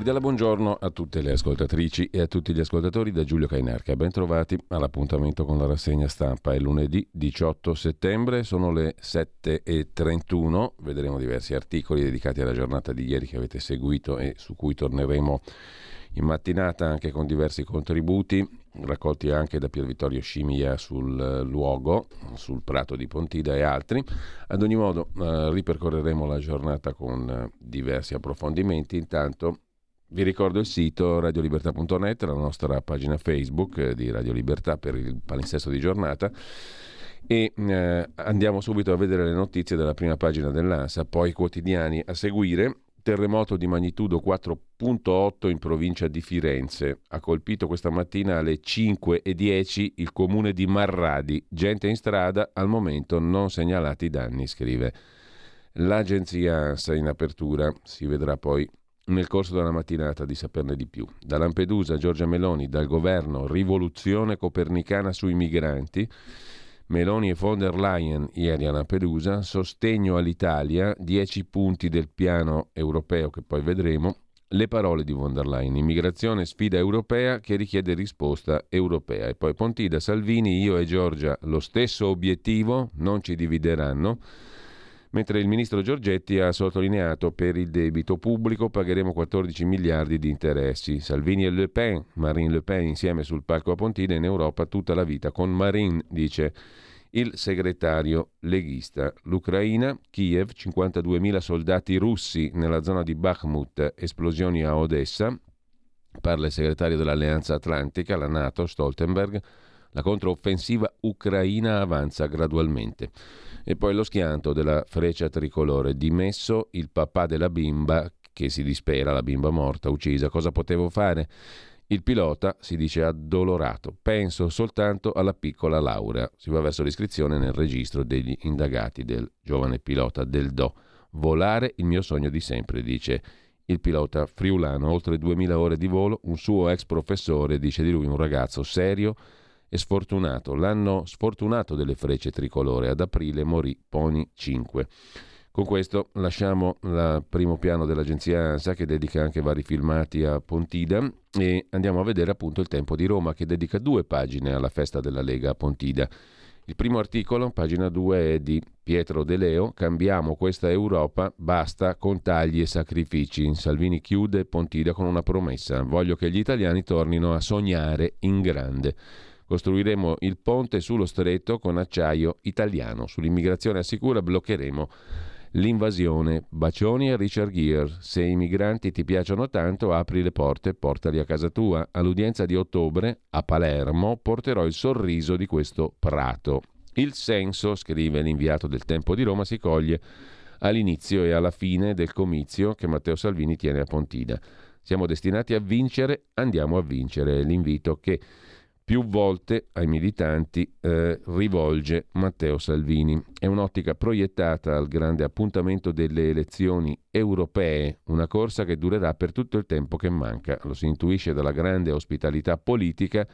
Cordiale buongiorno a tutte le ascoltatrici e a tutti gli ascoltatori da Giulio Cainarca. Ben trovati all'appuntamento con la rassegna stampa. È lunedì 18 settembre, sono le 7.31. Vedremo diversi articoli dedicati alla giornata di ieri che avete seguito e su cui torneremo in mattinata anche con diversi contributi raccolti anche da Pier Vittorio Scimia sul luogo, sul prato di Pontida e altri. Ad ogni modo eh, ripercorreremo la giornata con eh, diversi approfondimenti. Intanto vi ricordo il sito radiolibertà.net, la nostra pagina Facebook eh, di Radio Libertà per il palinsesto di giornata e eh, andiamo subito a vedere le notizie della prima pagina dell'ANSA, poi quotidiani a seguire. Terremoto di magnitudo 4.8 in provincia di Firenze. Ha colpito questa mattina alle 5.10 il comune di Marradi. Gente in strada, al momento non segnalati danni, scrive l'agenzia ANSA in apertura. Si vedrà poi nel corso della mattinata di saperne di più. Da Lampedusa, Giorgia Meloni, dal governo, rivoluzione copernicana sui migranti. Meloni e von der Leyen ieri a Lampedusa, sostegno all'Italia, 10 punti del piano europeo che poi vedremo, le parole di von der Leyen, immigrazione sfida europea che richiede risposta europea. E poi Pontida, Salvini, io e Giorgia lo stesso obiettivo, non ci divideranno mentre il ministro Giorgetti ha sottolineato per il debito pubblico pagheremo 14 miliardi di interessi. Salvini e Le Pen, Marine Le Pen insieme sul palco a Pontida in Europa tutta la vita con Marine, dice il segretario leghista. L'Ucraina, Kiev, 52.000 soldati russi nella zona di Bakhmut, esplosioni a Odessa. Parla il segretario dell'Alleanza Atlantica, la Nato, Stoltenberg. La controffensiva ucraina avanza gradualmente. E poi lo schianto della freccia tricolore, dimesso il papà della bimba che si dispera, la bimba morta, uccisa. Cosa potevo fare? Il pilota si dice addolorato. Penso soltanto alla piccola Laura. Si va verso l'iscrizione nel registro degli indagati del giovane pilota del Do. Volare il mio sogno di sempre, dice il pilota friulano. Oltre 2000 ore di volo, un suo ex professore dice di lui un ragazzo serio, e sfortunato, l'anno sfortunato delle frecce tricolore. Ad aprile morì Pony 5. Con questo lasciamo il primo piano dell'agenzia ANSA che dedica anche vari filmati a Pontida e andiamo a vedere appunto il Tempo di Roma che dedica due pagine alla festa della Lega a Pontida. Il primo articolo, pagina 2, è di Pietro De Leo, cambiamo questa Europa, basta con tagli e sacrifici. Salvini chiude Pontida con una promessa, voglio che gli italiani tornino a sognare in grande. Costruiremo il ponte sullo stretto con acciaio italiano. Sull'immigrazione assicura bloccheremo l'invasione. Bacioni a Richard Gere. Se i migranti ti piacciono tanto, apri le porte e portali a casa tua. All'udienza di ottobre a Palermo porterò il sorriso di questo prato. Il senso, scrive l'inviato del Tempo di Roma, si coglie all'inizio e alla fine del comizio che Matteo Salvini tiene a Pontida. Siamo destinati a vincere, andiamo a vincere. L'invito che più volte ai militanti eh, rivolge Matteo Salvini. È un'ottica proiettata al grande appuntamento delle elezioni europee, una corsa che durerà per tutto il tempo che manca. Lo si intuisce dalla grande ospitalità politica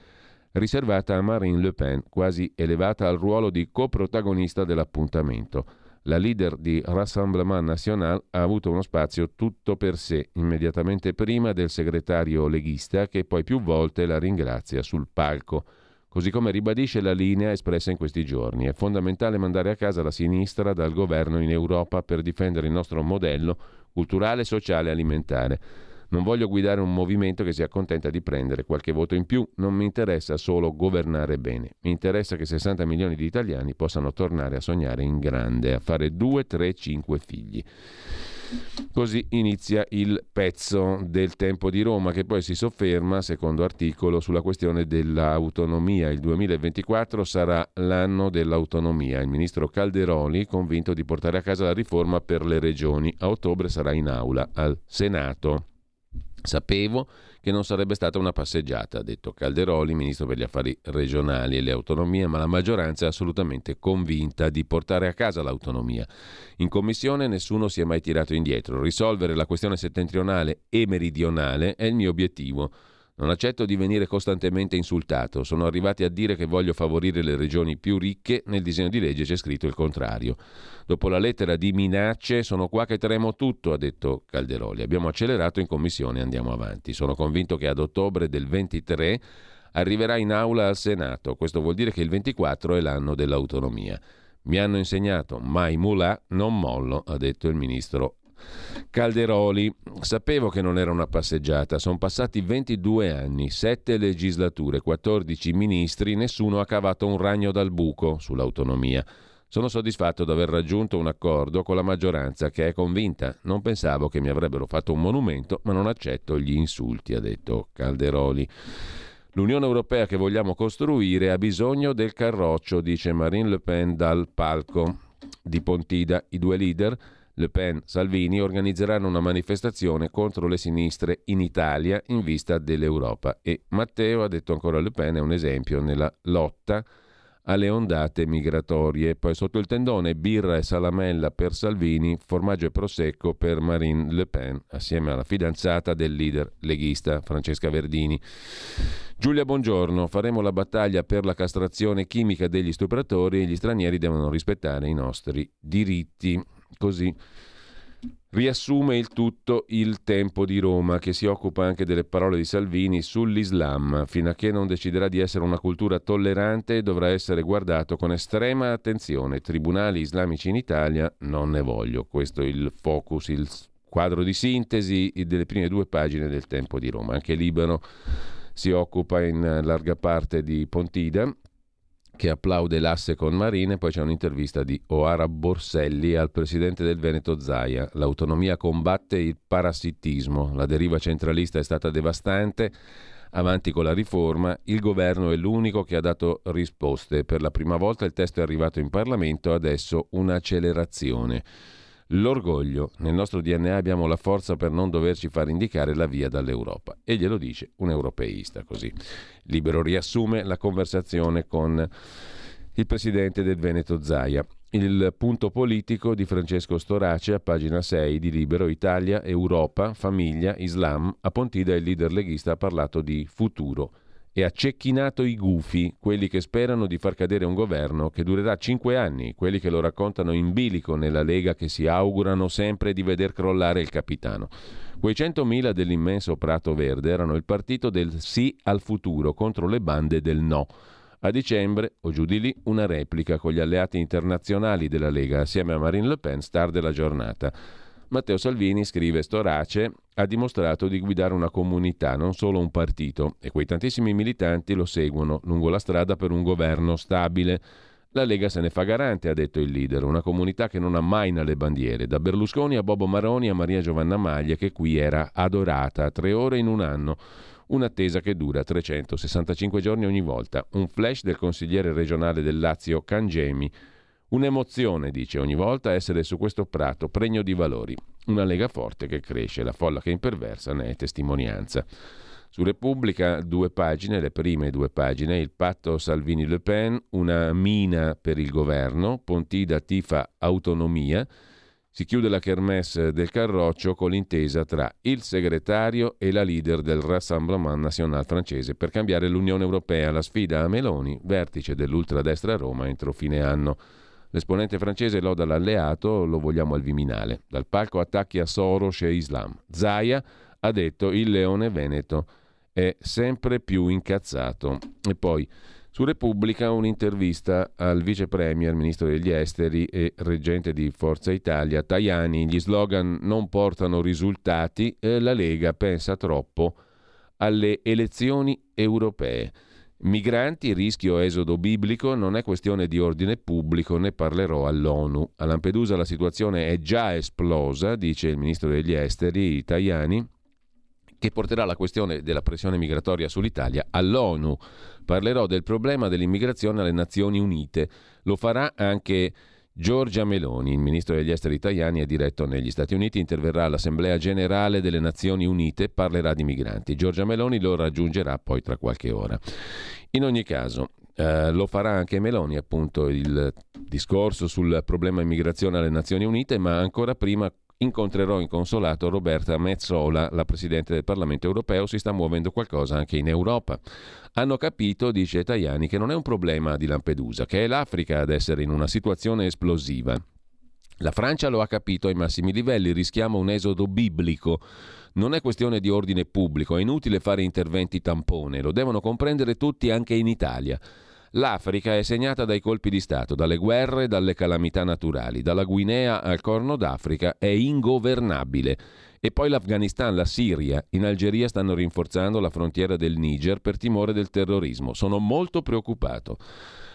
riservata a Marine Le Pen, quasi elevata al ruolo di coprotagonista dell'appuntamento. La leader di Rassemblement National ha avuto uno spazio tutto per sé, immediatamente prima del segretario leghista che poi più volte la ringrazia sul palco. Così come ribadisce la linea espressa in questi giorni. È fondamentale mandare a casa la sinistra dal governo in Europa per difendere il nostro modello culturale, sociale e alimentare. Non voglio guidare un movimento che si accontenta di prendere qualche voto in più, non mi interessa solo governare bene, mi interessa che 60 milioni di italiani possano tornare a sognare in grande, a fare 2, 3, 5 figli. Così inizia il pezzo del tempo di Roma che poi si sofferma, secondo articolo, sulla questione dell'autonomia. Il 2024 sarà l'anno dell'autonomia. Il ministro Calderoli, convinto di portare a casa la riforma per le regioni, a ottobre sarà in aula al Senato. Sapevo che non sarebbe stata una passeggiata, ha detto Calderoli, ministro per gli affari regionali e le autonomie, ma la maggioranza è assolutamente convinta di portare a casa l'autonomia. In commissione nessuno si è mai tirato indietro. Risolvere la questione settentrionale e meridionale è il mio obiettivo. Non accetto di venire costantemente insultato. Sono arrivati a dire che voglio favorire le regioni più ricche, nel disegno di legge c'è scritto il contrario. Dopo la lettera di minacce sono qua che tremo tutto, ha detto Calderoli. Abbiamo accelerato in commissione e andiamo avanti. Sono convinto che ad ottobre del 23 arriverà in aula al Senato. Questo vuol dire che il 24 è l'anno dell'autonomia. Mi hanno insegnato mai mulà, non mollo, ha detto il ministro Calderoli, sapevo che non era una passeggiata, sono passati 22 anni, 7 legislature, 14 ministri, nessuno ha cavato un ragno dal buco sull'autonomia. Sono soddisfatto di aver raggiunto un accordo con la maggioranza che è convinta. Non pensavo che mi avrebbero fatto un monumento, ma non accetto gli insulti, ha detto Calderoli. L'Unione Europea che vogliamo costruire ha bisogno del carroccio, dice Marine Le Pen dal palco di Pontida. I due leader le Pen Salvini organizzeranno una manifestazione contro le sinistre in Italia in vista dell'Europa e Matteo, ha detto ancora Le Pen, è un esempio nella lotta alle ondate migratorie. Poi sotto il tendone birra e salamella per Salvini, formaggio e prosecco per Marine Le Pen, assieme alla fidanzata del leader leghista Francesca Verdini. Giulia, buongiorno. Faremo la battaglia per la castrazione chimica degli stupratori e gli stranieri devono rispettare i nostri diritti. Così riassume il tutto il tempo di Roma, che si occupa anche delle parole di Salvini sull'Islam. Fino a che non deciderà di essere una cultura tollerante, dovrà essere guardato con estrema attenzione. Tribunali islamici in Italia non ne voglio. Questo è il focus, il quadro di sintesi delle prime due pagine del tempo di Roma. Anche Libano si occupa in larga parte di Pontida che applaude l'asse con Marine, poi c'è un'intervista di Oara Borselli al presidente del Veneto Zaia. L'autonomia combatte il parassitismo, la deriva centralista è stata devastante, avanti con la riforma, il governo è l'unico che ha dato risposte. Per la prima volta il testo è arrivato in Parlamento, adesso un'accelerazione. L'orgoglio. Nel nostro DNA abbiamo la forza per non doverci far indicare la via dall'Europa. E glielo dice un europeista così. Libero riassume la conversazione con il presidente del Veneto Zaia. Il punto politico di Francesco Storace a pagina 6 di Libero Italia, Europa, famiglia, Islam. A Pontida il leader leghista ha parlato di futuro e ha cecchinato i gufi, quelli che sperano di far cadere un governo che durerà cinque anni, quelli che lo raccontano in bilico nella Lega che si augurano sempre di veder crollare il capitano. Quei centomila dell'immenso Prato Verde erano il partito del sì al futuro contro le bande del no. A dicembre, o giù di lì, una replica con gli alleati internazionali della Lega assieme a Marine Le Pen, star della giornata. Matteo Salvini, scrive Storace, ha dimostrato di guidare una comunità, non solo un partito, e quei tantissimi militanti lo seguono lungo la strada per un governo stabile. La Lega se ne fa garante, ha detto il leader, una comunità che non ammaina le bandiere, da Berlusconi a Bobo Maroni a Maria Giovanna Maglia, che qui era adorata, tre ore in un anno. Un'attesa che dura 365 giorni ogni volta. Un flash del consigliere regionale del Lazio Cangemi Un'emozione, dice, ogni volta essere su questo prato pregno di valori. Una lega forte che cresce, la folla che imperversa ne è testimonianza. Su Repubblica due pagine, le prime due pagine, il patto Salvini-Le Pen, una mina per il governo, Pontida tifa autonomia, si chiude la kermesse del Carroccio con l'intesa tra il segretario e la leader del Rassemblement National francese per cambiare l'Unione Europea, la sfida a Meloni, vertice dell'ultradestra a Roma entro fine anno. L'esponente francese loda l'alleato, lo vogliamo al Viminale. Dal palco attacchi a Soros e Islam. Zaia ha detto il leone veneto è sempre più incazzato. E poi su Repubblica un'intervista al vice premier, ministro degli esteri e reggente di Forza Italia, Tajani. Gli slogan non portano risultati, e la Lega pensa troppo alle elezioni europee. Migranti, rischio esodo biblico, non è questione di ordine pubblico, ne parlerò all'ONU. A Lampedusa la situazione è già esplosa, dice il ministro degli esteri Tajani, che porterà la questione della pressione migratoria sull'Italia all'ONU. Parlerò del problema dell'immigrazione alle Nazioni Unite. Lo farà anche Giorgia Meloni, il ministro degli esteri italiani, è diretto negli Stati Uniti, interverrà all'Assemblea generale delle Nazioni Unite parlerà di migranti. Giorgia Meloni lo raggiungerà poi tra qualche ora. In ogni caso, eh, lo farà anche Meloni, appunto, il discorso sul problema immigrazione alle Nazioni Unite, ma ancora prima incontrerò in consolato Roberta Mezzola, la Presidente del Parlamento europeo, si sta muovendo qualcosa anche in Europa. Hanno capito, dice Tajani, che non è un problema di Lampedusa, che è l'Africa ad essere in una situazione esplosiva. La Francia lo ha capito ai massimi livelli, rischiamo un esodo biblico. Non è questione di ordine pubblico, è inutile fare interventi tampone, lo devono comprendere tutti anche in Italia. L'Africa è segnata dai colpi di Stato, dalle guerre dalle calamità naturali. Dalla Guinea al Corno d'Africa è ingovernabile. E poi l'Afghanistan, la Siria, in Algeria stanno rinforzando la frontiera del Niger per timore del terrorismo. Sono molto preoccupato.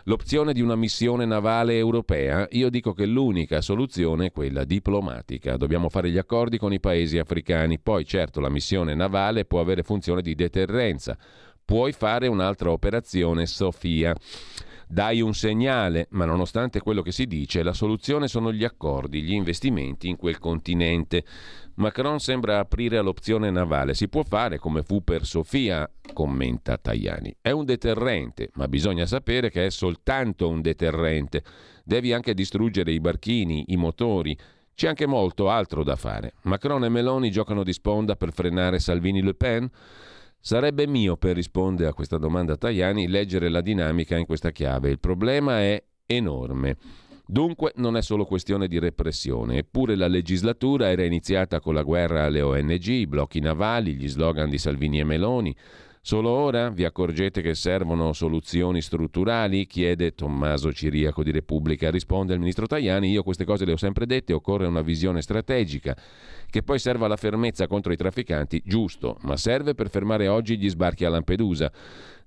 L'opzione di una missione navale europea, io dico che l'unica soluzione è quella diplomatica. Dobbiamo fare gli accordi con i paesi africani. Poi certo la missione navale può avere funzione di deterrenza puoi fare un'altra operazione Sofia. Dai un segnale, ma nonostante quello che si dice, la soluzione sono gli accordi, gli investimenti in quel continente. Macron sembra aprire all'opzione navale. Si può fare come fu per Sofia, commenta Tajani. È un deterrente, ma bisogna sapere che è soltanto un deterrente. Devi anche distruggere i barchini, i motori. C'è anche molto altro da fare. Macron e Meloni giocano di sponda per frenare Salvini-Le Pen? Sarebbe mio per rispondere a questa domanda Tajani leggere la dinamica in questa chiave. Il problema è enorme. Dunque non è solo questione di repressione, eppure la legislatura era iniziata con la guerra alle ONG, i blocchi navali, gli slogan di Salvini e Meloni, Solo ora vi accorgete che servono soluzioni strutturali? chiede Tommaso Ciriaco di Repubblica. Risponde il ministro Tajani, io queste cose le ho sempre dette, occorre una visione strategica. Che poi serva la fermezza contro i trafficanti, giusto, ma serve per fermare oggi gli sbarchi a Lampedusa,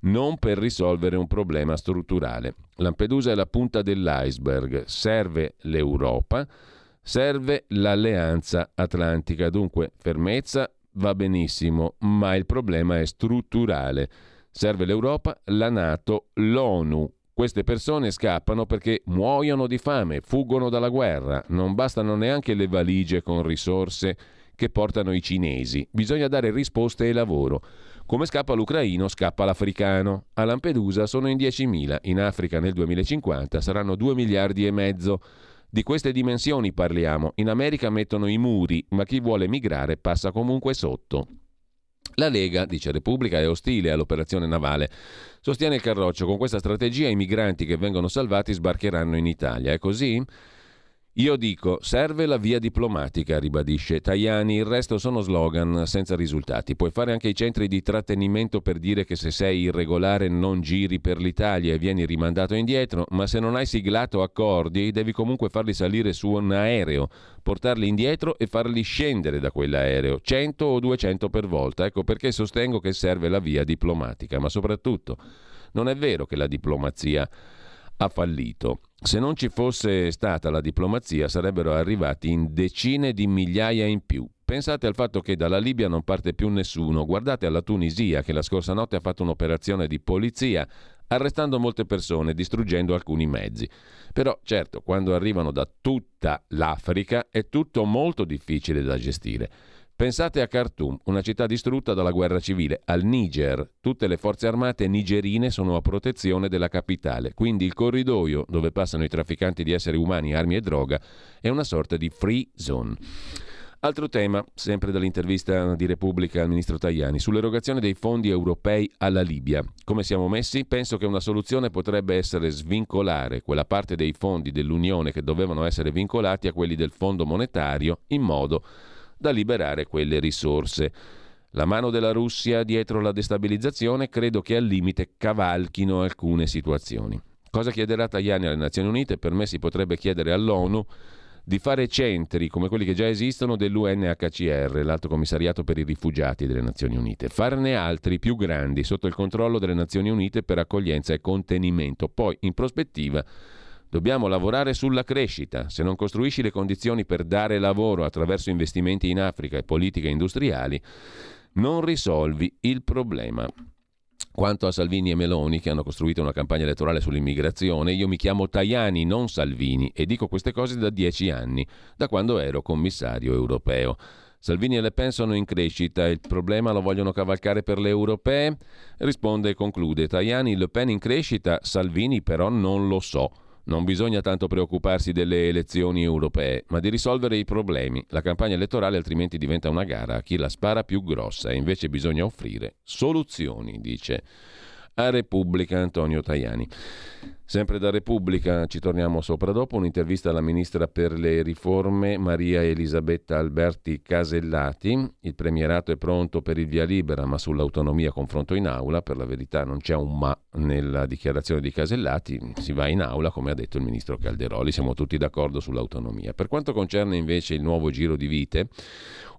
non per risolvere un problema strutturale. Lampedusa è la punta dell'iceberg, serve l'Europa, serve l'alleanza atlantica, dunque fermezza, va benissimo, ma il problema è strutturale. Serve l'Europa, la Nato, l'ONU. Queste persone scappano perché muoiono di fame, fuggono dalla guerra, non bastano neanche le valigie con risorse che portano i cinesi, bisogna dare risposte e lavoro. Come scappa l'ucraino, scappa l'africano. A Lampedusa sono in 10.000, in Africa nel 2050 saranno 2 miliardi e mezzo. Di queste dimensioni parliamo. In America mettono i muri, ma chi vuole migrare passa comunque sotto. La Lega, dice Repubblica, è ostile all'operazione navale. Sostiene il Carroccio, con questa strategia i migranti che vengono salvati sbarcheranno in Italia. È così? Io dico, serve la via diplomatica, ribadisce Tajani, il resto sono slogan senza risultati. Puoi fare anche i centri di trattenimento per dire che se sei irregolare non giri per l'Italia e vieni rimandato indietro, ma se non hai siglato accordi devi comunque farli salire su un aereo, portarli indietro e farli scendere da quell'aereo, 100 o 200 per volta. Ecco perché sostengo che serve la via diplomatica, ma soprattutto non è vero che la diplomazia ha fallito. Se non ci fosse stata la diplomazia sarebbero arrivati in decine di migliaia in più. Pensate al fatto che dalla Libia non parte più nessuno, guardate alla Tunisia che la scorsa notte ha fatto un'operazione di polizia arrestando molte persone, distruggendo alcuni mezzi. Però certo, quando arrivano da tutta l'Africa è tutto molto difficile da gestire. Pensate a Khartoum, una città distrutta dalla guerra civile, al Niger. Tutte le forze armate nigerine sono a protezione della capitale, quindi il corridoio dove passano i trafficanti di esseri umani, armi e droga è una sorta di free zone. Altro tema, sempre dall'intervista di Repubblica al ministro Tajani, sull'erogazione dei fondi europei alla Libia. Come siamo messi? Penso che una soluzione potrebbe essere svincolare quella parte dei fondi dell'Unione che dovevano essere vincolati a quelli del Fondo monetario in modo da liberare quelle risorse. La mano della Russia dietro la destabilizzazione credo che al limite cavalchino alcune situazioni. Cosa chiederà Tajani alle Nazioni Unite? Per me si potrebbe chiedere all'ONU di fare centri come quelli che già esistono dell'UNHCR, l'Alto Commissariato per i Rifugiati delle Nazioni Unite, farne altri più grandi sotto il controllo delle Nazioni Unite per accoglienza e contenimento. Poi, in prospettiva, dobbiamo lavorare sulla crescita. Se non costruisci le condizioni per dare lavoro attraverso investimenti in Africa e politiche industriali, non risolvi il problema. Quanto a Salvini e Meloni, che hanno costruito una campagna elettorale sull'immigrazione, io mi chiamo Tajani, non Salvini, e dico queste cose da dieci anni, da quando ero commissario europeo. Salvini e Le Pen sono in crescita, il problema lo vogliono cavalcare per le europee? Risponde e conclude Tajani, Le Pen in crescita, Salvini però non lo so. Non bisogna tanto preoccuparsi delle elezioni europee, ma di risolvere i problemi. La campagna elettorale altrimenti diventa una gara a chi la spara più grossa e invece bisogna offrire soluzioni, dice a Repubblica Antonio Tajani. Sempre da Repubblica ci torniamo sopra dopo un'intervista alla ministra per le riforme Maria Elisabetta Alberti Casellati. Il premierato è pronto per il via libera, ma sull'autonomia confronto in aula. Per la verità non c'è un ma nella dichiarazione di Casellati, si va in aula come ha detto il ministro Calderoli, siamo tutti d'accordo sull'autonomia. Per quanto concerne invece il nuovo giro di vite,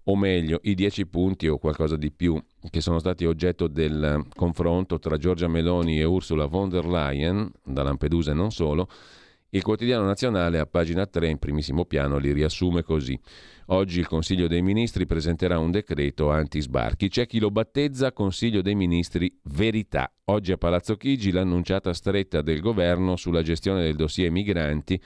o meglio i dieci punti o qualcosa di più che sono stati oggetto del confronto tra Giorgia Meloni e Ursula von der Leyen, da Lampedusa e non solo, il quotidiano nazionale a pagina 3 in primissimo piano li riassume così. Oggi il Consiglio dei Ministri presenterà un decreto anti-sbarchi. C'è chi lo battezza Consiglio dei Ministri Verità. Oggi a Palazzo Chigi l'annunciata stretta del governo sulla gestione del dossier migranti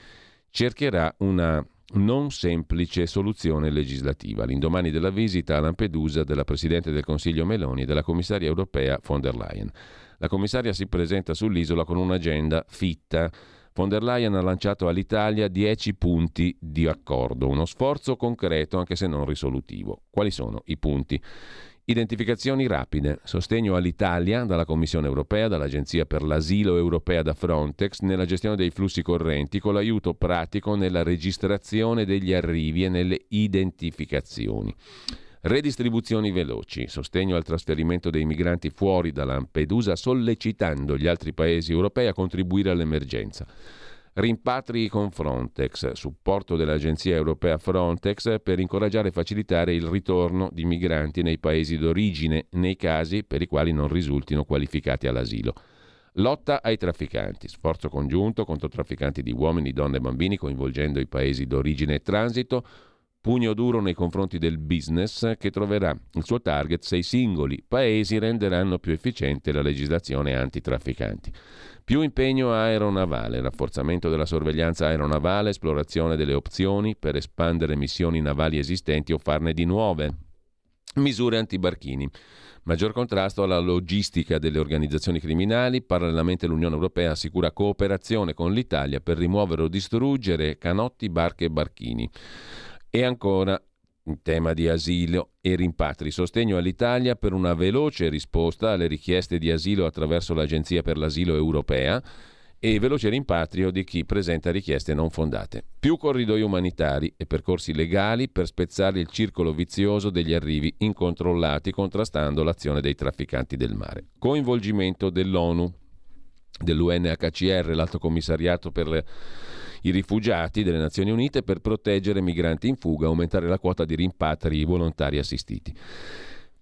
cercherà una non semplice soluzione legislativa. L'indomani della visita a Lampedusa della Presidente del Consiglio Meloni e della Commissaria europea von der Leyen. La commissaria si presenta sull'isola con un'agenda fitta. Von der Leyen ha lanciato all'Italia 10 punti di accordo, uno sforzo concreto anche se non risolutivo. Quali sono i punti? Identificazioni rapide, sostegno all'Italia dalla Commissione europea, dall'Agenzia per l'asilo europea da Frontex nella gestione dei flussi correnti con l'aiuto pratico nella registrazione degli arrivi e nelle identificazioni. Redistribuzioni veloci, sostegno al trasferimento dei migranti fuori da Lampedusa sollecitando gli altri paesi europei a contribuire all'emergenza. Rimpatri con Frontex, supporto dell'Agenzia europea Frontex per incoraggiare e facilitare il ritorno di migranti nei paesi d'origine nei casi per i quali non risultino qualificati all'asilo. Lotta ai trafficanti, sforzo congiunto contro trafficanti di uomini, donne e bambini coinvolgendo i paesi d'origine e transito, pugno duro nei confronti del business che troverà il suo target se i singoli paesi renderanno più efficiente la legislazione antitrafficanti. Più impegno aeronavale, rafforzamento della sorveglianza aeronavale, esplorazione delle opzioni per espandere missioni navali esistenti o farne di nuove. Misure antibarchini. Maggior contrasto alla logistica delle organizzazioni criminali. Parallelamente l'Unione Europea assicura cooperazione con l'Italia per rimuovere o distruggere canotti, barche e barchini. E ancora in tema di asilo e rimpatri, sostegno all'Italia per una veloce risposta alle richieste di asilo attraverso l'Agenzia per l'asilo europea e veloce rimpatrio di chi presenta richieste non fondate. Più corridoi umanitari e percorsi legali per spezzare il circolo vizioso degli arrivi incontrollati contrastando l'azione dei trafficanti del mare. Coinvolgimento dell'ONU, dell'UNHCR, l'Alto Commissariato per le i rifugiati delle Nazioni Unite per proteggere migranti in fuga aumentare la quota di rimpatri volontari assistiti.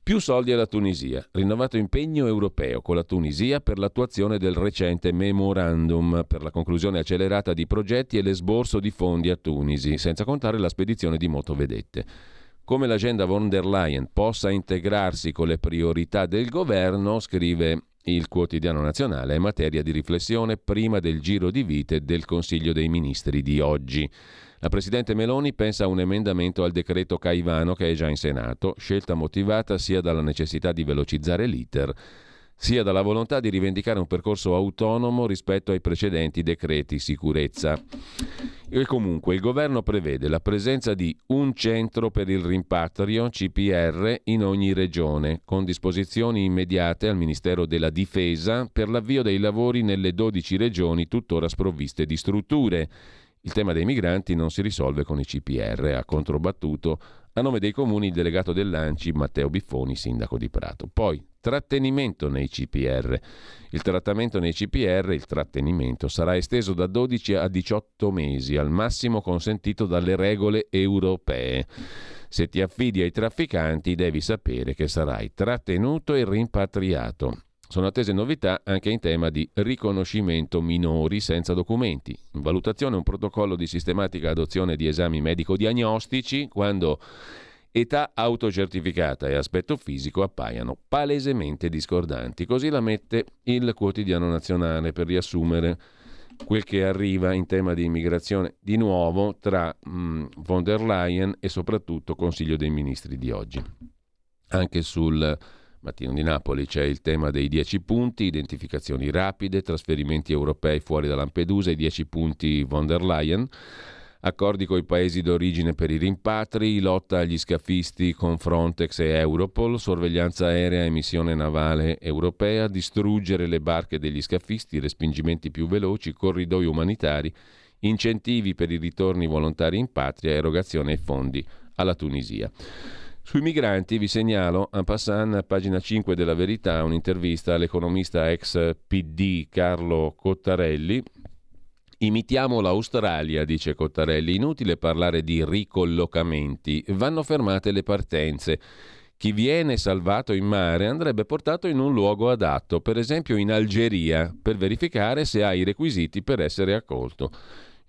Più soldi alla Tunisia. Rinnovato impegno europeo con la Tunisia per l'attuazione del recente memorandum per la conclusione accelerata di progetti e l'esborso di fondi a Tunisi, senza contare la spedizione di motovedette. Come l'agenda von der Leyen possa integrarsi con le priorità del governo, scrive il quotidiano nazionale è materia di riflessione prima del giro di vite del Consiglio dei Ministri di oggi. La Presidente Meloni pensa a un emendamento al decreto Caivano che è già in Senato, scelta motivata sia dalla necessità di velocizzare l'iter sia dalla volontà di rivendicare un percorso autonomo rispetto ai precedenti decreti sicurezza. E comunque il governo prevede la presenza di un centro per il rimpatrio CPR in ogni regione, con disposizioni immediate al Ministero della Difesa per l'avvio dei lavori nelle 12 regioni tuttora sprovviste di strutture. Il tema dei migranti non si risolve con i CPR, ha controbattuto a nome dei comuni il delegato dell'ANCI Matteo Biffoni, sindaco di Prato. Poi trattenimento nei CPR. Il trattamento nei CPR, il trattenimento, sarà esteso da 12 a 18 mesi, al massimo consentito dalle regole europee. Se ti affidi ai trafficanti devi sapere che sarai trattenuto e rimpatriato. Sono attese novità anche in tema di riconoscimento minori senza documenti. In valutazione un protocollo di sistematica adozione di esami medico-diagnostici quando età autocertificata e aspetto fisico appaiano palesemente discordanti. Così la mette il quotidiano nazionale per riassumere quel che arriva in tema di immigrazione di nuovo tra mh, von der Leyen e soprattutto Consiglio dei Ministri di oggi. Anche sul Mattino di Napoli c'è il tema dei 10 punti, identificazioni rapide, trasferimenti europei fuori da Lampedusa, i 10 punti von der Leyen, accordi con i paesi d'origine per i rimpatri, lotta agli scafisti con Frontex e Europol, sorveglianza aerea e missione navale europea, distruggere le barche degli scafisti, respingimenti più veloci, corridoi umanitari, incentivi per i ritorni volontari in patria, erogazione ai fondi alla Tunisia. Sui migranti vi segnalo, en passant, pagina 5 della Verità, un'intervista all'economista ex PD Carlo Cottarelli. Imitiamo l'Australia, dice Cottarelli, inutile parlare di ricollocamenti, vanno fermate le partenze. Chi viene salvato in mare andrebbe portato in un luogo adatto, per esempio in Algeria, per verificare se ha i requisiti per essere accolto.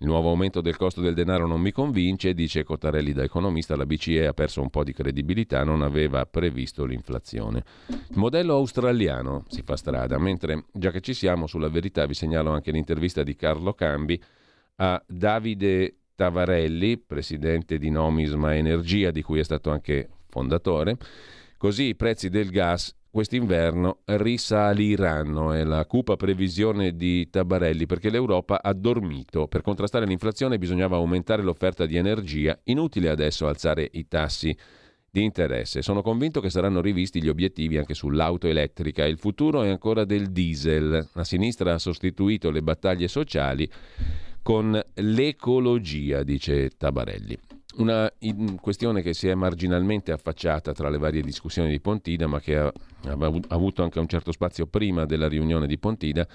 Il nuovo aumento del costo del denaro non mi convince, dice Cottarelli da economista, la BCE ha perso un po' di credibilità, non aveva previsto l'inflazione. Il modello australiano si fa strada, mentre già che ci siamo sulla verità vi segnalo anche l'intervista di Carlo Cambi a Davide Tavarelli, presidente di Nomisma Energia, di cui è stato anche fondatore. Così i prezzi del gas quest'inverno risaliranno, è la cupa previsione di Tabarelli, perché l'Europa ha dormito. Per contrastare l'inflazione bisognava aumentare l'offerta di energia, inutile adesso alzare i tassi di interesse. Sono convinto che saranno rivisti gli obiettivi anche sull'auto elettrica. Il futuro è ancora del diesel. La sinistra ha sostituito le battaglie sociali con l'ecologia, dice Tabarelli. Una questione che si è marginalmente affacciata tra le varie discussioni di Pontida, ma che ha, avuto anche un certo spazio prima della riunione di Pontida,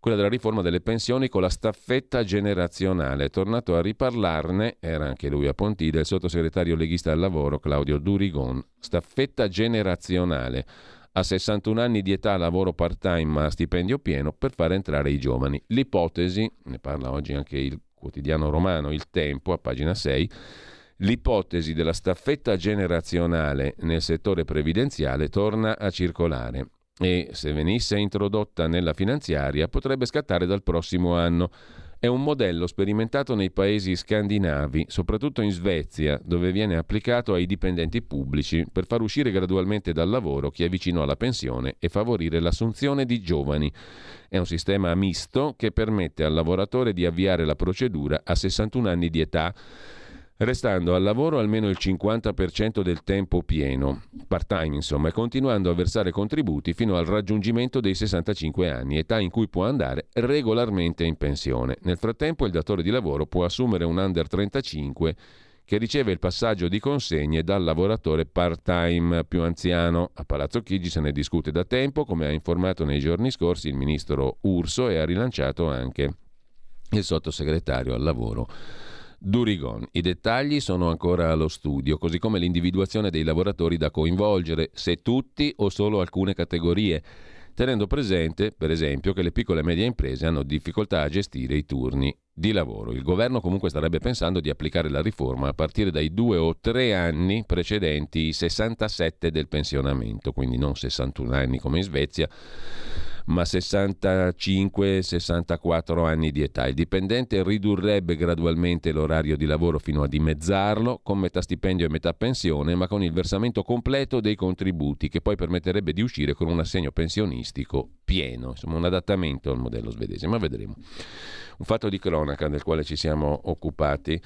quella della riforma delle pensioni con la staffetta generazionale. È tornato a riparlarne, era anche lui a Pontida, il sottosegretario leghista al lavoro Claudio Durigon. Staffetta generazionale. A 61 anni di età lavoro part-time ma stipendio pieno per far entrare i giovani. L'ipotesi, ne parla oggi anche il quotidiano romano Il Tempo, a pagina 6, l'ipotesi della staffetta generazionale nel settore previdenziale torna a circolare e se venisse introdotta nella finanziaria potrebbe scattare dal prossimo anno. È un modello sperimentato nei paesi scandinavi, soprattutto in Svezia, dove viene applicato ai dipendenti pubblici per far uscire gradualmente dal lavoro chi è vicino alla pensione e favorire l'assunzione di giovani. È un sistema misto che permette al lavoratore di avviare la procedura a 61 anni di età restando al lavoro almeno il 50% del tempo pieno, part-time insomma, e continuando a versare contributi fino al raggiungimento dei 65 anni, età in cui può andare regolarmente in pensione. Nel frattempo il datore di lavoro può assumere un under 35 che riceve il passaggio di consegne dal lavoratore part-time più anziano. A Palazzo Chigi se ne discute da tempo, come ha informato nei giorni scorsi il ministro Urso e ha rilanciato anche il sottosegretario al lavoro Durigon. I dettagli sono ancora allo studio, così come l'individuazione dei lavoratori da coinvolgere, se tutti o solo alcune categorie, tenendo presente, per esempio, che le piccole e medie imprese hanno difficoltà a gestire i turni di lavoro. Il governo comunque starebbe pensando di applicare la riforma a partire dai due o tre anni precedenti i 67 del pensionamento, quindi non 61 anni come in Svezia, ma 65-64 anni di età. Il dipendente ridurrebbe gradualmente l'orario di lavoro fino a dimezzarlo, con metà stipendio e metà pensione, ma con il versamento completo dei contributi, che poi permetterebbe di uscire con un assegno pensionistico pieno, insomma un adattamento al modello svedese, ma vedremo. Un fatto di cronaca del quale ci siamo occupati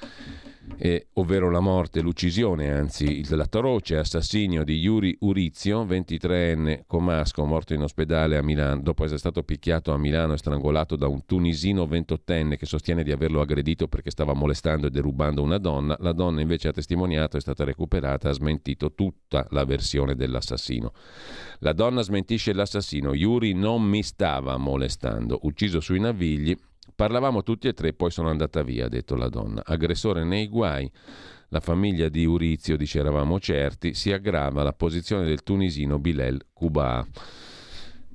eh, ovvero la morte, l'uccisione, anzi l'atroce assassinio di Yuri Urizio, 23enne comasco, morto in ospedale a Milano dopo essere stato picchiato a Milano e strangolato da un tunisino 28enne che sostiene di averlo aggredito perché stava molestando e derubando una donna. La donna invece ha testimoniato, è stata recuperata, ha smentito tutta la versione dell'assassino. La donna smentisce l'assassino, Yuri non mi stava molestando, ucciso sui navigli Parlavamo tutti e tre, poi sono andata via, ha detto la donna. Aggressore nei guai. La famiglia di Urizio, dice eravamo certi, si aggrava la posizione del tunisino Bilel Kuba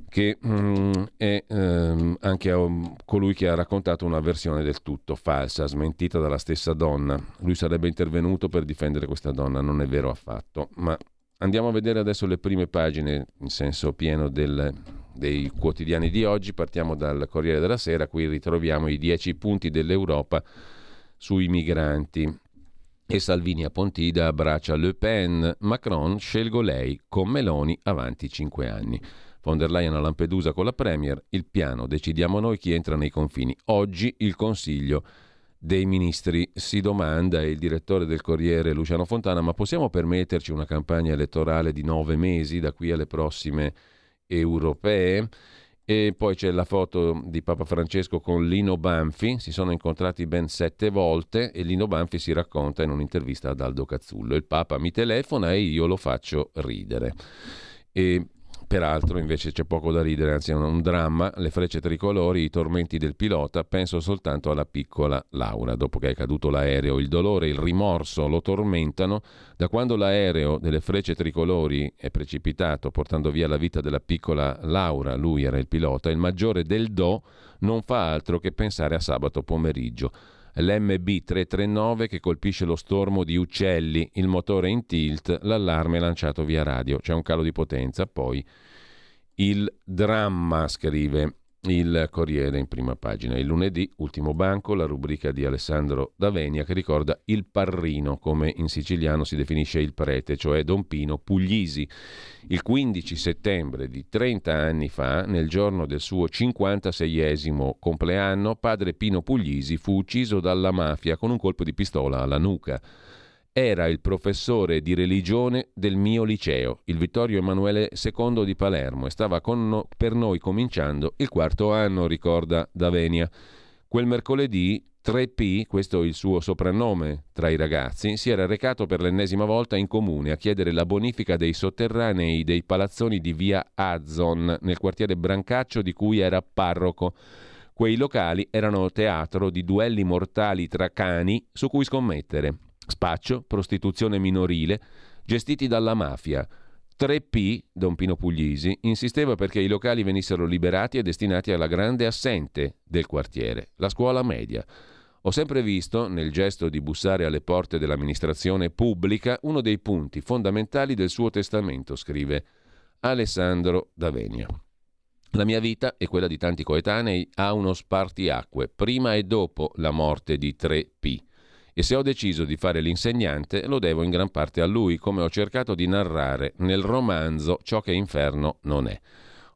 che mm, è ehm, anche um, colui che ha raccontato una versione del tutto falsa, smentita dalla stessa donna. Lui sarebbe intervenuto per difendere questa donna, non è vero affatto. Ma andiamo a vedere adesso le prime pagine in senso pieno del, dei quotidiani di oggi. Partiamo dal Corriere della Sera, qui ritroviamo i dieci punti dell'Europa sui migranti. E Salvini a Pontida abbraccia Le Pen, Macron scelgo lei, con Meloni avanti cinque anni. Von der Leyen a Lampedusa con la Premier, il piano, decidiamo noi chi entra nei confini. Oggi il Consiglio dei ministri si domanda, il direttore del Corriere Luciano Fontana, ma possiamo permetterci una campagna elettorale di nove mesi da qui alle prossime europee. E poi c'è la foto di Papa Francesco con Lino Banfi, si sono incontrati ben sette volte e Lino Banfi si racconta in un'intervista ad Aldo Cazzullo. Il Papa mi telefona e io lo faccio ridere. E Peraltro invece c'è poco da ridere, anzi è un, dramma, le frecce tricolori, i tormenti del pilota, penso soltanto alla piccola Laura, dopo che è caduto l'aereo, il dolore, il rimorso lo tormentano, da quando l'aereo delle frecce tricolori è precipitato portando via la vita della piccola Laura, lui era il pilota, il maggiore del Do non fa altro che pensare a sabato pomeriggio l'MB 339 che colpisce lo stormo di uccelli, il motore in tilt, l'allarme lanciato via radio. C'è un calo di potenza, poi il dramma, scrive il Corriere in prima pagina. Il lunedì, ultimo banco, la rubrica di Alessandro Davenia che ricorda il parrino, come in siciliano si definisce il prete, cioè Don Pino Puglisi. Il 15 settembre di 30 anni fa, nel giorno del suo 56esimo compleanno, padre Pino Puglisi fu ucciso dalla mafia con un colpo di pistola alla nuca. Era il professore di religione del mio liceo, il Vittorio Emanuele II di Palermo, e stava no, per noi cominciando il quarto anno, ricorda Davenia. Quel mercoledì 3P, questo è il suo soprannome tra i ragazzi, si era recato per l'ennesima volta in comune a chiedere la bonifica dei sotterranei dei palazzoni di via Azzon, nel quartiere Brancaccio di cui era parroco. Quei locali erano teatro di duelli mortali tra cani su cui scommettere spaccio, prostituzione minorile, gestiti dalla mafia. 3P, Don Pino Puglisi, insisteva perché i locali venissero liberati e destinati alla grande assente del quartiere, la scuola media. Ho sempre visto, nel gesto di bussare alle porte dell'amministrazione pubblica, uno dei punti fondamentali del suo testamento, scrive Alessandro Davenia. La mia vita e quella di tanti coetanei ha uno spartiacque, prima e dopo la morte di 3P e se ho deciso di fare l'insegnante lo devo in gran parte a lui, come ho cercato di narrare nel romanzo Ciò che inferno non è.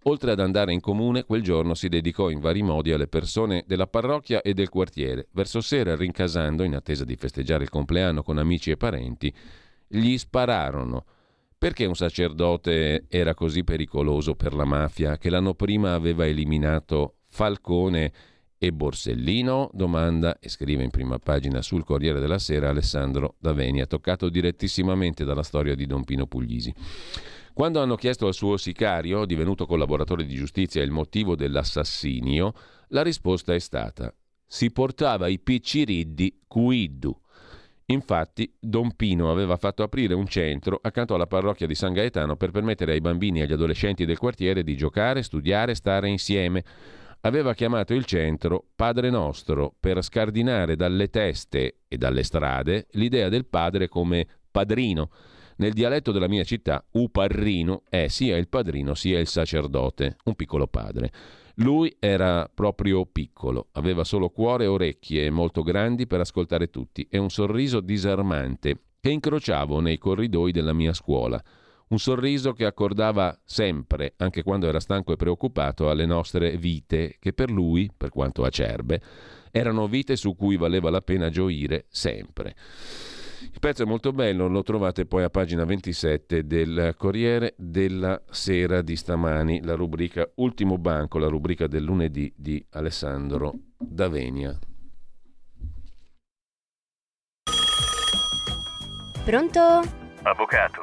Oltre ad andare in comune, quel giorno si dedicò in vari modi alle persone della parrocchia e del quartiere. Verso sera, rincasando, in attesa di festeggiare il compleanno con amici e parenti, gli spararono. Perché un sacerdote era così pericoloso per la mafia che l'anno prima aveva eliminato Falcone e Borsellino? Domanda e scrive in prima pagina sul Corriere della Sera Alessandro Daveni, toccato direttissimamente dalla storia di Don Pino Puglisi. Quando hanno chiesto al suo sicario, divenuto collaboratore di giustizia, il motivo dell'assassinio, la risposta è stata: si portava i picciriddi cuiddu. Infatti, Don Pino aveva fatto aprire un centro accanto alla parrocchia di San Gaetano per permettere ai bambini e agli adolescenti del quartiere di giocare, studiare, stare insieme aveva chiamato il centro Padre Nostro per scardinare dalle teste e dalle strade l'idea del padre come padrino. Nel dialetto della mia città, uparrino è sia il padrino sia il sacerdote, un piccolo padre. Lui era proprio piccolo, aveva solo cuore e orecchie molto grandi per ascoltare tutti e un sorriso disarmante che incrociavo nei corridoi della mia scuola. Un sorriso che accordava sempre, anche quando era stanco e preoccupato, alle nostre vite, che per lui, per quanto acerbe, erano vite su cui valeva la pena gioire sempre. Il pezzo è molto bello, lo trovate poi a pagina 27 del Corriere della Sera di stamani, la rubrica Ultimo Banco, la rubrica del lunedì di Alessandro Davenia. Pronto? Avvocato,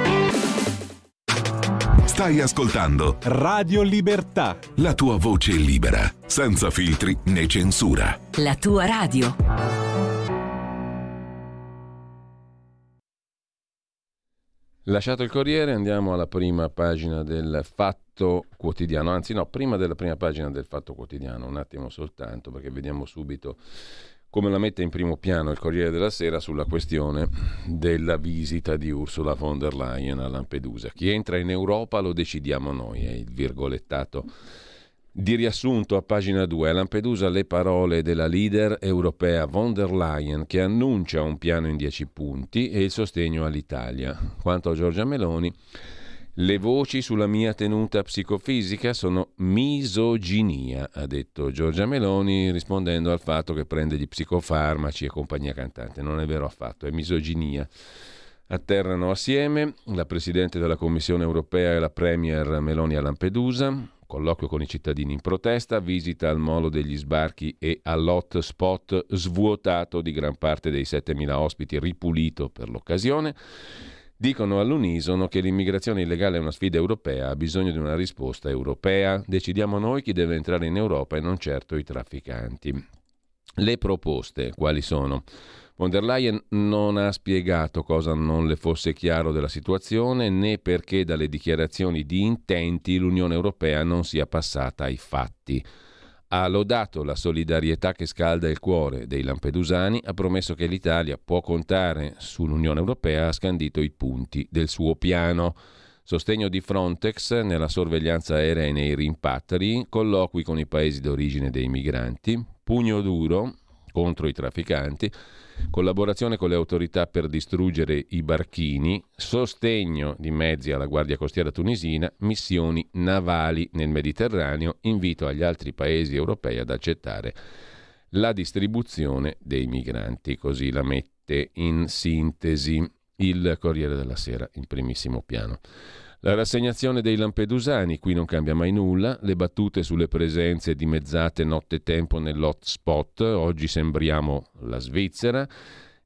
Stai ascoltando Radio Libertà. la tua voce libera, senza filtri né censura. La tua radio. Lasciato il Corriere andiamo alla prima pagina del Fatto Quotidiano, anzi no, prima della prima pagina del Fatto Quotidiano, un attimo soltanto perché vediamo subito come la mette in primo piano il Corriere della Sera sulla questione della visita di Ursula von der Leyen a Lampedusa. Chi entra in Europa lo decidiamo noi, è il virgolettato di riassunto a pagina 2. A Lampedusa le parole della leader europea von der Leyen che annuncia un piano in 10 punti e il sostegno all'Italia. Quanto a Giorgia Meloni, le voci sulla mia tenuta psicofisica sono misoginia, ha detto Giorgia Meloni rispondendo al fatto che prende gli psicofarmaci e compagnia cantante. Non è vero affatto, è misoginia. Atterrano assieme la Presidente della Commissione europea e la Premier Meloni a Lampedusa, colloquio con i cittadini in protesta, visita al molo degli sbarchi e all'hotspot svuotato di gran parte dei 7.000 ospiti, ripulito per l'occasione. Dicono all'unisono che l'immigrazione illegale è una sfida europea, ha bisogno di una risposta europea. Decidiamo noi chi deve entrare in Europa e non certo i trafficanti. Le proposte quali sono? Von der Leyen non ha spiegato cosa non le fosse chiaro della situazione né perché dalle dichiarazioni di intenti l'Unione Europea non sia passata ai fatti. Ha lodato la solidarietà che scalda il cuore dei lampedusani, ha promesso che l'Italia può contare sull'Unione Europea, ha scandito i punti del suo piano. Sostegno di Frontex nella sorveglianza aerea e nei rimpatri, colloqui con i paesi d'origine dei migranti, pugno duro contro i trafficanti, collaborazione con le autorità per distruggere i barchini, sostegno di mezzi alla Guardia Costiera tunisina, missioni navali nel Mediterraneo, invito agli altri paesi europei ad accettare la distribuzione dei migranti, così la mette in sintesi il Corriere della Sera in primissimo piano. La rassegnazione dei lampedusani, qui non cambia mai nulla, le battute sulle presenze dimezzate nottetempo nell'hotspot, oggi sembriamo la Svizzera,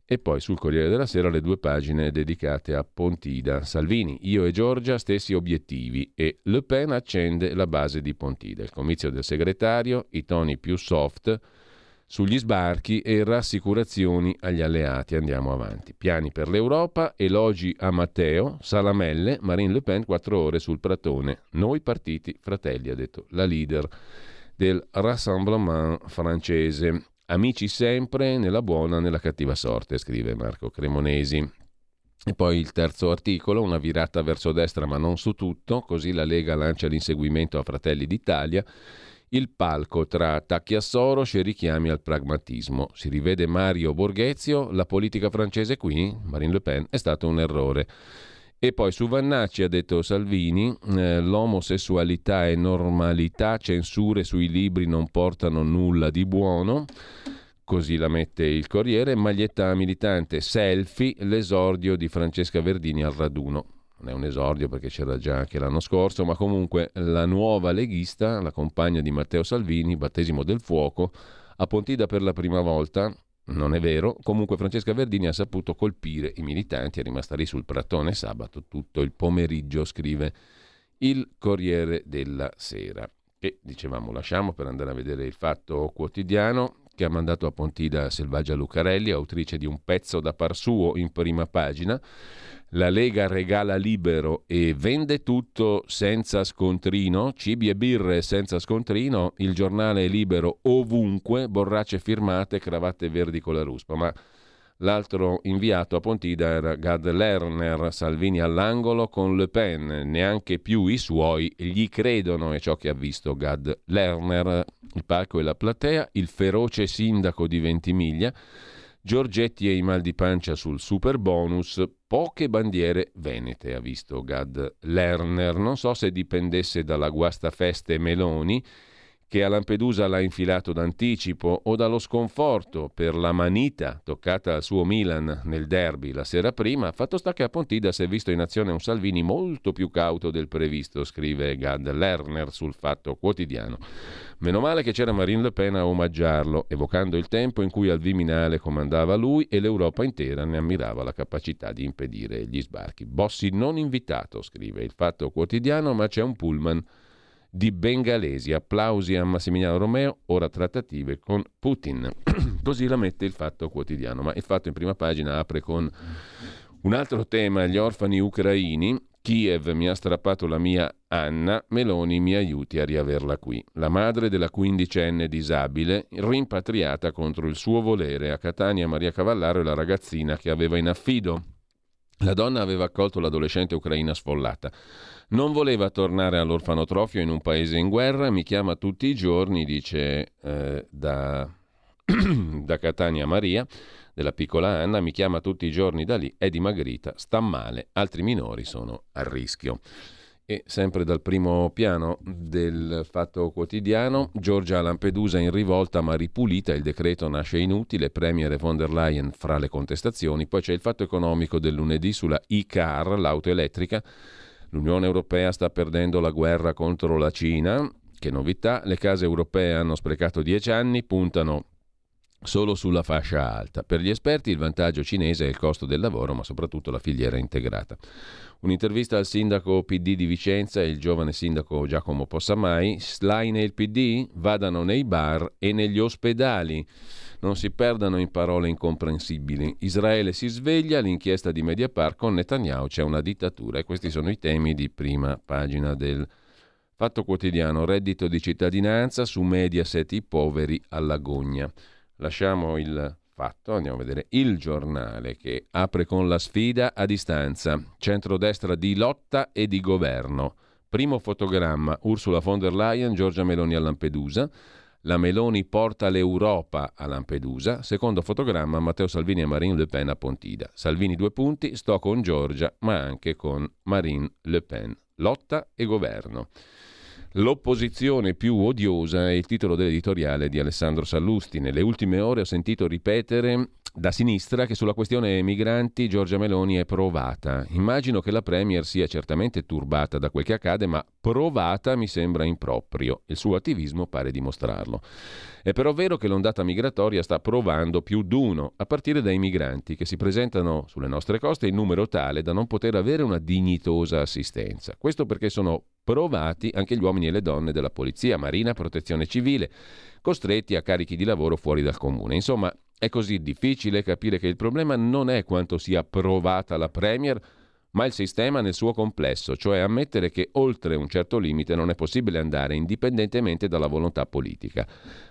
e poi sul Corriere della Sera le due pagine dedicate a Pontida. Salvini, io e Giorgia stessi obiettivi e Le Pen accende la base di Pontida. Il comizio del segretario, i toni più soft sugli sbarchi e rassicurazioni agli alleati. Andiamo avanti. Piani per l'Europa, elogi a Matteo, Salamelle, Marine Le Pen, quattro ore sul pratone. Noi partiti fratelli, ha detto la leader del Rassemblement francese. Amici sempre, nella buona, nella cattiva sorte, scrive Marco Cremonesi. E poi il terzo articolo, una virata verso destra ma non su tutto, così la Lega lancia l'inseguimento a Fratelli d'Italia il palco tra attacchi a Soros e richiami al pragmatismo. Si rivede Mario Borghezio, la politica francese qui, Marine Le Pen, è stato un errore. E poi su Vannacci ha detto Salvini, eh, l'omosessualità è normalità, censure sui libri non portano nulla di buono. Così la mette il Corriere, maglietta militante, selfie, l'esordio di Francesca Verdini al raduno. Non è un esordio perché c'era già anche l'anno scorso, ma comunque la nuova leghista, la compagna di Matteo Salvini, battesimo del fuoco, a Pontida per la prima volta, non è vero, comunque Francesca Verdini ha saputo colpire i militanti, è rimasta lì sul pratone sabato tutto il pomeriggio, scrive il Corriere della Sera. E dicevamo lasciamo per andare a vedere il fatto quotidiano che ha mandato a Pontida Selvaggia Lucarelli, autrice di un pezzo da par suo in prima pagina. La Lega regala libero e vende tutto senza scontrino, cibi e birre senza scontrino, il giornale è libero ovunque, borracce firmate, cravatte verdi con la ruspa. Ma L'altro inviato a Pontida era Gad Lerner, Salvini all'angolo con Le Pen, neanche più i suoi gli credono, è ciò che ha visto Gad Lerner, il palco e la platea, il feroce sindaco di Ventimiglia, Giorgetti e i mal di pancia sul super bonus, poche bandiere venete, ha visto Gad Lerner, non so se dipendesse dalla guastafeste Meloni, che a Lampedusa l'ha infilato d'anticipo o dallo sconforto per la manita toccata al suo Milan nel derby la sera prima, fatto sta che a Pontida si è visto in azione un Salvini molto più cauto del previsto, scrive Gad Lerner sul Fatto Quotidiano. Meno male che c'era Marine Le Pen a omaggiarlo, evocando il tempo in cui al Viminale comandava lui e l'Europa intera ne ammirava la capacità di impedire gli sbarchi. Bossi non invitato, scrive il Fatto Quotidiano, ma c'è un pullman di bengalesi. Applausi a Massimiliano Romeo, ora trattative con Putin. Così la mette il fatto quotidiano. Ma il fatto in prima pagina apre con un altro tema, gli orfani ucraini. Kiev mi ha strappato la mia Anna, Meloni mi aiuti a riaverla qui. La madre della quindicenne disabile, rimpatriata contro il suo volere a Catania Maria Cavallaro e la ragazzina che aveva in affido. La donna aveva accolto l'adolescente ucraina sfollata. Non voleva tornare all'orfanotrofio in un paese in guerra, mi chiama tutti i giorni, dice eh, da, da Catania Maria, della piccola Anna, mi chiama tutti i giorni da lì, è dimagrita, sta male, altri minori sono a rischio. E sempre dal primo piano del fatto quotidiano, Giorgia Lampedusa in rivolta ma ripulita, il decreto nasce inutile, Premier von der Leyen fra le contestazioni, poi c'è il fatto economico del lunedì sulla e-car, l'auto elettrica, L'Unione Europea sta perdendo la guerra contro la Cina. Che novità, le case europee hanno sprecato dieci anni, puntano solo sulla fascia alta. Per gli esperti il vantaggio cinese è il costo del lavoro, ma soprattutto la filiera integrata. Un'intervista al sindaco PD di Vicenza, il giovane sindaco Giacomo Possamai, slai nel PD, vadano nei bar e negli ospedali non si perdano in parole incomprensibili. Israele si sveglia, l'inchiesta di Mediapart con Netanyahu c'è una dittatura e questi sono i temi di prima pagina del Fatto Quotidiano, reddito di cittadinanza su Mediaset i poveri all'agonia. Lasciamo il fatto, andiamo a vedere il giornale che apre con la sfida a distanza, centrodestra di lotta e di governo. Primo fotogramma, Ursula von der Leyen, Giorgia Meloni a Lampedusa. La Meloni porta l'Europa a Lampedusa. Secondo fotogramma Matteo Salvini e Marine Le Pen a Pontida. Salvini due punti, sto con Giorgia, ma anche con Marine Le Pen. Lotta e governo. L'opposizione più odiosa è il titolo dell'editoriale di Alessandro Sallusti. Nelle ultime ore ho sentito ripetere da sinistra che sulla questione migranti Giorgia Meloni è provata. Immagino che la Premier sia certamente turbata da quel che accade, ma provata mi sembra improprio. Il suo attivismo pare dimostrarlo. È però vero che l'ondata migratoria sta provando più d'uno, a partire dai migranti che si presentano sulle nostre coste in numero tale da non poter avere una dignitosa assistenza. Questo perché sono provati anche gli uomini e le donne della polizia, marina, protezione civile, costretti a carichi di lavoro fuori dal comune. Insomma, è così difficile capire che il problema non è quanto sia provata la Premier, ma il sistema nel suo complesso, cioè ammettere che oltre un certo limite non è possibile andare indipendentemente dalla volontà politica.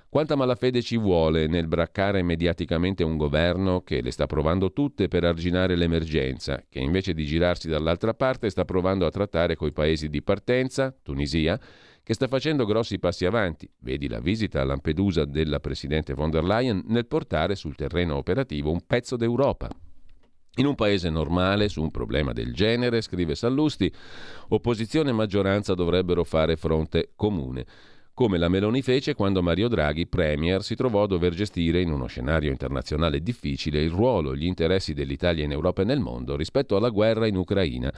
Quanta malafede ci vuole nel braccare mediaticamente un governo che le sta provando tutte per arginare l'emergenza, che invece di girarsi dall'altra parte sta provando a trattare coi paesi di partenza, Tunisia, che sta facendo grossi passi avanti, vedi la visita a Lampedusa della Presidente von der Leyen, nel portare sul terreno operativo un pezzo d'Europa. In un paese normale, su un problema del genere, scrive Sallusti, opposizione e maggioranza dovrebbero fare fronte comune come la Meloni fece quando Mario Draghi, Premier, si trovò a dover gestire in uno scenario internazionale difficile il ruolo e gli interessi dell'Italia in Europa e nel mondo rispetto alla guerra in Ucraina.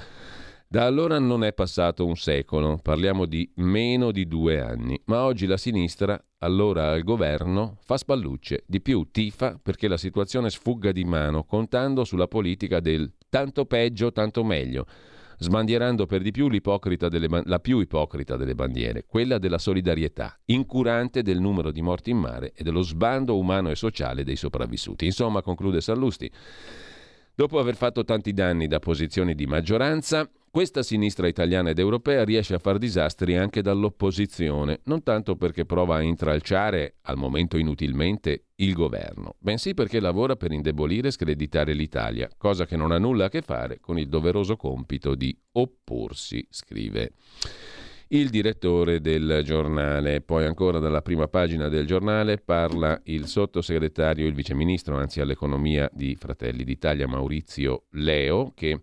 Da allora non è passato un secolo, parliamo di meno di due anni, ma oggi la sinistra, allora al governo, fa spallucce, di più tifa perché la situazione sfugga di mano, contando sulla politica del tanto peggio, tanto meglio, sbandierando per di più delle, la più ipocrita delle bandiere, quella della solidarietà, incurante del numero di morti in mare e dello sbando umano e sociale dei sopravvissuti. Insomma, conclude Sallusti, dopo aver fatto tanti danni da posizioni di maggioranza, questa sinistra italiana ed europea riesce a far disastri anche dall'opposizione, non tanto perché prova a intralciare, al momento inutilmente, il governo, bensì perché lavora per indebolire e screditare l'Italia, cosa che non ha nulla a che fare con il doveroso compito di opporsi, scrive il direttore del giornale. Poi ancora dalla prima pagina del giornale parla il sottosegretario, il viceministro, anzi all'economia di Fratelli d'Italia, Maurizio Leo, che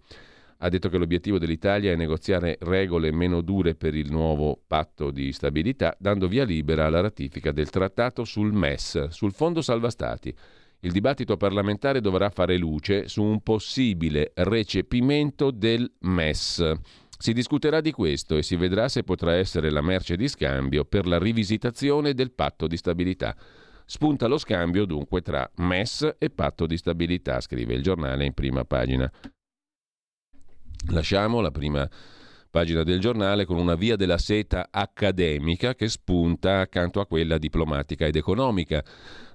ha detto che l'obiettivo dell'Italia è negoziare regole meno dure per il nuovo patto di stabilità, dando via libera alla ratifica del trattato sul MES, sul Fondo Salva Stati. Il dibattito parlamentare dovrà fare luce su un possibile recepimento del MES. Si discuterà di questo e si vedrà se potrà essere la merce di scambio per la rivisitazione del patto di stabilità. Spunta lo scambio dunque tra MES e patto di stabilità, scrive il giornale in prima pagina. Lasciamo la prima pagina del giornale con una via della seta accademica che spunta accanto a quella diplomatica ed economica.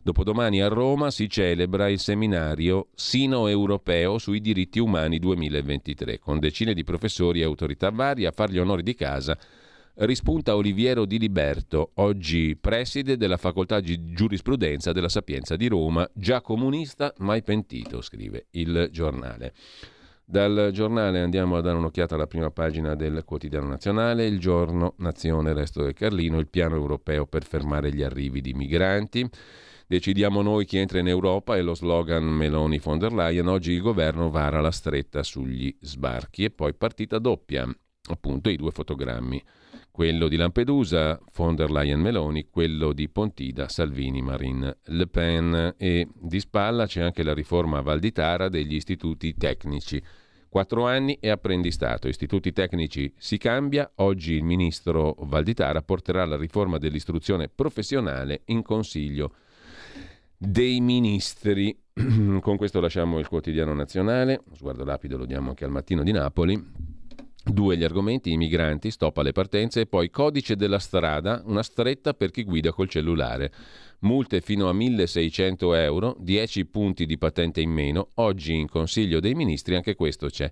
Dopodomani a Roma si celebra il seminario sino-europeo sui diritti umani 2023, con decine di professori e autorità varie a fare gli onori di casa. Rispunta Oliviero Di Liberto, oggi preside della facoltà di giurisprudenza della Sapienza di Roma, già comunista, mai pentito, scrive il giornale. Dal giornale andiamo a dare un'occhiata alla prima pagina del quotidiano nazionale, il giorno, nazione, resto del Carlino, il piano europeo per fermare gli arrivi di migranti. Decidiamo noi chi entra in Europa e lo slogan Meloni von der Leyen. Oggi il governo vara la stretta sugli sbarchi e poi partita doppia, appunto i due fotogrammi. Quello di Lampedusa, von der Leyen Meloni, quello di Pontida, Salvini, Marine Le Pen e di spalla c'è anche la riforma Valditara degli istituti tecnici. Quattro anni e apprendistato. Istituti tecnici si cambia. Oggi il ministro Valditara porterà la riforma dell'istruzione professionale in Consiglio dei Ministri. Con questo lasciamo il quotidiano nazionale. Sguardo rapido lo diamo anche al mattino di Napoli. Due gli argomenti, i migranti, stop alle partenze e poi codice della strada, una stretta per chi guida col cellulare. Multe fino a 1600 euro, 10 punti di patente in meno. Oggi in Consiglio dei Ministri anche questo c'è.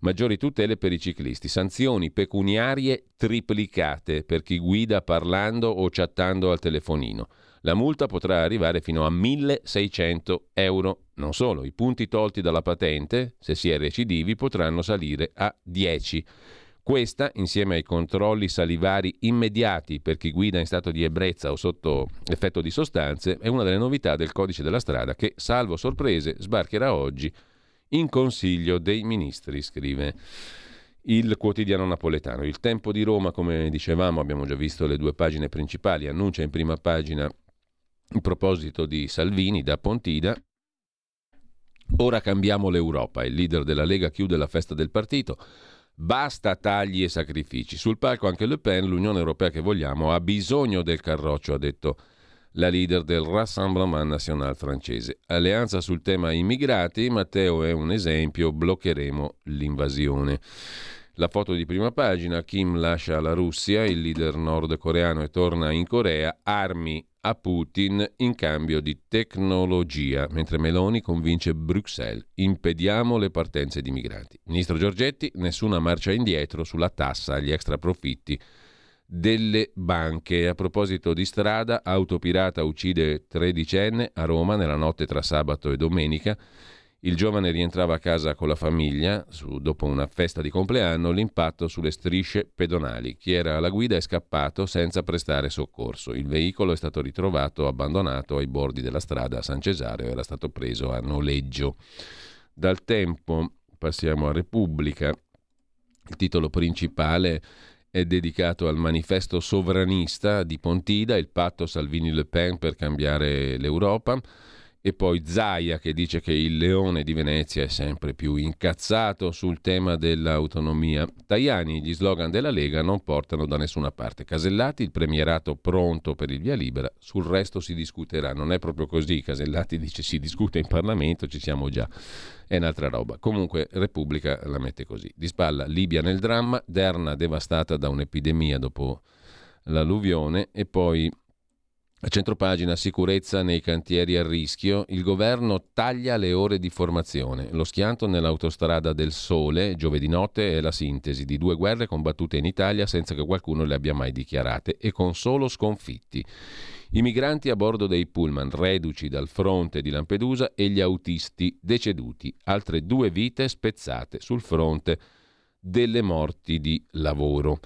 Maggiori tutele per i ciclisti, sanzioni pecuniarie triplicate per chi guida parlando o chattando al telefonino. La multa potrà arrivare fino a 1600 euro. Non solo, i punti tolti dalla patente, se si è recidivi, potranno salire a 10. Questa, insieme ai controlli salivari immediati per chi guida in stato di ebbrezza o sotto effetto di sostanze, è una delle novità del codice della strada che, salvo sorprese, sbarcherà oggi in Consiglio dei Ministri, scrive il quotidiano napoletano. Il Tempo di Roma, come dicevamo, abbiamo già visto le due pagine principali, annuncia in prima pagina il proposito di Salvini da Pontida. Ora cambiamo l'Europa. Il leader della Lega chiude la festa del partito. Basta tagli e sacrifici. Sul palco anche Le Pen, l'Unione Europea che vogliamo, ha bisogno del carroccio, ha detto la leader del Rassemblement National francese. Alleanza sul tema immigrati, Matteo è un esempio, bloccheremo l'invasione. La foto di prima pagina, Kim lascia la Russia, il leader nordcoreano e torna in Corea, armi a Putin in cambio di tecnologia, mentre Meloni convince Bruxelles, impediamo le partenze di migranti. Ministro Giorgetti, nessuna marcia indietro sulla tassa agli extraprofitti delle banche. A proposito di strada, autopirata uccide tredicenne a Roma nella notte tra sabato e domenica. Il giovane rientrava a casa con la famiglia, su, dopo una festa di compleanno, l'impatto sulle strisce pedonali. Chi era alla guida è scappato senza prestare soccorso. Il veicolo è stato ritrovato abbandonato ai bordi della strada a San Cesareo, era stato preso a noleggio Dal tempo passiamo a Repubblica. Il titolo principale è dedicato al manifesto sovranista di Pontida, il patto Salvini-Le Pen per cambiare l'Europa e poi Zaia che dice che il leone di Venezia è sempre più incazzato sul tema dell'autonomia. Tajani, gli slogan della Lega non portano da nessuna parte. Casellati, il premierato pronto per il via libera, sul resto si discuterà. Non è proprio così, Casellati dice si discute in Parlamento, ci siamo già. È un'altra roba. Comunque Repubblica la mette così. Di spalla Libia nel dramma, Derna devastata da un'epidemia dopo l'alluvione e poi a centropagina sicurezza nei cantieri a rischio, il governo taglia le ore di formazione. Lo schianto nell'autostrada del Sole, giovedì notte, è la sintesi di due guerre combattute in Italia senza che qualcuno le abbia mai dichiarate e con solo sconfitti. I migranti a bordo dei pullman reduci dal fronte di Lampedusa e gli autisti deceduti. Altre due vite spezzate sul fronte delle morti di lavoro.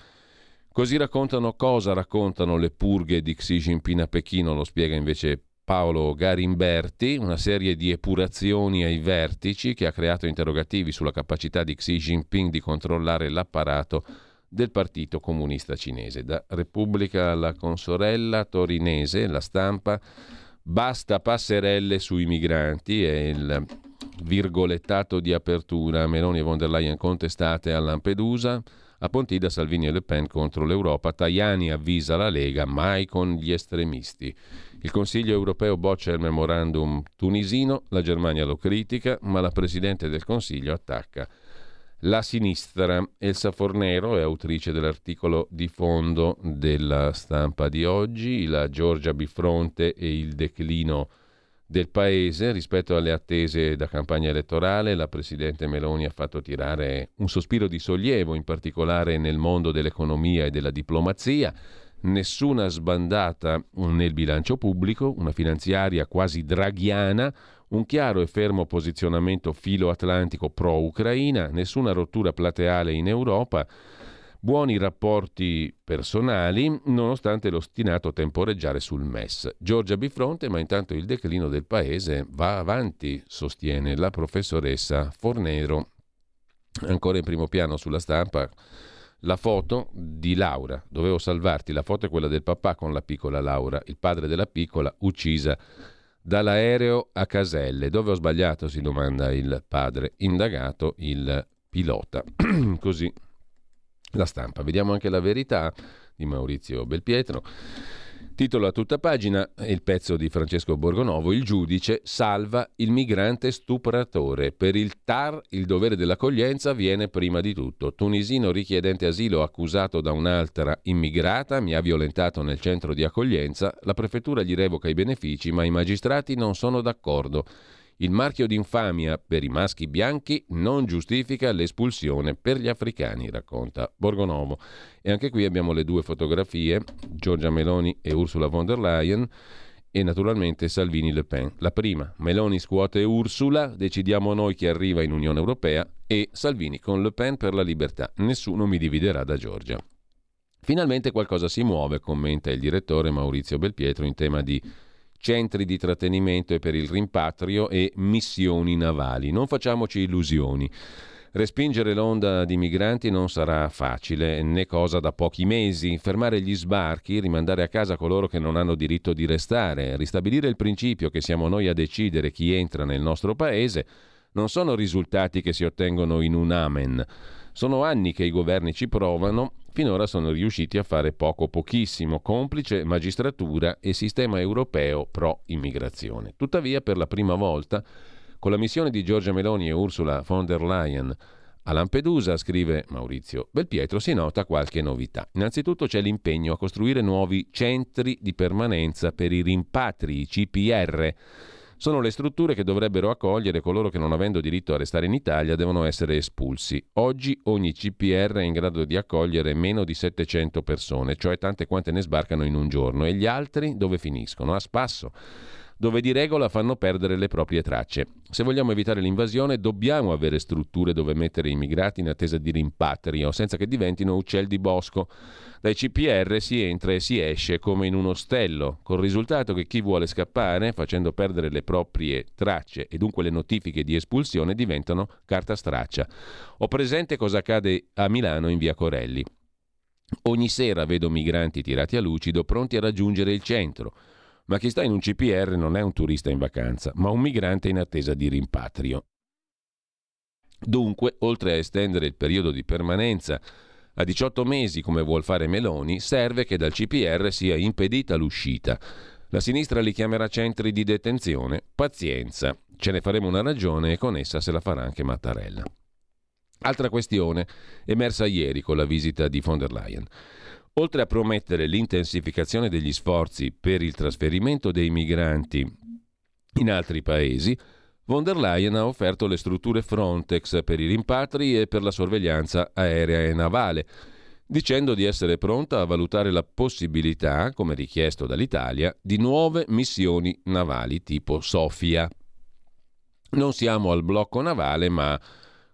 Così raccontano cosa raccontano le purghe di Xi Jinping a Pechino, lo spiega invece Paolo Garimberti, una serie di epurazioni ai vertici che ha creato interrogativi sulla capacità di Xi Jinping di controllare l'apparato del Partito Comunista Cinese. Da Repubblica alla consorella torinese, la stampa, basta passerelle sui migranti e il virgolettato di apertura Meloni e von der Leyen contestate a Lampedusa. A Pontida Salvini e Le Pen contro l'Europa, Tajani avvisa la Lega mai con gli estremisti. Il Consiglio europeo boccia il memorandum tunisino, la Germania lo critica, ma la Presidente del Consiglio attacca la sinistra. Elsa Fornero è autrice dell'articolo di fondo della stampa di oggi, la Giorgia Bifronte e il declino del Paese rispetto alle attese da campagna elettorale. La Presidente Meloni ha fatto tirare un sospiro di sollievo, in particolare nel mondo dell'economia e della diplomazia. Nessuna sbandata nel bilancio pubblico, una finanziaria quasi draghiana, un chiaro e fermo posizionamento filo-atlantico pro-Ucraina, nessuna rottura plateale in Europa buoni rapporti personali nonostante l'ostinato temporeggiare sul MES. Giorgia Bifronte, ma intanto il declino del paese va avanti, sostiene la professoressa Fornero. Ancora in primo piano sulla stampa la foto di Laura. Dovevo salvarti, la foto è quella del papà con la piccola Laura, il padre della piccola uccisa dall'aereo a Caselle. Dove ho sbagliato? si domanda il padre, indagato il pilota. Così la stampa. Vediamo anche la verità di Maurizio Belpietro. Titolo a tutta pagina, il pezzo di Francesco Borgonovo, il giudice salva il migrante stupratore. Per il TAR il dovere dell'accoglienza viene prima di tutto. Tunisino richiedente asilo accusato da un'altra immigrata mi ha violentato nel centro di accoglienza, la prefettura gli revoca i benefici ma i magistrati non sono d'accordo. Il marchio d'infamia per i maschi bianchi non giustifica l'espulsione per gli africani, racconta Borgonovo. E anche qui abbiamo le due fotografie, Giorgia Meloni e Ursula von der Leyen e naturalmente Salvini Le Pen. La prima, Meloni scuote Ursula, decidiamo noi chi arriva in Unione Europea e Salvini con Le Pen per la libertà. Nessuno mi dividerà da Giorgia. Finalmente qualcosa si muove, commenta il direttore Maurizio Belpietro in tema di centri di trattenimento e per il rimpatrio e missioni navali. Non facciamoci illusioni. Respingere l'onda di migranti non sarà facile, né cosa da pochi mesi. Fermare gli sbarchi, rimandare a casa coloro che non hanno diritto di restare, ristabilire il principio che siamo noi a decidere chi entra nel nostro paese, non sono risultati che si ottengono in un amen. Sono anni che i governi ci provano finora sono riusciti a fare poco pochissimo, complice magistratura e sistema europeo pro immigrazione. Tuttavia, per la prima volta, con la missione di Giorgia Meloni e Ursula von der Leyen a Lampedusa, scrive Maurizio Belpietro, si nota qualche novità. Innanzitutto c'è l'impegno a costruire nuovi centri di permanenza per i rimpatri, i CPR sono le strutture che dovrebbero accogliere coloro che non avendo diritto a restare in Italia devono essere espulsi. Oggi ogni CPR è in grado di accogliere meno di 700 persone, cioè tante quante ne sbarcano in un giorno, e gli altri dove finiscono? A spasso. Dove di regola fanno perdere le proprie tracce. Se vogliamo evitare l'invasione dobbiamo avere strutture dove mettere i immigrati in attesa di rimpatrio, senza che diventino uccelli di bosco. Dai CPR si entra e si esce come in un ostello, col risultato che chi vuole scappare, facendo perdere le proprie tracce e dunque le notifiche di espulsione, diventano carta straccia. Ho presente cosa accade a Milano in via Corelli. Ogni sera vedo migranti tirati a lucido pronti a raggiungere il centro. Ma chi sta in un CPR non è un turista in vacanza, ma un migrante in attesa di rimpatrio. Dunque, oltre a estendere il periodo di permanenza a 18 mesi come vuol fare Meloni, serve che dal CPR sia impedita l'uscita. La sinistra li chiamerà centri di detenzione. Pazienza, ce ne faremo una ragione e con essa se la farà anche Mattarella. Altra questione emersa ieri con la visita di von der Leyen. Oltre a promettere l'intensificazione degli sforzi per il trasferimento dei migranti in altri paesi, von der Leyen ha offerto le strutture Frontex per i rimpatri e per la sorveglianza aerea e navale, dicendo di essere pronta a valutare la possibilità, come richiesto dall'Italia, di nuove missioni navali tipo Sofia. Non siamo al blocco navale, ma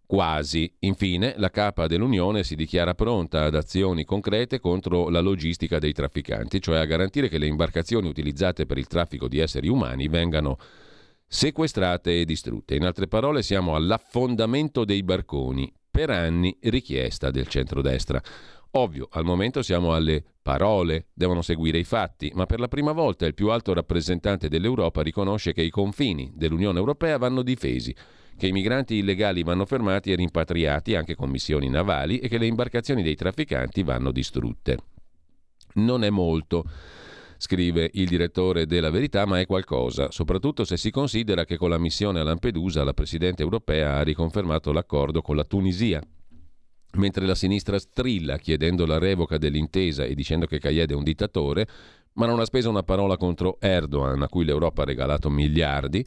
Quasi. Infine, la capa dell'Unione si dichiara pronta ad azioni concrete contro la logistica dei trafficanti, cioè a garantire che le imbarcazioni utilizzate per il traffico di esseri umani vengano sequestrate e distrutte. In altre parole, siamo all'affondamento dei barconi, per anni richiesta del centrodestra. Ovvio, al momento siamo alle parole, devono seguire i fatti, ma per la prima volta il più alto rappresentante dell'Europa riconosce che i confini dell'Unione Europea vanno difesi che i migranti illegali vanno fermati e rimpatriati anche con missioni navali e che le imbarcazioni dei trafficanti vanno distrutte. Non è molto, scrive il direttore della Verità, ma è qualcosa, soprattutto se si considera che con la missione a Lampedusa la Presidente europea ha riconfermato l'accordo con la Tunisia. Mentre la sinistra strilla chiedendo la revoca dell'intesa e dicendo che Kayed è un dittatore, ma non ha speso una parola contro Erdogan, a cui l'Europa ha regalato miliardi,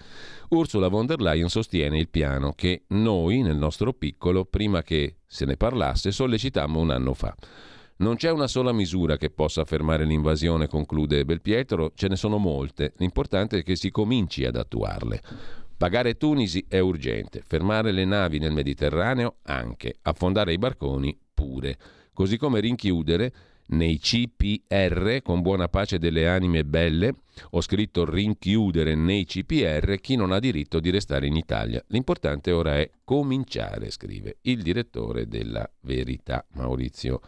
Ursula von der Leyen sostiene il piano che noi, nel nostro piccolo, prima che se ne parlasse, sollecitammo un anno fa. Non c'è una sola misura che possa fermare l'invasione, conclude Belpietro, ce ne sono molte, l'importante è che si cominci ad attuarle. Pagare Tunisi è urgente, fermare le navi nel Mediterraneo anche, affondare i barconi pure, così come rinchiudere nei CPR, con buona pace delle anime belle, ho scritto rinchiudere nei CPR chi non ha diritto di restare in Italia. L'importante ora è cominciare, scrive il direttore della Verità, Maurizio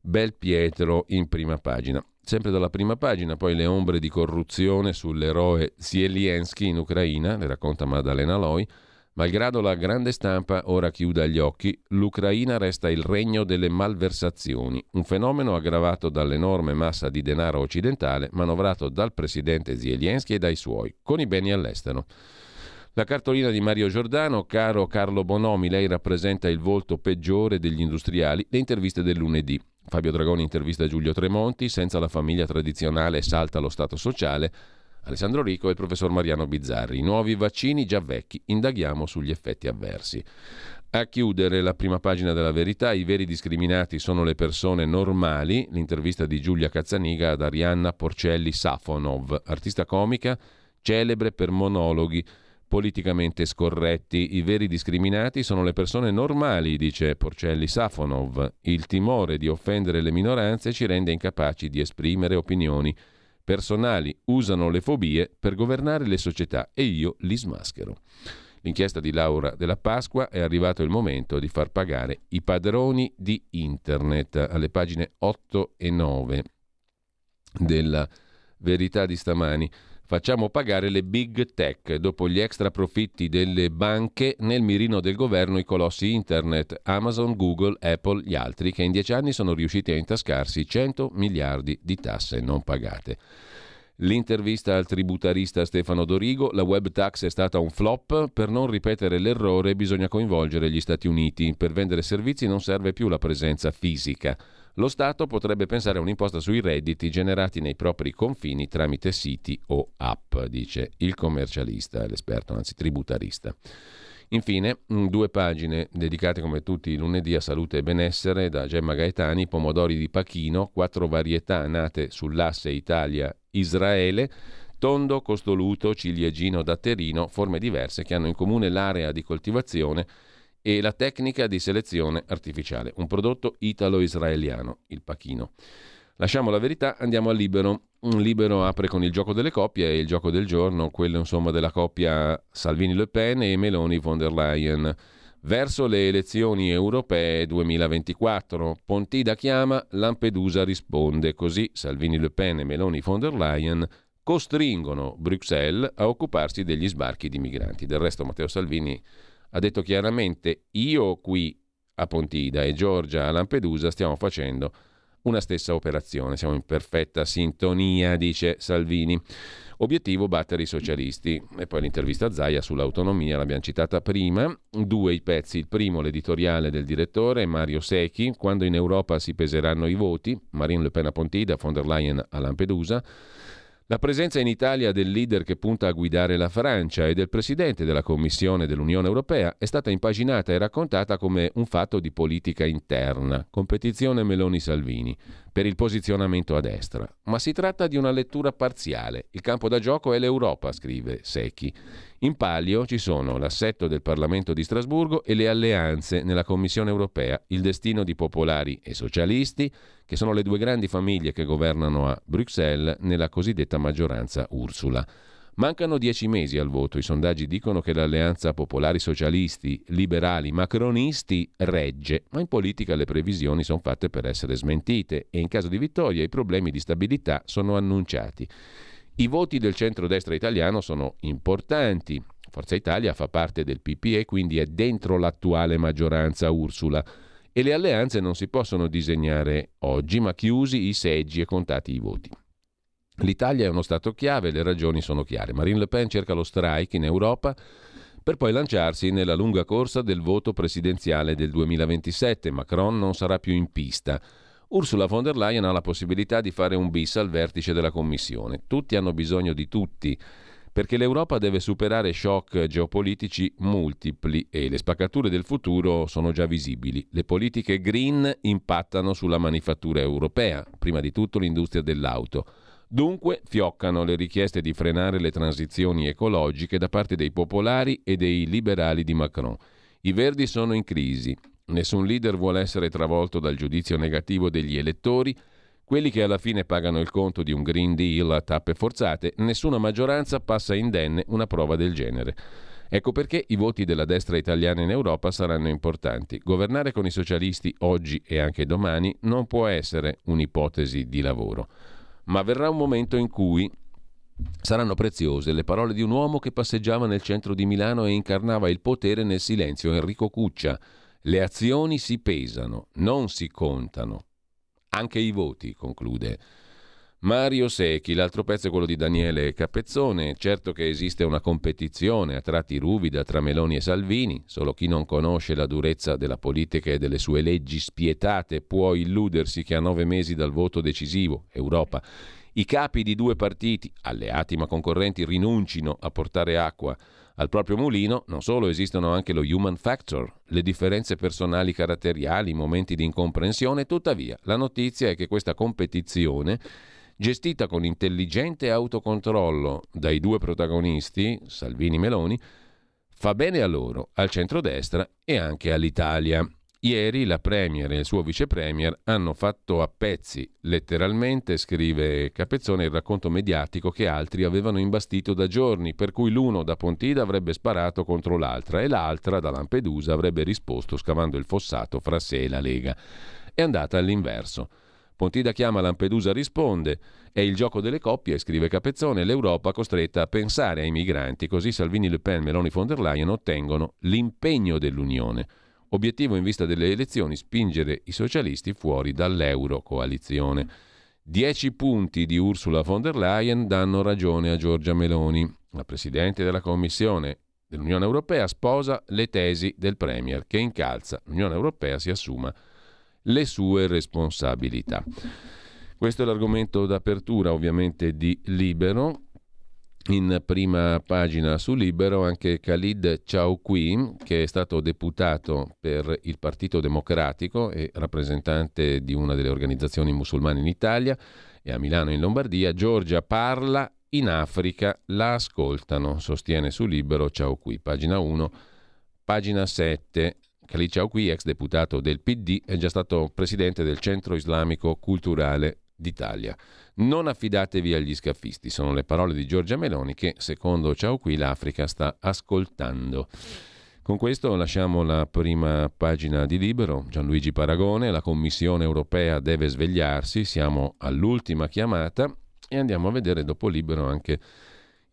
Belpietro, in prima pagina. Sempre dalla prima pagina, poi le ombre di corruzione sull'eroe Zelensky in Ucraina, le racconta Maddalena Loi, Malgrado la grande stampa ora chiuda gli occhi, l'Ucraina resta il regno delle malversazioni, un fenomeno aggravato dall'enorme massa di denaro occidentale manovrato dal presidente Zelensky e dai suoi, con i beni all'estero. La cartolina di Mario Giordano, caro Carlo Bonomi, lei rappresenta il volto peggiore degli industriali, le interviste del lunedì. Fabio Dragoni intervista Giulio Tremonti, senza la famiglia tradizionale salta lo Stato sociale, Alessandro Rico e il professor Mariano Bizzarri. Nuovi vaccini già vecchi, indaghiamo sugli effetti avversi. A chiudere la prima pagina della verità, i veri discriminati sono le persone normali, l'intervista di Giulia Cazzaniga ad Arianna Porcelli Safonov, artista comica, celebre per monologhi politicamente scorretti. I veri discriminati sono le persone normali, dice Porcelli Safonov. Il timore di offendere le minoranze ci rende incapaci di esprimere opinioni personali usano le fobie per governare le società e io li smaschero. L'inchiesta di Laura della Pasqua è arrivato il momento di far pagare i padroni di Internet alle pagine 8 e 9 della Verità di stamani. Facciamo pagare le big tech. Dopo gli extra profitti delle banche, nel mirino del governo i colossi internet, Amazon, Google, Apple, gli altri, che in dieci anni sono riusciti a intascarsi 100 miliardi di tasse non pagate. L'intervista al tributarista Stefano Dorigo, la web tax è stata un flop, per non ripetere l'errore bisogna coinvolgere gli Stati Uniti, per vendere servizi non serve più la presenza fisica. Lo Stato potrebbe pensare a un'imposta sui redditi generati nei propri confini tramite siti o app, dice il commercialista, l'esperto, anzi tributarista. Infine, due pagine dedicate come tutti i lunedì a salute e benessere da Gemma Gaetani, pomodori di Pachino, quattro varietà nate sull'asse Italia-Israele, tondo, costoluto, ciliegino, datterino, forme diverse che hanno in comune l'area di coltivazione e la tecnica di selezione artificiale, un prodotto italo-israeliano, il pachino. Lasciamo la verità, andiamo al libero. Un libero apre con il gioco delle coppie e il gioco del giorno, quello insomma della coppia Salvini-Le Pen e Meloni-von der Leyen. Verso le elezioni europee 2024, Pontida chiama, Lampedusa risponde, così Salvini-Le Pen e Meloni-von der Leyen costringono Bruxelles a occuparsi degli sbarchi di migranti. Del resto Matteo Salvini ha detto chiaramente io qui a Pontida e Giorgia a Lampedusa stiamo facendo una stessa operazione, siamo in perfetta sintonia, dice Salvini. Obiettivo battere i socialisti. E poi l'intervista a Zaia sull'autonomia, l'abbiamo citata prima. Due i pezzi, il primo l'editoriale del direttore Mario Secchi, quando in Europa si peseranno i voti, Marine Le Pen a Pontida, von der Leyen a Lampedusa. La presenza in Italia del leader che punta a guidare la Francia e del presidente della Commissione dell'Unione Europea è stata impaginata e raccontata come un fatto di politica interna, competizione Meloni-Salvini, per il posizionamento a destra. Ma si tratta di una lettura parziale. Il campo da gioco è l'Europa, scrive Secchi. In palio ci sono l'assetto del Parlamento di Strasburgo e le alleanze nella Commissione europea, il destino di popolari e socialisti, che sono le due grandi famiglie che governano a Bruxelles nella cosiddetta maggioranza Ursula. Mancano dieci mesi al voto. I sondaggi dicono che l'alleanza popolari socialisti, liberali, macronisti regge, ma in politica le previsioni sono fatte per essere smentite e in caso di vittoria i problemi di stabilità sono annunciati. I voti del centrodestra italiano sono importanti. Forza Italia fa parte del PPE, quindi è dentro l'attuale maggioranza Ursula. E le alleanze non si possono disegnare oggi, ma chiusi i seggi e contati i voti. L'Italia è uno Stato chiave, le ragioni sono chiare. Marine Le Pen cerca lo strike in Europa per poi lanciarsi nella lunga corsa del voto presidenziale del 2027. Macron non sarà più in pista. Ursula von der Leyen ha la possibilità di fare un bis al vertice della Commissione. Tutti hanno bisogno di tutti, perché l'Europa deve superare shock geopolitici multipli e le spaccature del futuro sono già visibili. Le politiche green impattano sulla manifattura europea, prima di tutto l'industria dell'auto. Dunque fioccano le richieste di frenare le transizioni ecologiche da parte dei popolari e dei liberali di Macron. I verdi sono in crisi, Nessun leader vuole essere travolto dal giudizio negativo degli elettori, quelli che alla fine pagano il conto di un Green Deal a tappe forzate, nessuna maggioranza passa indenne una prova del genere. Ecco perché i voti della destra italiana in Europa saranno importanti. Governare con i socialisti oggi e anche domani non può essere un'ipotesi di lavoro, ma verrà un momento in cui saranno preziose le parole di un uomo che passeggiava nel centro di Milano e incarnava il potere nel silenzio, Enrico Cuccia, le azioni si pesano, non si contano. Anche i voti, conclude. Mario Secchi, l'altro pezzo è quello di Daniele Capezzone. Certo che esiste una competizione a tratti ruvida tra Meloni e Salvini, solo chi non conosce la durezza della politica e delle sue leggi spietate può illudersi che a nove mesi dal voto decisivo, Europa, i capi di due partiti, alleati ma concorrenti, rinuncino a portare acqua al proprio mulino non solo esistono anche lo human factor, le differenze personali caratteriali, momenti di incomprensione, tuttavia la notizia è che questa competizione, gestita con intelligente autocontrollo dai due protagonisti, Salvini e Meloni, fa bene a loro, al centrodestra e anche all'Italia. Ieri la Premier e il suo vice Premier hanno fatto a pezzi, letteralmente, scrive Capezzone, il racconto mediatico che altri avevano imbastito da giorni, per cui l'uno da Pontida avrebbe sparato contro l'altra e l'altra da Lampedusa avrebbe risposto scavando il fossato fra sé e la Lega. È andata all'inverso. Pontida chiama, Lampedusa risponde. È il gioco delle coppie, scrive Capezzone, l'Europa costretta a pensare ai migranti, così Salvini, Le Pen, Meloni von der Leyen ottengono l'impegno dell'Unione. Obiettivo in vista delle elezioni spingere i socialisti fuori dall'euro coalizione. Dieci punti di Ursula von der Leyen danno ragione a Giorgia Meloni. La Presidente della Commissione dell'Unione Europea sposa le tesi del Premier che incalza l'Unione Europea si assuma le sue responsabilità. Questo è l'argomento d'apertura ovviamente di Libero in prima pagina su Libero anche Khalid Chowqui, che è stato deputato per il Partito Democratico e rappresentante di una delle organizzazioni musulmane in Italia e a Milano in Lombardia. Giorgia parla in Africa la ascoltano, sostiene su Libero Ciao Qui, pagina 1, pagina 7. Khalid Ciauqui, ex deputato del PD, è già stato presidente del Centro Islamico Culturale d'Italia. Non affidatevi agli scafisti, sono le parole di Giorgia Meloni che, secondo Ciauqui, l'Africa sta ascoltando. Con questo lasciamo la prima pagina di Libero. Gianluigi Paragone, la Commissione europea deve svegliarsi, siamo all'ultima chiamata e andiamo a vedere dopo Libero anche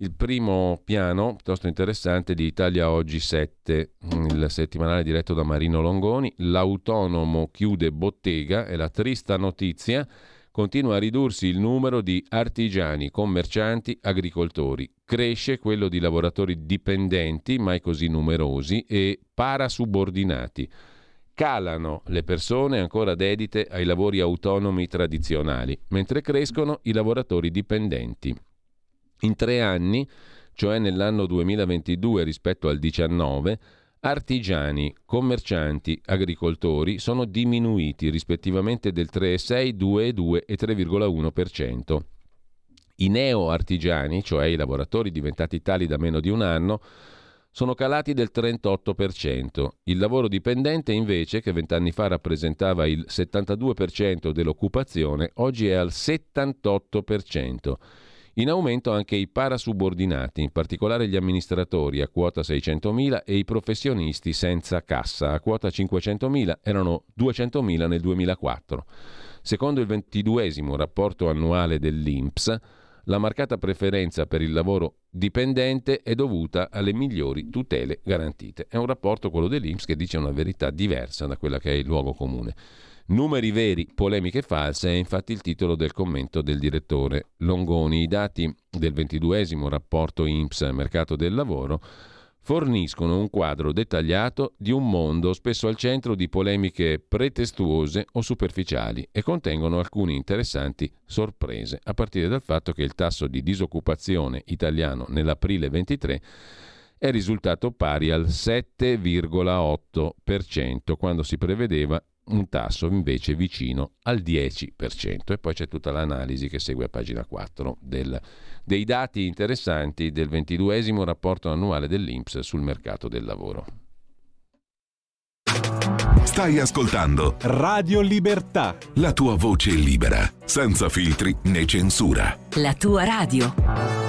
il primo piano, piuttosto interessante, di Italia Oggi 7, il settimanale diretto da Marino Longoni. L'autonomo chiude bottega, è la trista notizia. Continua a ridursi il numero di artigiani, commercianti, agricoltori. Cresce quello di lavoratori dipendenti, mai così numerosi, e parasubordinati. Calano le persone ancora dedite ai lavori autonomi tradizionali, mentre crescono i lavoratori dipendenti. In tre anni, cioè nell'anno 2022 rispetto al 19, artigiani, commercianti, agricoltori sono diminuiti rispettivamente del 3,6, 2,2 e 3,1%. I neo-artigiani, cioè i lavoratori diventati tali da meno di un anno, sono calati del 38%. Il lavoro dipendente invece, che vent'anni fa rappresentava il 72% dell'occupazione, oggi è al 78%. In aumento anche i parasubordinati, in particolare gli amministratori a quota 600.000 e i professionisti senza cassa a quota 500.000, erano 200.000 nel 2004. Secondo il ventiduesimo rapporto annuale dell'INPS, la marcata preferenza per il lavoro dipendente è dovuta alle migliori tutele garantite. È un rapporto, quello dell'INPS, che dice una verità diversa da quella che è il luogo comune. Numeri veri, polemiche false è infatti il titolo del commento del direttore Longoni. I dati del ventiduesimo rapporto INPS Mercato del Lavoro forniscono un quadro dettagliato di un mondo spesso al centro di polemiche pretestuose o superficiali e contengono alcune interessanti sorprese, a partire dal fatto che il tasso di disoccupazione italiano nell'aprile 23 è risultato pari al 7,8%, quando si prevedeva un tasso invece vicino al 10%. E poi c'è tutta l'analisi che segue a pagina 4 del, dei dati interessanti del 22 rapporto annuale dell'INPS sul mercato del lavoro. Stai ascoltando Radio Libertà. La tua voce libera, senza filtri né censura. La tua radio.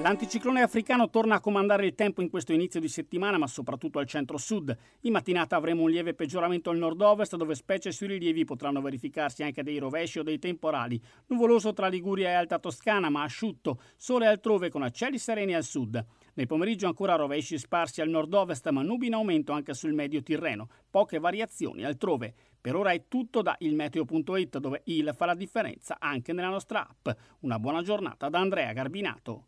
L'anticiclone africano torna a comandare il tempo in questo inizio di settimana, ma soprattutto al centro-sud. In mattinata avremo un lieve peggioramento al nord-ovest, dove specie sui rilievi potranno verificarsi anche dei rovesci o dei temporali. Nuvoloso tra Liguria e Alta Toscana, ma asciutto. Sole altrove con cieli sereni al sud. Nel pomeriggio ancora rovesci sparsi al nord-ovest, ma nubi in aumento anche sul medio Tirreno. Poche variazioni altrove. Per ora è tutto da ilmeteo.it, dove il fa la differenza anche nella nostra app. Una buona giornata da Andrea Garbinato.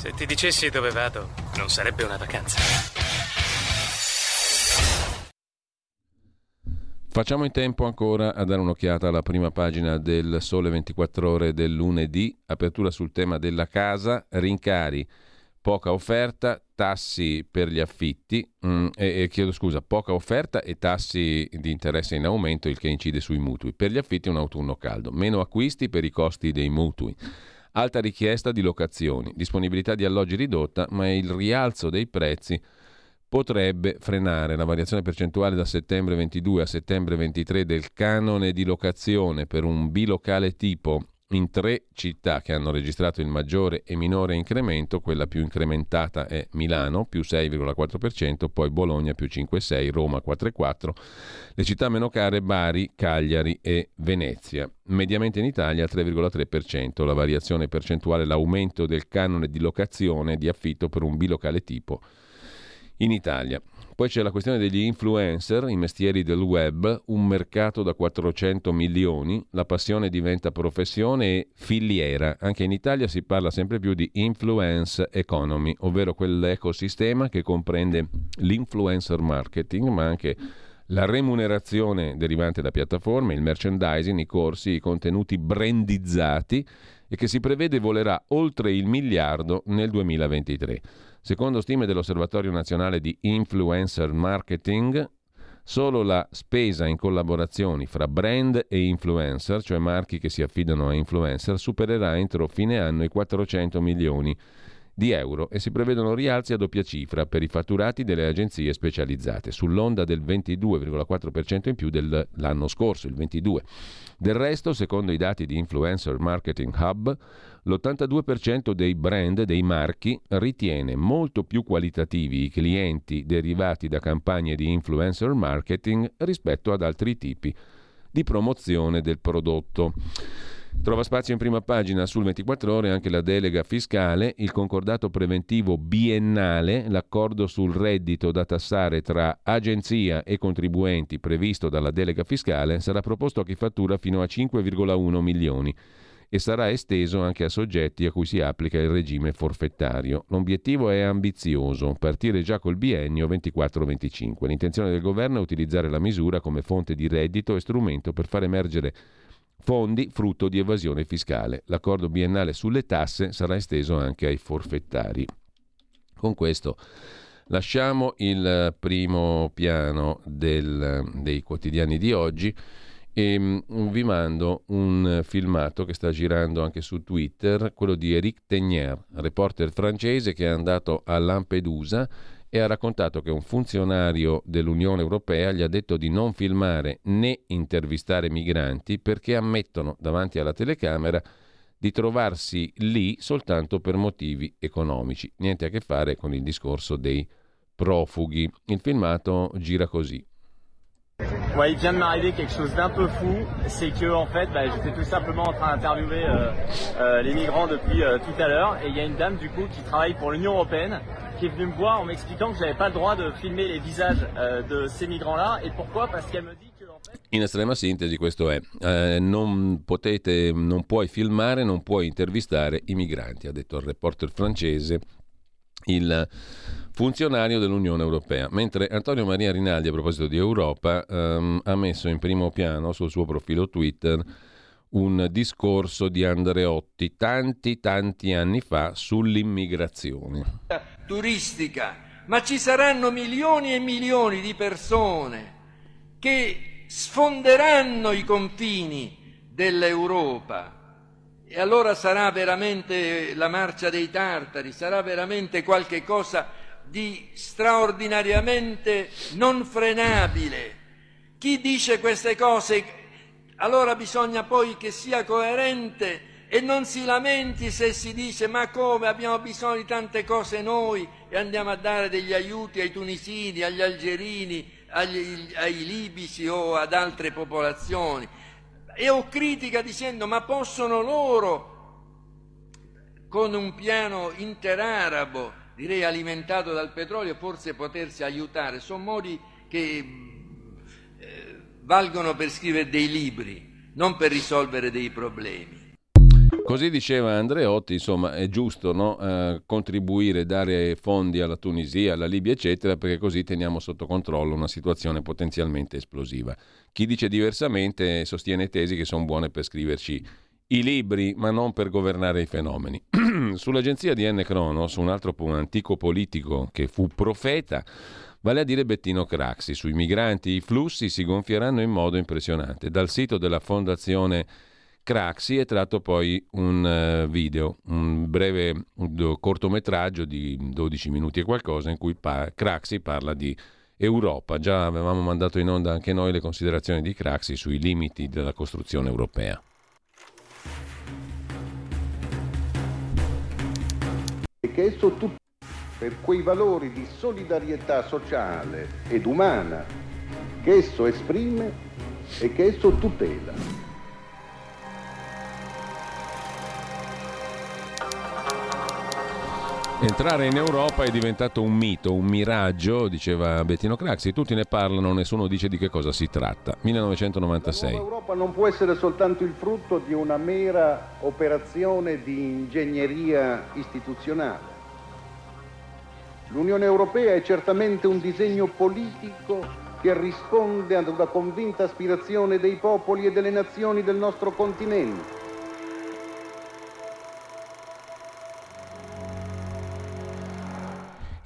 Se ti dicessi dove vado, non sarebbe una vacanza. Facciamo in tempo ancora a dare un'occhiata alla prima pagina del Sole 24 ore del lunedì, apertura sul tema della casa, rincari, poca offerta, tassi per gli affitti, mm, e, e, chiedo scusa, poca offerta e tassi di interesse in aumento, il che incide sui mutui. Per gli affitti un autunno caldo, meno acquisti per i costi dei mutui. Alta richiesta di locazioni, disponibilità di alloggi ridotta, ma il rialzo dei prezzi potrebbe frenare la variazione percentuale da settembre 22 a settembre 23 del canone di locazione per un bilocale tipo in tre città che hanno registrato il maggiore e minore incremento, quella più incrementata è Milano, più 6,4%, poi Bologna più 5,6%, Roma 4,4%, le città meno care Bari, Cagliari e Venezia. Mediamente in Italia 3,3%, la variazione percentuale, l'aumento del canone di locazione di affitto per un bilocale tipo in Italia. Poi c'è la questione degli influencer, i mestieri del web, un mercato da 400 milioni, la passione diventa professione e filiera. Anche in Italia si parla sempre più di influence economy, ovvero quell'ecosistema che comprende l'influencer marketing, ma anche la remunerazione derivante da piattaforme, il merchandising, i corsi, i contenuti brandizzati e che si prevede volerà oltre il miliardo nel 2023. Secondo stime dell'Osservatorio nazionale di influencer marketing, solo la spesa in collaborazioni fra brand e influencer, cioè marchi che si affidano a influencer, supererà entro fine anno i 400 milioni di euro e si prevedono rialzi a doppia cifra per i fatturati delle agenzie specializzate, sull'onda del 22,4% in più dell'anno scorso, il 22. Del resto, secondo i dati di Influencer Marketing Hub, l'82% dei brand, dei marchi, ritiene molto più qualitativi i clienti derivati da campagne di influencer marketing rispetto ad altri tipi di promozione del prodotto. Trova spazio in prima pagina sul 24 ore anche la delega fiscale, il concordato preventivo biennale, l'accordo sul reddito da tassare tra agenzia e contribuenti previsto dalla delega fiscale sarà proposto a chi fattura fino a 5,1 milioni e sarà esteso anche a soggetti a cui si applica il regime forfettario. L'obiettivo è ambizioso, partire già col biennio 24-25. L'intenzione del governo è utilizzare la misura come fonte di reddito e strumento per far emergere fondi frutto di evasione fiscale. L'accordo biennale sulle tasse sarà esteso anche ai forfettari. Con questo lasciamo il primo piano del, dei quotidiani di oggi e mm, vi mando un filmato che sta girando anche su Twitter, quello di Eric Tegnier, reporter francese che è andato a Lampedusa e ha raccontato che un funzionario dell'Unione Europea gli ha detto di non filmare né intervistare migranti perché ammettono davanti alla telecamera di trovarsi lì soltanto per motivi economici. Niente a che fare con il discorso dei profughi. Il filmato gira così. Ouais, il vient de m'arriver quelque chose d'un peu fou, c'est que en fait, bah, j'étais tout simplement en train d'interviewer euh, euh, les migrants depuis euh, tout à l'heure, et il y a une dame du coup qui travaille pour l'Union européenne qui est venue me voir en m'expliquant que j'avais pas le droit de filmer les visages euh, de ces migrants-là, et pourquoi? Parce qu'elle me dit que en fait... In estrema sintesi questo è, eh, non potete, non puoi filmare, non puoi intervistare i migranti, ha detto il reporter francese, il funzionario dell'Unione Europea. Mentre Antonio Maria Rinaldi, a proposito di Europa, ehm, ha messo in primo piano sul suo profilo Twitter un discorso di Andreotti tanti tanti anni fa sull'immigrazione. Turistica, ma ci saranno milioni e milioni di persone che sfonderanno i confini dell'Europa e allora sarà veramente la marcia dei tartari, sarà veramente qualche cosa di straordinariamente non frenabile. Chi dice queste cose? Allora bisogna poi che sia coerente e non si lamenti se si dice ma come? Abbiamo bisogno di tante cose noi e andiamo a dare degli aiuti ai tunisini, agli algerini, agli, ai libici o ad altre popolazioni. E ho critica dicendo ma possono loro con un piano interarabo, direi alimentato dal petrolio, forse potersi aiutare. Sono modi che eh, valgono per scrivere dei libri, non per risolvere dei problemi. Così diceva Andreotti, insomma è giusto no? eh, contribuire, dare fondi alla Tunisia, alla Libia, eccetera, perché così teniamo sotto controllo una situazione potenzialmente esplosiva. Chi dice diversamente sostiene tesi che sono buone per scriverci i libri, ma non per governare i fenomeni. Sull'agenzia di N. Cronos, un altro antico politico che fu profeta, vale a dire Bettino Craxi, sui migranti i flussi si gonfieranno in modo impressionante. Dal sito della Fondazione Craxi è tratto poi un uh, video, un breve un cortometraggio di 12 minuti e qualcosa in cui Craxi parla di Europa. Già avevamo mandato in onda anche noi le considerazioni di Craxi sui limiti della costruzione europea. E che esso tutto per quei valori di solidarietà sociale ed umana che esso esprime e che esso tutela. Entrare in Europa è diventato un mito, un miraggio, diceva Bettino Craxi, tutti ne parlano, nessuno dice di che cosa si tratta. 1996. L'Europa non può essere soltanto il frutto di una mera operazione di ingegneria istituzionale. L'Unione Europea è certamente un disegno politico che risponde ad una convinta aspirazione dei popoli e delle nazioni del nostro continente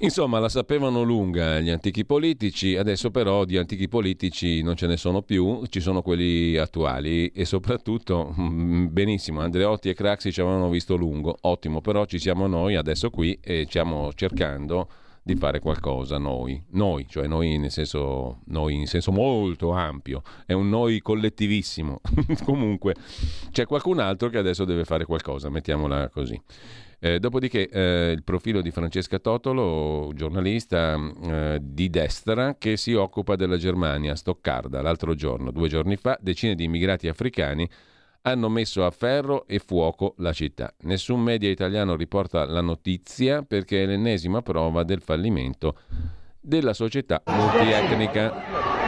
Insomma, la sapevano lunga gli antichi politici, adesso però di antichi politici non ce ne sono più, ci sono quelli attuali e soprattutto, mm, benissimo, Andreotti e Craxi ci avevano visto lungo, ottimo, però ci siamo noi adesso qui e stiamo cercando di fare qualcosa noi, noi, cioè noi nel senso, noi in senso molto ampio, è un noi collettivissimo. Comunque c'è qualcun altro che adesso deve fare qualcosa, mettiamola così. Eh, dopodiché eh, il profilo di Francesca Totolo, giornalista eh, di destra che si occupa della Germania, a Stoccarda, l'altro giorno, due giorni fa, decine di immigrati africani hanno messo a ferro e fuoco la città. Nessun media italiano riporta la notizia perché è l'ennesima prova del fallimento della società multietnica.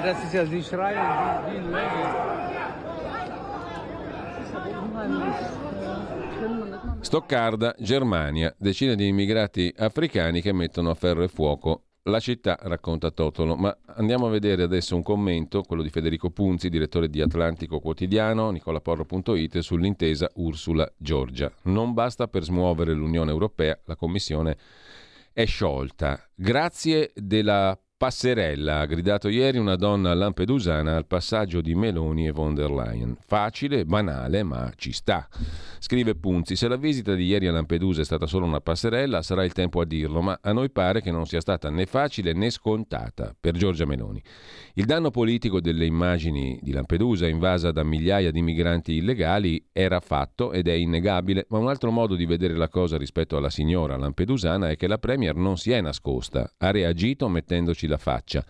das ist ja die Schreie wie, wie ein Stoccarda, Germania, decine di immigrati africani che mettono a ferro e fuoco la città, racconta Totolo. Ma andiamo a vedere adesso un commento, quello di Federico Punzi, direttore di Atlantico Quotidiano, nicolaporro.it, sull'intesa Ursula-Giorgia. Non basta per smuovere l'Unione Europea, la Commissione è sciolta. Grazie della Passerella, ha gridato ieri una donna lampedusana al passaggio di Meloni e von der Leyen. Facile, banale, ma ci sta. Scrive Punzi, se la visita di ieri a Lampedusa è stata solo una passerella, sarà il tempo a dirlo, ma a noi pare che non sia stata né facile né scontata per Giorgia Meloni. Il danno politico delle immagini di Lampedusa, invasa da migliaia di migranti illegali, era fatto ed è innegabile, ma un altro modo di vedere la cosa rispetto alla signora lampedusana è che la Premier non si è nascosta, ha reagito mettendoci la faccia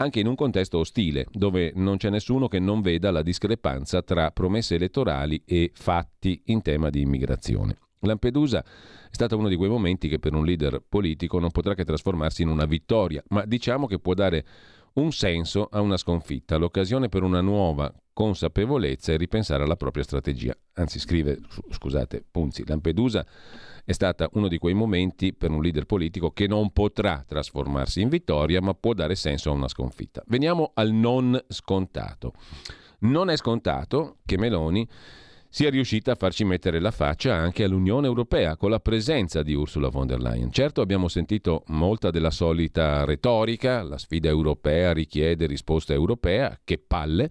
anche in un contesto ostile, dove non c'è nessuno che non veda la discrepanza tra promesse elettorali e fatti in tema di immigrazione. Lampedusa è stato uno di quei momenti che per un leader politico non potrà che trasformarsi in una vittoria, ma diciamo che può dare un senso a una sconfitta, l'occasione per una nuova consapevolezza e ripensare alla propria strategia. Anzi, scrive, scusate, Punzi, Lampedusa è stata uno di quei momenti per un leader politico che non potrà trasformarsi in vittoria, ma può dare senso a una sconfitta. Veniamo al non scontato. Non è scontato che Meloni sia riuscita a farci mettere la faccia anche all'Unione Europea con la presenza di Ursula von der Leyen. Certo abbiamo sentito molta della solita retorica, la sfida europea richiede risposta europea, che palle,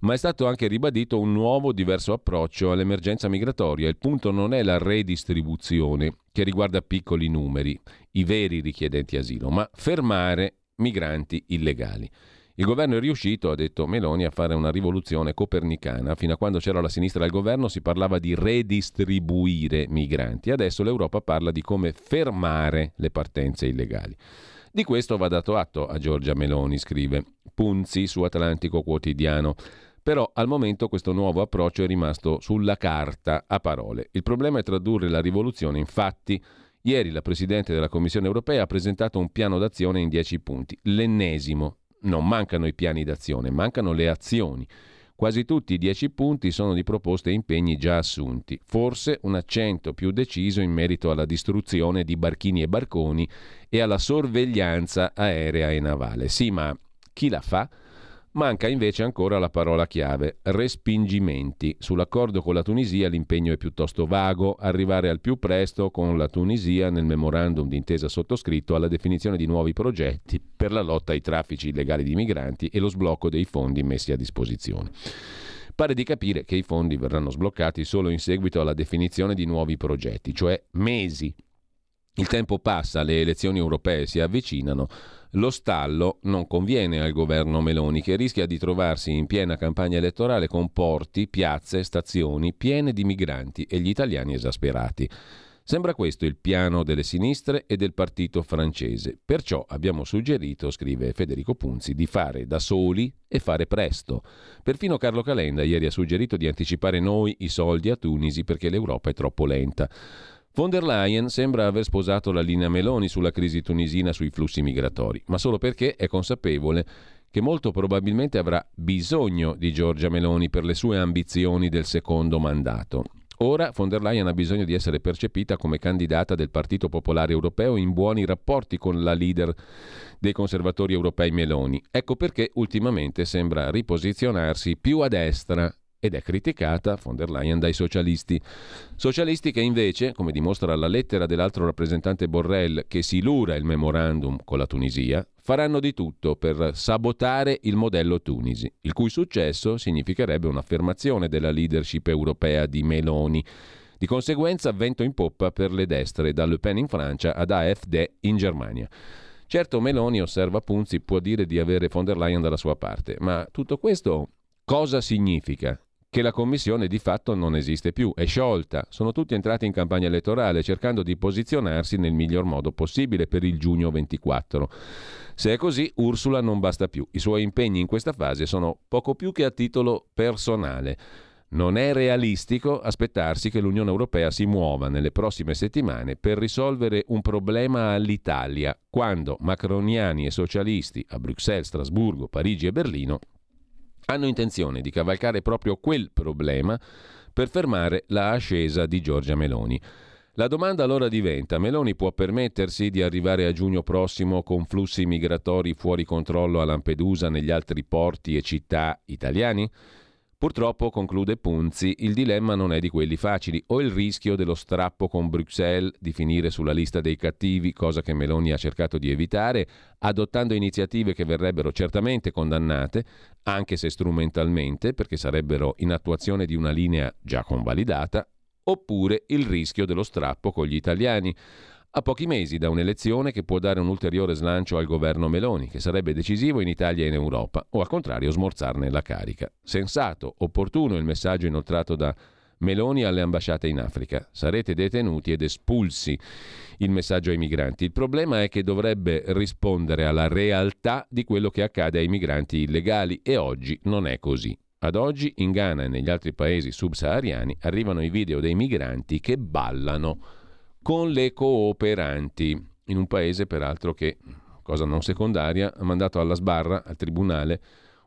ma è stato anche ribadito un nuovo diverso approccio all'emergenza migratoria. Il punto non è la redistribuzione che riguarda piccoli numeri, i veri richiedenti asilo, ma fermare migranti illegali. Il governo è riuscito, ha detto Meloni, a fare una rivoluzione copernicana. Fino a quando c'era la sinistra al governo si parlava di redistribuire migranti. Adesso l'Europa parla di come fermare le partenze illegali. Di questo va dato atto a Giorgia Meloni, scrive Punzi su Atlantico Quotidiano. Però al momento questo nuovo approccio è rimasto sulla carta, a parole. Il problema è tradurre la rivoluzione in fatti. Ieri la Presidente della Commissione europea ha presentato un piano d'azione in dieci punti, l'ennesimo. Non mancano i piani d'azione, mancano le azioni. Quasi tutti i dieci punti sono di proposte e impegni già assunti, forse un accento più deciso in merito alla distruzione di barchini e barconi e alla sorveglianza aerea e navale. Sì, ma chi la fa? Manca invece ancora la parola chiave, respingimenti. Sull'accordo con la Tunisia l'impegno è piuttosto vago, arrivare al più presto con la Tunisia nel memorandum d'intesa sottoscritto alla definizione di nuovi progetti per la lotta ai traffici illegali di migranti e lo sblocco dei fondi messi a disposizione. Pare di capire che i fondi verranno sbloccati solo in seguito alla definizione di nuovi progetti, cioè mesi. Il tempo passa, le elezioni europee si avvicinano, lo stallo non conviene al governo Meloni che rischia di trovarsi in piena campagna elettorale con porti, piazze, stazioni piene di migranti e gli italiani esasperati. Sembra questo il piano delle sinistre e del partito francese. Perciò abbiamo suggerito, scrive Federico Punzi, di fare da soli e fare presto. Perfino Carlo Calenda ieri ha suggerito di anticipare noi i soldi a Tunisi perché l'Europa è troppo lenta. Von der Leyen sembra aver sposato la linea Meloni sulla crisi tunisina sui flussi migratori, ma solo perché è consapevole che molto probabilmente avrà bisogno di Giorgia Meloni per le sue ambizioni del secondo mandato. Ora von der Leyen ha bisogno di essere percepita come candidata del Partito Popolare Europeo in buoni rapporti con la leader dei conservatori europei Meloni. Ecco perché ultimamente sembra riposizionarsi più a destra ed è criticata von der Leyen dai socialisti. Socialisti che invece, come dimostra la lettera dell'altro rappresentante Borrell che si lura il memorandum con la Tunisia, faranno di tutto per sabotare il modello Tunisi, il cui successo significherebbe un'affermazione della leadership europea di Meloni. Di conseguenza vento in poppa per le destre, da Le Pen in Francia ad AfD in Germania. Certo Meloni, osserva Punzi, può dire di avere von der Leyen dalla sua parte, ma tutto questo cosa significa? Che la commissione di fatto non esiste più, è sciolta. Sono tutti entrati in campagna elettorale cercando di posizionarsi nel miglior modo possibile per il giugno 24. Se è così, Ursula non basta più. I suoi impegni in questa fase sono poco più che a titolo personale. Non è realistico aspettarsi che l'Unione Europea si muova nelle prossime settimane per risolvere un problema all'Italia, quando macroniani e socialisti a Bruxelles, Strasburgo, Parigi e Berlino hanno intenzione di cavalcare proprio quel problema per fermare la ascesa di Giorgia Meloni. La domanda allora diventa, Meloni può permettersi di arrivare a giugno prossimo con flussi migratori fuori controllo a Lampedusa negli altri porti e città italiani? Purtroppo, conclude Punzi, il dilemma non è di quelli facili, o il rischio dello strappo con Bruxelles di finire sulla lista dei cattivi, cosa che Meloni ha cercato di evitare, adottando iniziative che verrebbero certamente condannate, anche se strumentalmente, perché sarebbero in attuazione di una linea già convalidata, oppure il rischio dello strappo con gli italiani a pochi mesi da un'elezione che può dare un ulteriore slancio al governo Meloni, che sarebbe decisivo in Italia e in Europa, o al contrario smorzarne la carica. Sensato, opportuno il messaggio inoltrato da Meloni alle ambasciate in Africa. Sarete detenuti ed espulsi. Il messaggio ai migranti. Il problema è che dovrebbe rispondere alla realtà di quello che accade ai migranti illegali e oggi non è così. Ad oggi in Ghana e negli altri paesi subsahariani arrivano i video dei migranti che ballano con le cooperanti, in un paese peraltro che, cosa non secondaria, ha mandato alla sbarra, al tribunale,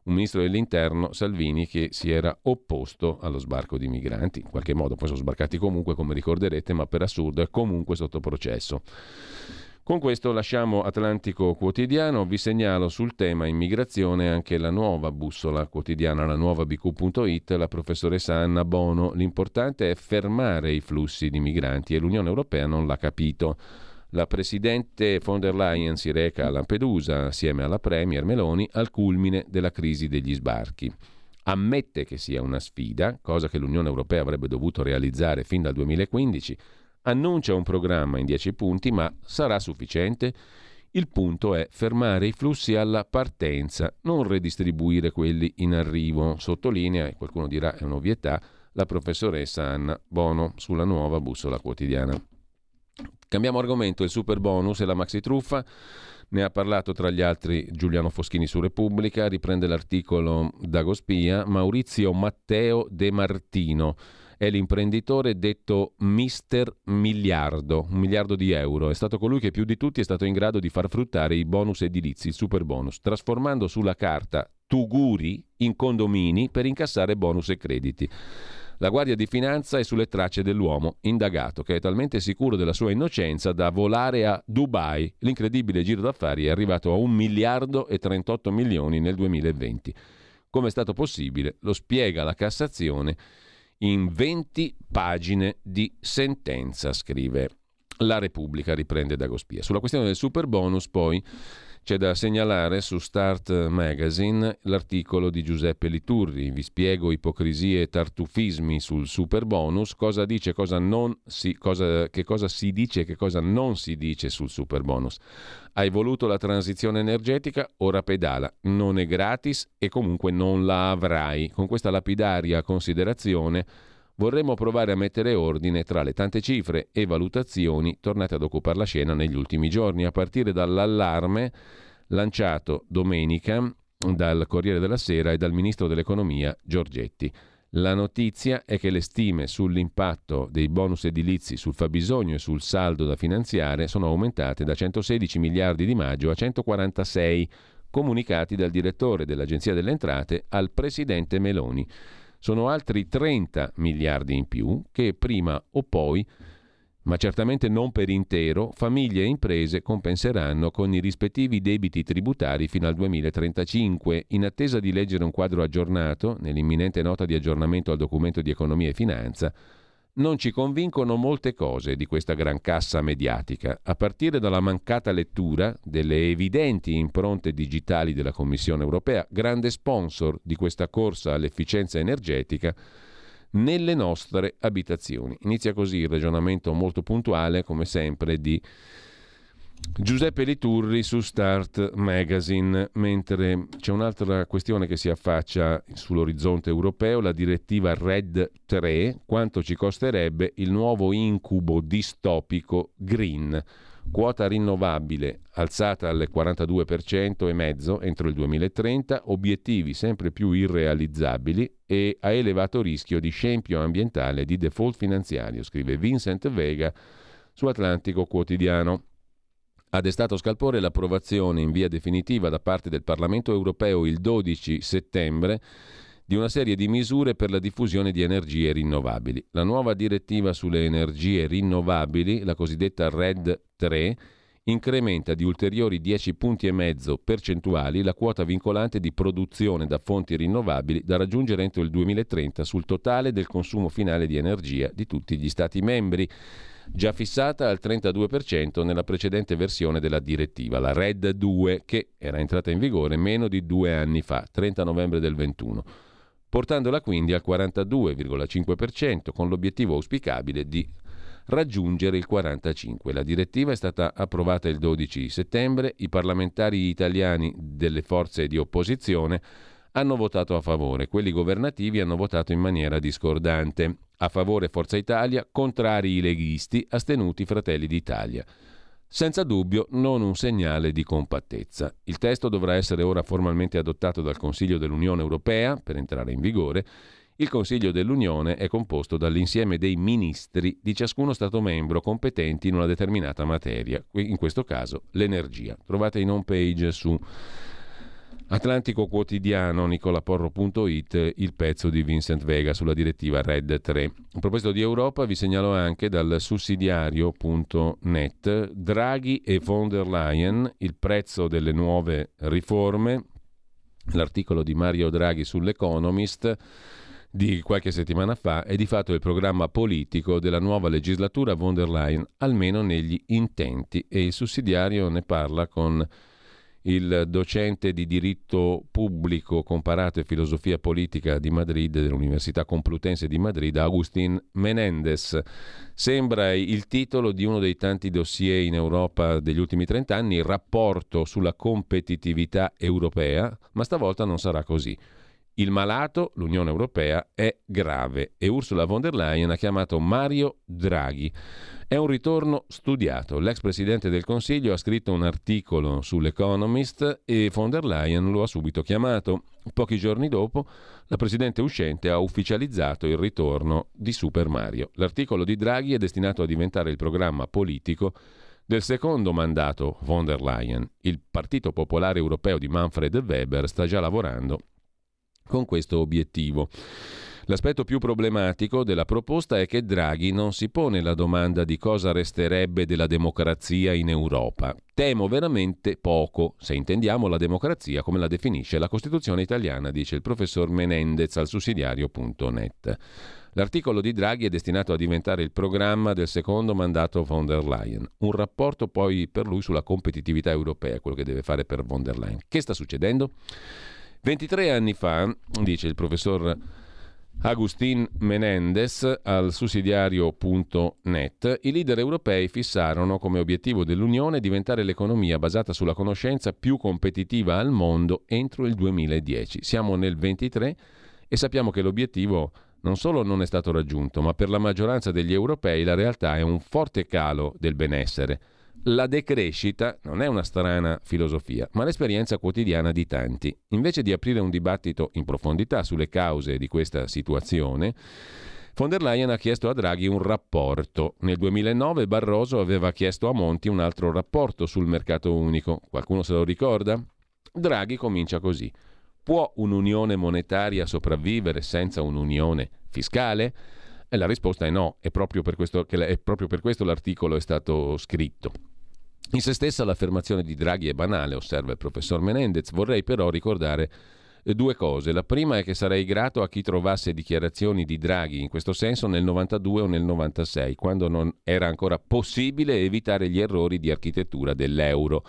un ministro dell'interno, Salvini, che si era opposto allo sbarco di migranti. In qualche modo poi sono sbarcati comunque, come ricorderete, ma per assurdo è comunque sotto processo. Con questo lasciamo Atlantico Quotidiano, vi segnalo sul tema immigrazione anche la nuova bussola quotidiana, la nuova bq.it, la professoressa Anna Bono. L'importante è fermare i flussi di migranti e l'Unione Europea non l'ha capito. La Presidente von der Leyen si reca a Lampedusa assieme alla Premier Meloni al culmine della crisi degli sbarchi. Ammette che sia una sfida, cosa che l'Unione Europea avrebbe dovuto realizzare fin dal 2015, annuncia un programma in 10 punti, ma sarà sufficiente? Il punto è fermare i flussi alla partenza, non redistribuire quelli in arrivo. Sottolinea, e qualcuno dirà è un'ovvietà, la professoressa Anna Bono sulla nuova bussola quotidiana. Cambiamo argomento, il super bonus e la maxi truffa. Ne ha parlato tra gli altri Giuliano Foschini su Repubblica, riprende l'articolo Dagospia, Maurizio Matteo De Martino è l'imprenditore detto Mister Miliardo, un miliardo di euro. È stato colui che più di tutti è stato in grado di far fruttare i bonus edilizi, il super bonus, trasformando sulla carta tuguri in condomini per incassare bonus e crediti. La Guardia di Finanza è sulle tracce dell'uomo indagato che è talmente sicuro della sua innocenza da volare a Dubai. L'incredibile giro d'affari è arrivato a 1 miliardo e 38 milioni nel 2020. Come è stato possibile? Lo spiega la Cassazione in 20 pagine di sentenza, scrive la Repubblica, riprende Dagospia. Sulla questione del super bonus poi c'è da segnalare su Start Magazine l'articolo di Giuseppe Liturri. Vi spiego ipocrisie e tartufismi sul super bonus, cosa dice, cosa non si, cosa, che cosa si dice e che cosa non si dice sul super bonus. Hai voluto la transizione energetica, ora pedala. Non è gratis e comunque non la avrai. Con questa lapidaria considerazione vorremmo provare a mettere ordine tra le tante cifre e valutazioni tornate ad occupare la scena negli ultimi giorni, a partire dall'allarme lanciato domenica dal Corriere della Sera e dal ministro dell'Economia Giorgetti. La notizia è che le stime sull'impatto dei bonus edilizi sul fabbisogno e sul saldo da finanziare sono aumentate da 116 miliardi di maggio a 146 comunicati dal direttore dell'Agenzia delle Entrate al presidente Meloni sono altri 30 miliardi in più che prima o poi, ma certamente non per intero, famiglie e imprese compenseranno con i rispettivi debiti tributari fino al 2035. In attesa di leggere un quadro aggiornato, nell'imminente nota di aggiornamento al documento di economia e finanza, non ci convincono molte cose di questa gran cassa mediatica, a partire dalla mancata lettura delle evidenti impronte digitali della Commissione europea, grande sponsor di questa corsa all'efficienza energetica nelle nostre abitazioni. Inizia così il ragionamento molto puntuale, come sempre, di Giuseppe Liturri su Start Magazine, mentre c'è un'altra questione che si affaccia sull'orizzonte europeo, la direttiva RED 3, quanto ci costerebbe il nuovo incubo distopico green, quota rinnovabile alzata al 42% e mezzo entro il 2030, obiettivi sempre più irrealizzabili e a elevato rischio di scempio ambientale e di default finanziario, scrive Vincent Vega su Atlantico Quotidiano ha destato scalpore l'approvazione in via definitiva da parte del Parlamento europeo il 12 settembre di una serie di misure per la diffusione di energie rinnovabili. La nuova direttiva sulle energie rinnovabili, la cosiddetta RED 3, incrementa di ulteriori 10 punti e mezzo percentuali la quota vincolante di produzione da fonti rinnovabili da raggiungere entro il 2030 sul totale del consumo finale di energia di tutti gli Stati membri già fissata al 32% nella precedente versione della direttiva, la RED 2, che era entrata in vigore meno di due anni fa, 30 novembre del 21, portandola quindi al 42,5% con l'obiettivo auspicabile di raggiungere il 45. La direttiva è stata approvata il 12 settembre, i parlamentari italiani delle forze di opposizione hanno votato a favore, quelli governativi hanno votato in maniera discordante. A favore Forza Italia, contrari i leghisti, astenuti Fratelli d'Italia. Senza dubbio non un segnale di compattezza. Il testo dovrà essere ora formalmente adottato dal Consiglio dell'Unione Europea per entrare in vigore. Il Consiglio dell'Unione è composto dall'insieme dei ministri di ciascuno Stato membro competenti in una determinata materia, in questo caso l'energia. Trovate in home page su Atlantico Quotidiano, nicolaporro.it, il pezzo di Vincent Vega sulla direttiva RED 3. A proposito di Europa, vi segnalo anche dal sussidiario.net Draghi e von der Leyen, il prezzo delle nuove riforme, l'articolo di Mario Draghi sull'Economist di qualche settimana fa è di fatto il programma politico della nuova legislatura von der Leyen, almeno negli intenti, e il sussidiario ne parla con il docente di diritto pubblico comparato e filosofia politica di Madrid, dell'Università Complutense di Madrid, Agustin Menendez. Sembra il titolo di uno dei tanti dossier in Europa degli ultimi trent'anni, il rapporto sulla competitività europea, ma stavolta non sarà così. Il malato, l'Unione Europea, è grave e Ursula von der Leyen ha chiamato Mario Draghi. È un ritorno studiato. L'ex presidente del Consiglio ha scritto un articolo sull'Economist e von der Leyen lo ha subito chiamato. Pochi giorni dopo, la presidente uscente ha ufficializzato il ritorno di Super Mario. L'articolo di Draghi è destinato a diventare il programma politico del secondo mandato von der Leyen. Il Partito Popolare Europeo di Manfred Weber sta già lavorando con questo obiettivo. L'aspetto più problematico della proposta è che Draghi non si pone la domanda di cosa resterebbe della democrazia in Europa. Temo veramente poco, se intendiamo la democrazia come la definisce la Costituzione italiana, dice il professor Menendez al sussidiario.net. L'articolo di Draghi è destinato a diventare il programma del secondo mandato von der Leyen, un rapporto poi per lui sulla competitività europea, quello che deve fare per von der Leyen. Che sta succedendo? 23 anni fa, dice il professor Agustin Menendez al sussidiario.net, i leader europei fissarono come obiettivo dell'Unione diventare l'economia basata sulla conoscenza più competitiva al mondo entro il 2010. Siamo nel 23 e sappiamo che l'obiettivo non solo non è stato raggiunto, ma per la maggioranza degli europei la realtà è un forte calo del benessere la decrescita non è una strana filosofia, ma l'esperienza quotidiana di tanti. Invece di aprire un dibattito in profondità sulle cause di questa situazione, von der Leyen ha chiesto a Draghi un rapporto. Nel 2009 Barroso aveva chiesto a Monti un altro rapporto sul mercato unico. Qualcuno se lo ricorda? Draghi comincia così. Può un'unione monetaria sopravvivere senza un'unione fiscale? E la risposta è no, è proprio per questo, è proprio per questo l'articolo è stato scritto. In se stessa l'affermazione di Draghi è banale, osserva il professor Menendez. Vorrei però ricordare eh, due cose. La prima è che sarei grato a chi trovasse dichiarazioni di Draghi in questo senso nel 92 o nel 96, quando non era ancora possibile evitare gli errori di architettura dell'euro.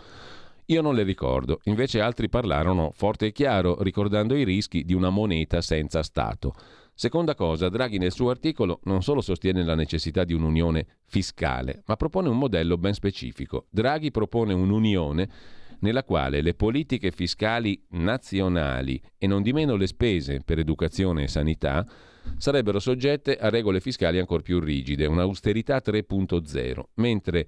Io non le ricordo, invece altri parlarono forte e chiaro, ricordando i rischi di una moneta senza Stato. Seconda cosa, Draghi nel suo articolo non solo sostiene la necessità di un'unione fiscale, ma propone un modello ben specifico. Draghi propone un'unione nella quale le politiche fiscali nazionali e non di meno le spese per educazione e sanità sarebbero soggette a regole fiscali ancora più rigide, un'austerità 3.0, mentre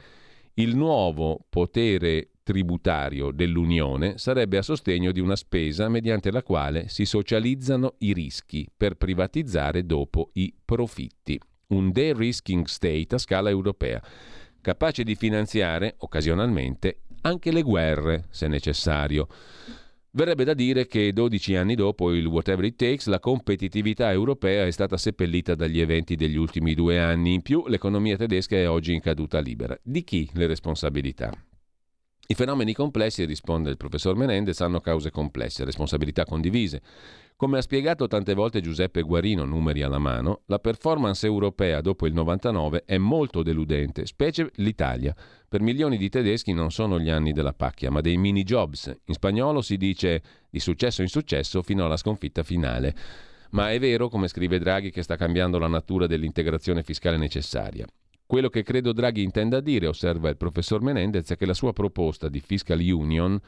il nuovo potere tributario dell'Unione sarebbe a sostegno di una spesa mediante la quale si socializzano i rischi per privatizzare dopo i profitti. Un de-risking state a scala europea, capace di finanziare occasionalmente anche le guerre, se necessario. Verrebbe da dire che 12 anni dopo il Whatever It Takes la competitività europea è stata seppellita dagli eventi degli ultimi due anni. In più l'economia tedesca è oggi in caduta libera. Di chi le responsabilità? I fenomeni complessi, risponde il professor Menendez, hanno cause complesse, responsabilità condivise. Come ha spiegato tante volte Giuseppe Guarino, numeri alla mano, la performance europea dopo il 99 è molto deludente, specie l'Italia. Per milioni di tedeschi non sono gli anni della pacchia, ma dei mini jobs. In spagnolo si dice di successo in successo fino alla sconfitta finale. Ma è vero, come scrive Draghi, che sta cambiando la natura dell'integrazione fiscale necessaria. Quello che credo Draghi intenda dire, osserva il professor Menendez, è che la sua proposta di fiscal union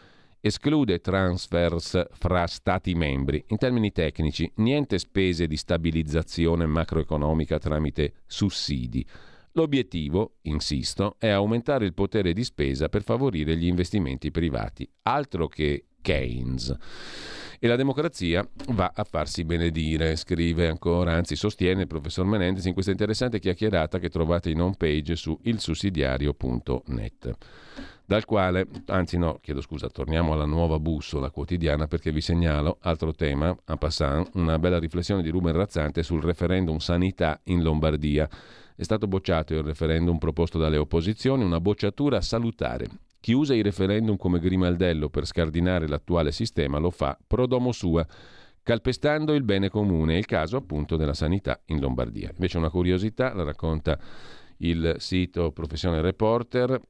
esclude transfers fra Stati membri. In termini tecnici, niente spese di stabilizzazione macroeconomica tramite sussidi. L'obiettivo, insisto, è aumentare il potere di spesa per favorire gli investimenti privati, altro che Keynes. E la democrazia va a farsi benedire, scrive ancora, anzi sostiene il professor Menendez in questa interessante chiacchierata che trovate in home page su ilsussidiario.net dal quale, anzi no, chiedo scusa, torniamo alla nuova bussola quotidiana perché vi segnalo, altro tema, a passant, una bella riflessione di Ruben Razzante sul referendum sanità in Lombardia. È stato bocciato il referendum proposto dalle opposizioni, una bocciatura salutare. Chi usa i referendum come grimaldello per scardinare l'attuale sistema lo fa pro domo sua, calpestando il bene comune, il caso appunto della sanità in Lombardia. Invece una curiosità la racconta il sito Professione Reporter.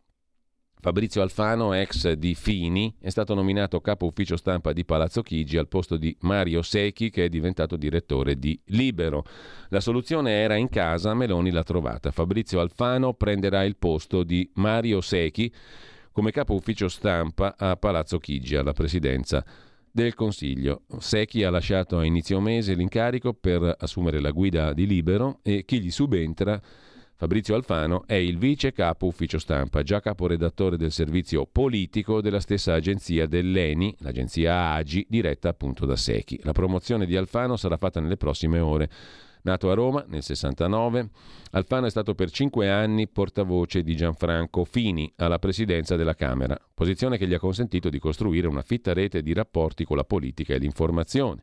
Fabrizio Alfano, ex di Fini, è stato nominato capo ufficio stampa di Palazzo Chigi al posto di Mario Secchi che è diventato direttore di Libero. La soluzione era in casa, Meloni l'ha trovata. Fabrizio Alfano prenderà il posto di Mario Secchi come capo ufficio stampa a Palazzo Chigi, alla presidenza del Consiglio. Secchi ha lasciato a inizio mese l'incarico per assumere la guida di Libero e chi gli subentra Fabrizio Alfano è il vice capo ufficio stampa, già caporedattore del servizio politico della stessa agenzia dell'ENI, l'agenzia AGI, diretta appunto da Secchi. La promozione di Alfano sarà fatta nelle prossime ore. Nato a Roma nel 69, Alfano è stato per cinque anni portavoce di Gianfranco Fini alla presidenza della Camera, posizione che gli ha consentito di costruire una fitta rete di rapporti con la politica e l'informazione.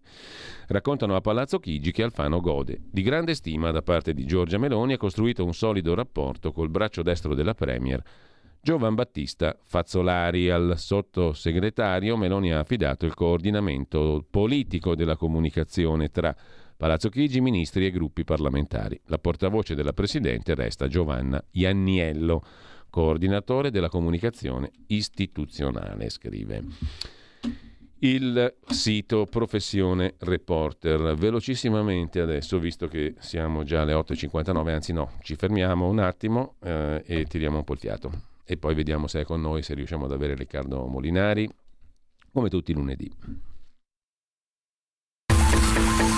Raccontano a Palazzo Chigi che Alfano gode di grande stima da parte di Giorgia Meloni ha costruito un solido rapporto col braccio destro della Premier. Giovan Battista Fazzolari al sottosegretario Meloni ha affidato il coordinamento politico della comunicazione tra Palazzo Chigi, ministri e gruppi parlamentari. La portavoce della Presidente resta Giovanna Ianniello, coordinatore della comunicazione istituzionale, scrive. Il sito Professione Reporter. Velocissimamente adesso, visto che siamo già alle 8.59, anzi no, ci fermiamo un attimo eh, e tiriamo un po' il fiato. E poi vediamo se è con noi, se riusciamo ad avere Riccardo Molinari, come tutti i lunedì.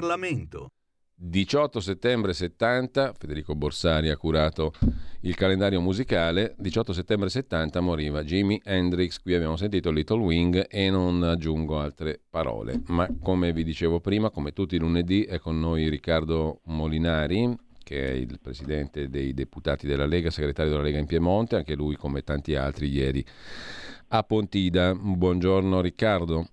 Parlamento. 18 settembre 70, Federico Borsari ha curato il calendario musicale, 18 settembre 70 moriva Jimi Hendrix, qui abbiamo sentito Little Wing e non aggiungo altre parole, ma come vi dicevo prima, come tutti i lunedì è con noi Riccardo Molinari, che è il presidente dei deputati della Lega, segretario della Lega in Piemonte, anche lui come tanti altri ieri a Pontida. Buongiorno Riccardo.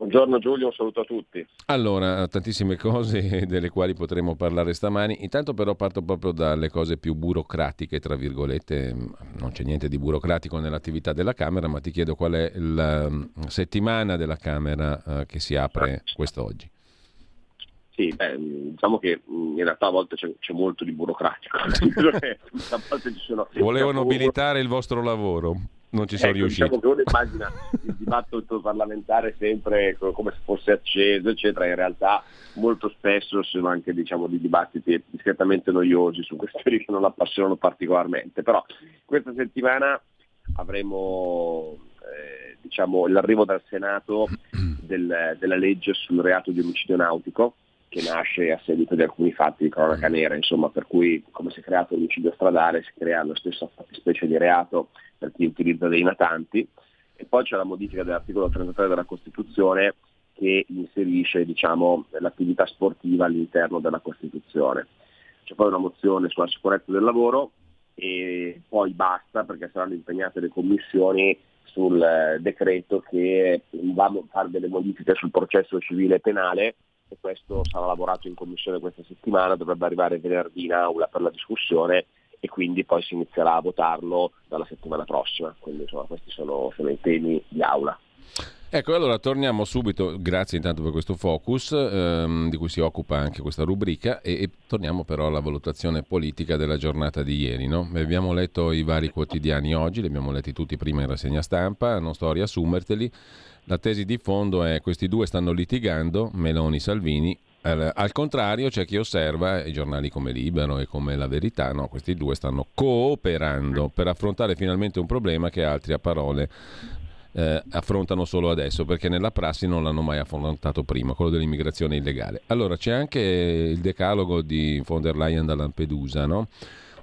Buongiorno Giulio, un saluto a tutti. Allora, tantissime cose delle quali potremo parlare stamani. Intanto però parto proprio dalle cose più burocratiche, tra virgolette. Non c'è niente di burocratico nell'attività della Camera, ma ti chiedo qual è la mm, settimana della Camera eh, che si apre quest'oggi. Sì, beh, diciamo che mh, in realtà a volte c'è, c'è molto di burocratico. Diciamo, nobilitare il vostro lavoro, non ci sono ecco, riuscito. Diciamo che uno immagina il dibattito parlamentare sempre co- come se fosse acceso, eccetera. In realtà molto spesso sono anche diciamo, di dibattiti discretamente noiosi su questioni che non appassionano particolarmente. Però questa settimana avremo eh, diciamo, l'arrivo dal Senato del- della legge sul reato di omicidio nautico che nasce a seguito di alcuni fatti di cronaca nera, insomma, per cui come si è creato l'omicidio stradale si crea la stessa fattispecie di reato per chi utilizza dei natanti e poi c'è la modifica dell'articolo 33 della Costituzione che che inserisce diciamo, l'attività sportiva all'interno della Costituzione. C'è poi una mozione sulla sicurezza del lavoro e poi basta perché saranno impegnate le commissioni sul eh, decreto che va a fare delle modifiche sul processo civile e penale e questo sarà lavorato in commissione questa settimana, dovrebbe arrivare venerdì in aula per la discussione e quindi poi si inizierà a votarlo dalla settimana prossima. Quindi insomma, questi sono, sono i temi di aula. Ecco, allora torniamo subito, grazie intanto per questo focus ehm, di cui si occupa anche questa rubrica e, e, torniamo però alla valutazione politica della giornata di ieri. No? Abbiamo letto i vari quotidiani oggi, li abbiamo letti tutti prima in rassegna stampa, non sto a riassumerteli. La tesi di fondo è questi due stanno litigando, Meloni e Salvini, al contrario c'è chi osserva, i giornali come Libero e come La Verità, no, questi due stanno cooperando per affrontare finalmente un problema che altri a parole eh, affrontano solo adesso, perché nella prassi non l'hanno mai affrontato prima, quello dell'immigrazione illegale. Allora c'è anche il decalogo di von der Leyen da Lampedusa, no?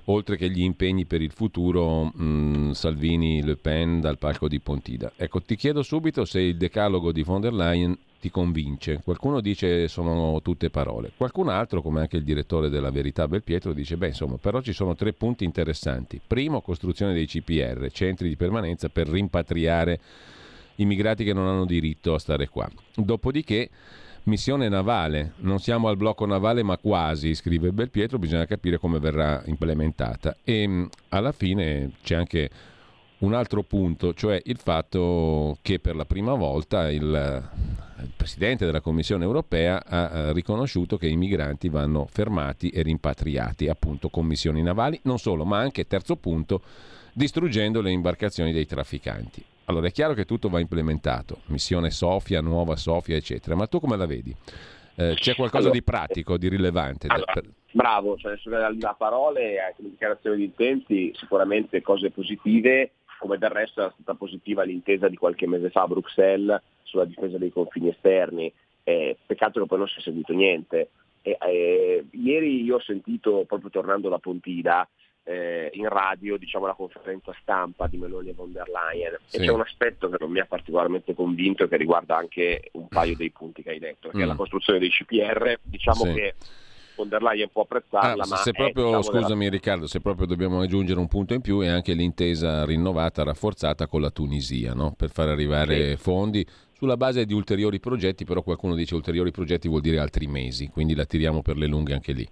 Oltre che gli impegni per il futuro mh, Salvini, Le Pen dal palco di Pontida. Ecco, ti chiedo subito se il decalogo di von der Leyen ti convince. Qualcuno dice sono tutte parole, qualcun altro, come anche il direttore della Verità Belpietro, dice beh insomma però ci sono tre punti interessanti. Primo, costruzione dei CPR, centri di permanenza per rimpatriare immigrati che non hanno diritto a stare qua. Dopodiché missione navale, non siamo al blocco navale ma quasi, scrive Belpietro, bisogna capire come verrà implementata. E alla fine c'è anche un altro punto, cioè il fatto che per la prima volta il, il, Presidente della Commissione europea ha riconosciuto che i migranti vanno fermati e rimpatriati, appunto con missioni navali, non solo, ma anche, terzo punto, distruggendo le imbarcazioni dei trafficanti. Allora è chiaro che tutto va implementato, missione Sofia, nuova Sofia, eccetera, ma tu come la vedi? Eh, c'è qualcosa allora, di pratico, di rilevante? Allora, per... Bravo, cioè, da parole e anche le dichiarazioni di intenti, sicuramente cose positive, come del resto era stata positiva l'intesa di qualche mese fa a Bruxelles sulla difesa dei confini esterni, eh, peccato che poi non si è seguito niente. Eh, ieri io ho sentito, proprio tornando da Pontida, eh, in radio diciamo, la conferenza stampa di Meloni e von der Leyen sì. e c'è un aspetto che non mi ha particolarmente convinto e che riguarda anche un paio dei punti che hai detto, che mm. è la costruzione dei CPR, diciamo sì. che von der Leyen può apprezzarla. Ah, ma se proprio, è, diciamo, scusami della... Riccardo, se proprio dobbiamo aggiungere un punto in più è anche l'intesa rinnovata, rafforzata con la Tunisia, no? per far arrivare sì. fondi sulla base di ulteriori progetti, però qualcuno dice ulteriori progetti vuol dire altri mesi, quindi la tiriamo per le lunghe anche lì.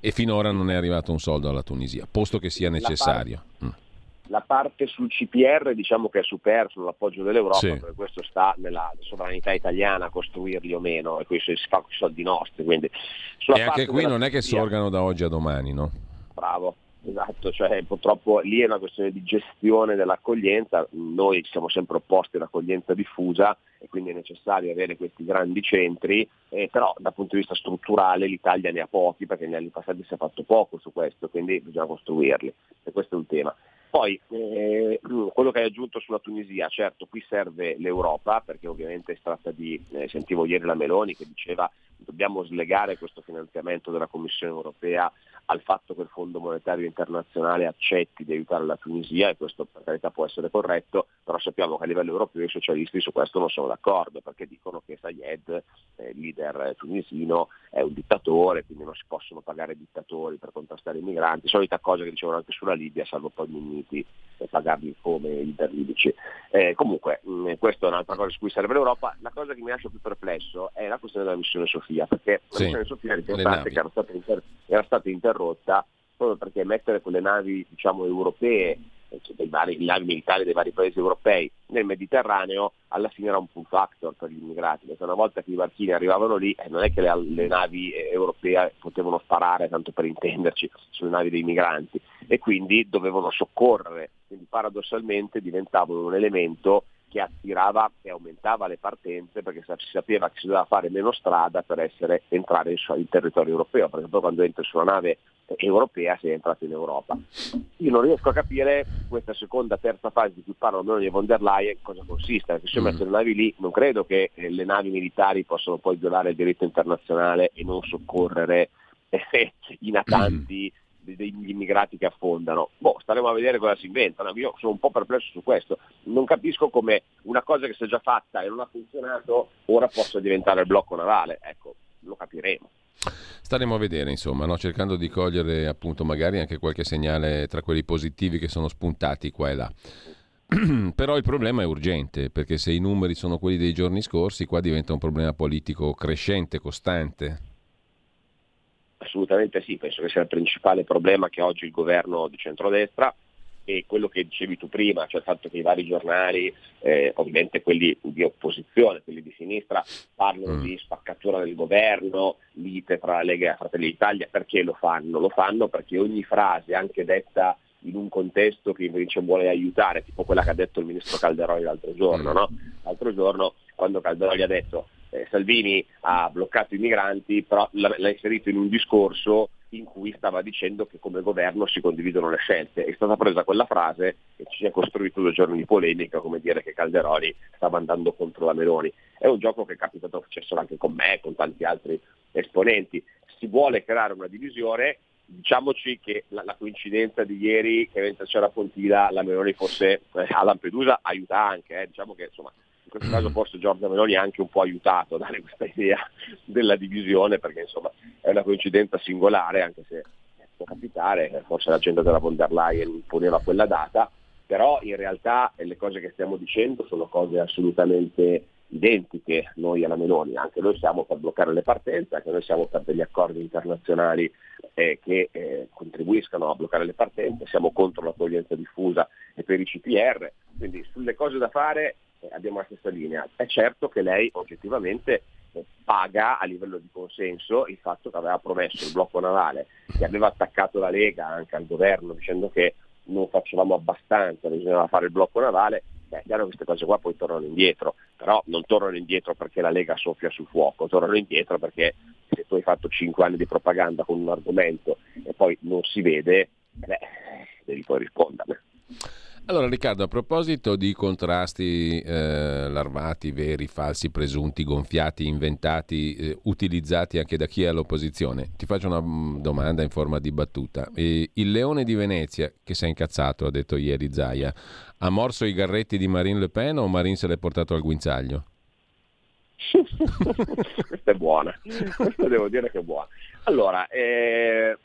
E finora non è arrivato un soldo alla Tunisia, posto che sia necessario. La parte, mm. la parte sul CPR diciamo che è superfluo l'appoggio dell'Europa, Sì. perché questo sta nella sovranità italiana costruirli o meno, e questo si fa con i soldi nostri. E anche qui non è che sorgano da oggi a domani, no? Bravo, esatto, cioè purtroppo lì è una questione di gestione dell'accoglienza, noi siamo sempre opposti all'accoglienza diffusa e quindi è necessario avere questi grandi centri, eh, però dal punto di vista strutturale l'Italia ne ha pochi perché negli anni passati si è fatto poco su questo, quindi bisogna costruirli e questo è un tema. Poi eh, quello che hai aggiunto sulla Tunisia, certo qui serve l'Europa perché ovviamente si tratta di, eh, sentivo ieri la Meloni che diceva dobbiamo slegare questo finanziamento della Commissione europea al fatto che il Fondo Monetario Internazionale accetti di aiutare la Tunisia e questo per carità può essere corretto, però sappiamo che a livello europeo i socialisti su questo non sono d'accordo perché dicono che Sayed, eh, leader tunisino, è un dittatore, quindi non si possono pagare dittatori per contrastare i migranti, solita cosa che dicevano anche sulla Libia, salvo poi Minniti e pagarli come leader libici. Eh, comunque, mh, questa è un'altra cosa su cui serve l'Europa. La cosa che mi lascia più perplesso è la questione della missione Sofia, perché la Sì, missione Sofia era stata, inter- era stata interrotta proprio perché mettere quelle navi diciamo, europee, eh, cioè dei vari, le navi militari dei vari paesi europei nel Mediterraneo alla fine era un pull factor per gli immigrati, perché una volta che i barchini arrivavano lì eh, non è che le, le navi eh, europee potevano sparare, tanto per intenderci, sulle navi dei migranti. E quindi dovevano soccorrere, quindi paradossalmente diventavano un elemento che attirava e aumentava le partenze perché si sapeva che si doveva fare meno strada per essere, entrare in, in territorio europeo, perché poi quando entri su una nave europea sei entrato in Europa. Io non riesco a capire questa seconda, terza fase di cui parlano Meloni e von der Leyen cosa consiste, perché se Mm. metto le navi lì non credo che eh, le navi militari possano poi violare il diritto internazionale e non soccorrere eh, i natanti degli immigrati che affondano. Boh, staremo a vedere cosa si inventano. Io sono un po' perplesso su questo. Non capisco come una cosa che si è già fatta e non ha funzionato ora possa diventare il blocco navale. Ecco, lo capiremo. Staremo a vedere, insomma, no? cercando di cogliere appunto magari anche qualche segnale tra quelli positivi che sono spuntati qua e là. Però il problema è urgente, perché se i numeri sono quelli dei giorni scorsi, qua diventa un problema politico crescente, costante. Assolutamente sì, penso che sia il principale problema che oggi il governo di centrodestra e quello che dicevi tu prima, cioè il fatto che i vari giornali, eh, ovviamente quelli di opposizione, quelli di sinistra, parlano mm. di spaccatura del governo, lite tra la Lega e Fratelli d'Italia, perché lo fanno? Lo fanno perché ogni frase, anche detta in un contesto che invece vuole aiutare, tipo quella che ha detto il ministro Calderoli l'altro giorno, no? L'altro giorno quando Calderoli ha detto eh, Salvini ha bloccato i migranti, però l'ha, l'ha inserito in un discorso in cui stava dicendo che come governo si condividono le scelte. È stata presa quella frase e ci si è costruito due giorni di polemica, come dire che Calderoli stava andando contro la Meloni. È un gioco che è capitato successo anche con me, con tanti altri esponenti. Si vuole creare una divisione, diciamoci che la, la coincidenza di ieri che mentre c'era Pontida la Meloni fosse eh, a Lampedusa aiuta anche, eh. diciamo che insomma in questo caso forse Giorgia Meloni ha anche un po' aiutato a dare questa idea della divisione perché insomma è una coincidenza singolare anche se può capitare, forse l'agenda della von der Leyen poneva quella data, però in realtà le cose che stiamo dicendo sono cose assolutamente identiche noi alla Meloni, anche noi siamo per bloccare le partenze, anche noi siamo per degli accordi internazionali eh, che eh, contribuiscano a bloccare le partenze, siamo contro l'accoglienza diffusa e per i CPR, quindi sulle cose da fare abbiamo la stessa linea. È certo che lei oggettivamente eh, paga a livello di consenso il fatto che aveva promesso il blocco navale, che aveva attaccato la Lega anche al governo dicendo che non facevamo abbastanza, bisognava fare il blocco navale, Beh, è chiaro che queste cose qua poi tornano indietro, però non tornano indietro perché la Lega soffia sul fuoco, tornano indietro perché se tu hai fatto 5 anni di propaganda con un argomento e poi non si vede, beh, devi poi risponderne. Allora Riccardo, a proposito di contrasti eh, larvati, veri, falsi, presunti, gonfiati, inventati, eh, utilizzati anche da chi è all'opposizione, ti faccio una mm, domanda in forma di battuta. E il leone di Venezia, che si è incazzato, ha detto ieri Zaia, ha morso i garretti di Marine Le Pen o Marine se l'è portato al guinzaglio? Questa è buona, questa devo dire che è buona. Allora, eh,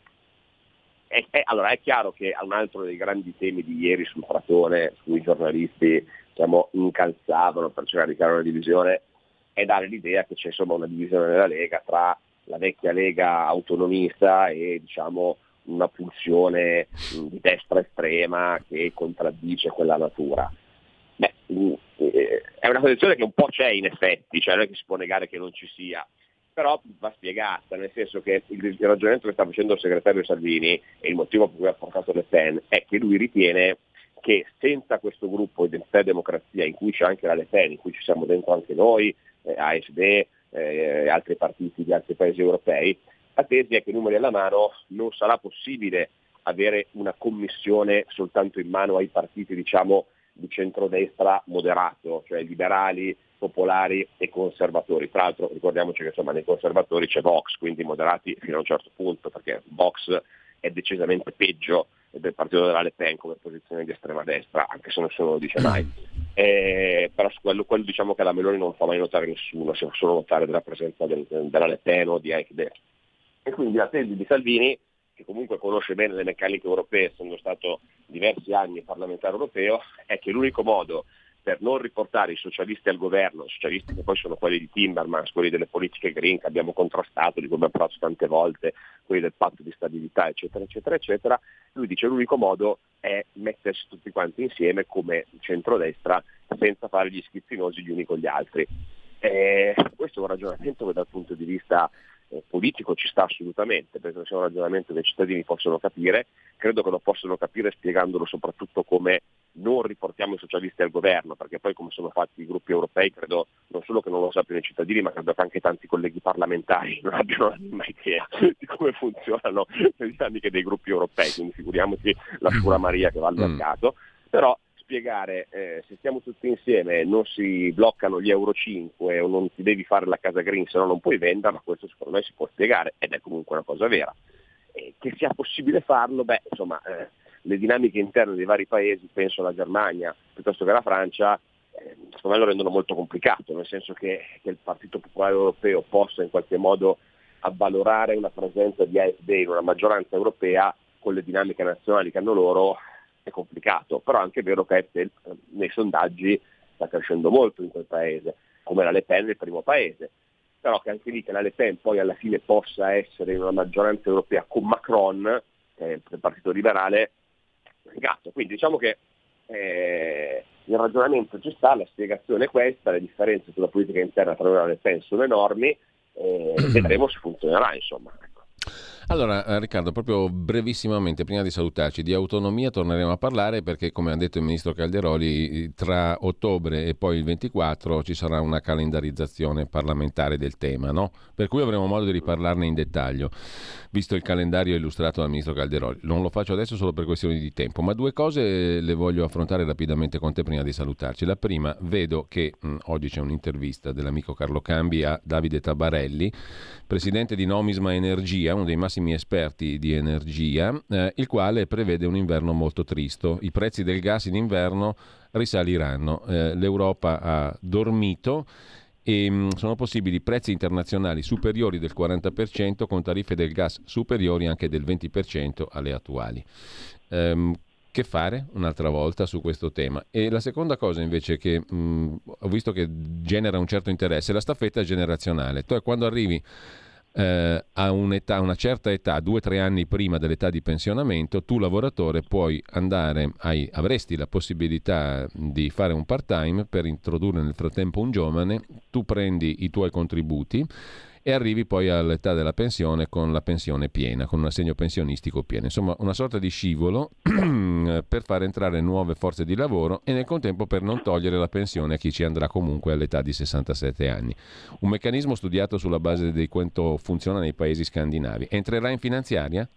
è, è, allora, è chiaro che un altro dei grandi temi di ieri sul Pratone, su cui i giornalisti diciamo, incalzavano per cercare di creare una divisione, è dare l'idea che c'è insomma, una divisione nella Lega tra la vecchia Lega autonomista e diciamo, una pulsione di destra estrema che contraddice quella natura. Beh, eh, è una posizione che un po' c'è in effetti, cioè non è che si può negare che non ci sia, però va spiegata, nel senso che il, ragionamento che sta facendo il segretario Salvini e il motivo per cui ha portato Le Pen è che lui ritiene che senza questo gruppo Identità e Democrazia, in cui c'è anche la Le Pen, in cui ci siamo dentro anche noi, eh, ASD e eh, altri partiti di altri paesi europei, la tesi è che numeri alla mano non sarà possibile avere una commissione soltanto in mano ai partiti diciamo, di centrodestra moderato, cioè liberali, popolari e conservatori. Tra l'altro ricordiamoci che insomma, nei conservatori c'è Vox, quindi moderati fino a un certo punto, perché Vox è decisamente peggio del partito della Le Pen come posizione di estrema destra, anche se nessuno lo dice mai. Eh, però quello, quello diciamo che la Meloni non fa mai notare nessuno, si fa solo notare della presenza del, della Le Pen o di AfD. E quindi la tesi di Salvini, che comunque conosce bene le meccaniche europee, essendo stato diversi anni parlamentare europeo, è che l'unico modo per non riportare i socialisti al governo, socialisti che poi sono quelli di Timmermans, quelli delle politiche green che abbiamo contrastato, di cui abbiamo parlato tante volte, quelli del patto di stabilità, eccetera, eccetera, eccetera, lui dice l'unico modo è mettersi tutti quanti insieme come centrodestra senza fare gli schizzinosi gli uni con gli altri. E questo è un ragionamento che dal punto di vista eh, politico ci sta assolutamente, penso sia un ragionamento che i cittadini possono capire, credo che lo possano capire spiegandolo soprattutto come non riportiamo i socialisti al governo, perché poi come sono fatti i gruppi europei credo non solo che non lo sappiano i cittadini, ma credo che anche tanti colleghi parlamentari non abbiano la minima idea di come funzionano le dinamiche dei gruppi europei, quindi figuriamoci la scura Maria che va al mercato, però spiegare eh, se stiamo tutti insieme non si bloccano gli euro 5 o non ti devi fare la casa green se no non puoi venderla, questo secondo me si può spiegare ed è comunque una cosa vera. Eh, che sia possibile farlo, beh, insomma, eh, le dinamiche interne dei vari paesi, penso alla Germania piuttosto che alla Francia, eh, secondo me lo rendono molto complicato, nel senso che, che, il Partito Popolare Europeo possa in qualche modo avvalorare una presenza di AFD in una maggioranza europea con le dinamiche nazionali che hanno loro è complicato, però è anche vero che eh, nei sondaggi sta crescendo molto in quel paese, come la Le Pen nel primo paese, però che anche lì che la Le Pen poi alla fine possa essere in una maggioranza europea con Macron, che è il partito liberale, negato. Quindi diciamo che eh, il ragionamento ci sta, la spiegazione è questa, le differenze sulla politica interna tra e Le Pen sono enormi, eh, vedremo se funzionerà insomma. Allora, eh, Riccardo, proprio brevissimamente, prima di salutarci, di autonomia torneremo a parlare perché, come ha detto il ministro Calderoli, tra ottobre e poi il 24 ci sarà una calendarizzazione parlamentare del tema, no? Per cui avremo modo di riparlarne in dettaglio, visto il calendario illustrato dal ministro Calderoli. Non lo faccio adesso solo per questioni di tempo, ma due cose le voglio affrontare rapidamente con te prima di salutarci. La prima, vedo che mh, oggi c'è un'intervista dell'amico Carlo Cambi a Davide Tabarelli, presidente di Nomisma Energia, uno dei massimi massimi esperti di energia, eh, il quale prevede un inverno molto tristo. I prezzi del gas in inverno risaliranno. Eh, L'Europa ha dormito e mh, mm, sono possibili prezzi internazionali superiori del 40% con tariffe del gas superiori anche del 20% alle attuali. Um, che fare un'altra volta su questo tema? E la seconda cosa invece che mh, mm, ho visto che genera un certo interesse è la staffetta generazionale. Tu quando arrivi eh, a una certa età, due o tre anni prima dell'età di pensionamento, tu lavoratore puoi andare, hai, avresti la possibilità di fare un part-time per introdurre nel frattempo un giovane, tu prendi i tuoi contributi e arrivi poi all'età della pensione con la pensione piena, con un assegno pensionistico pieno. Insomma, una sorta di scivolo per far entrare nuove forze di lavoro e nel contempo per non togliere la pensione a chi ci andrà comunque all'età di 67 anni. Un meccanismo studiato sulla base di quanto funziona nei paesi scandinavi. Entrerà in finanziaria?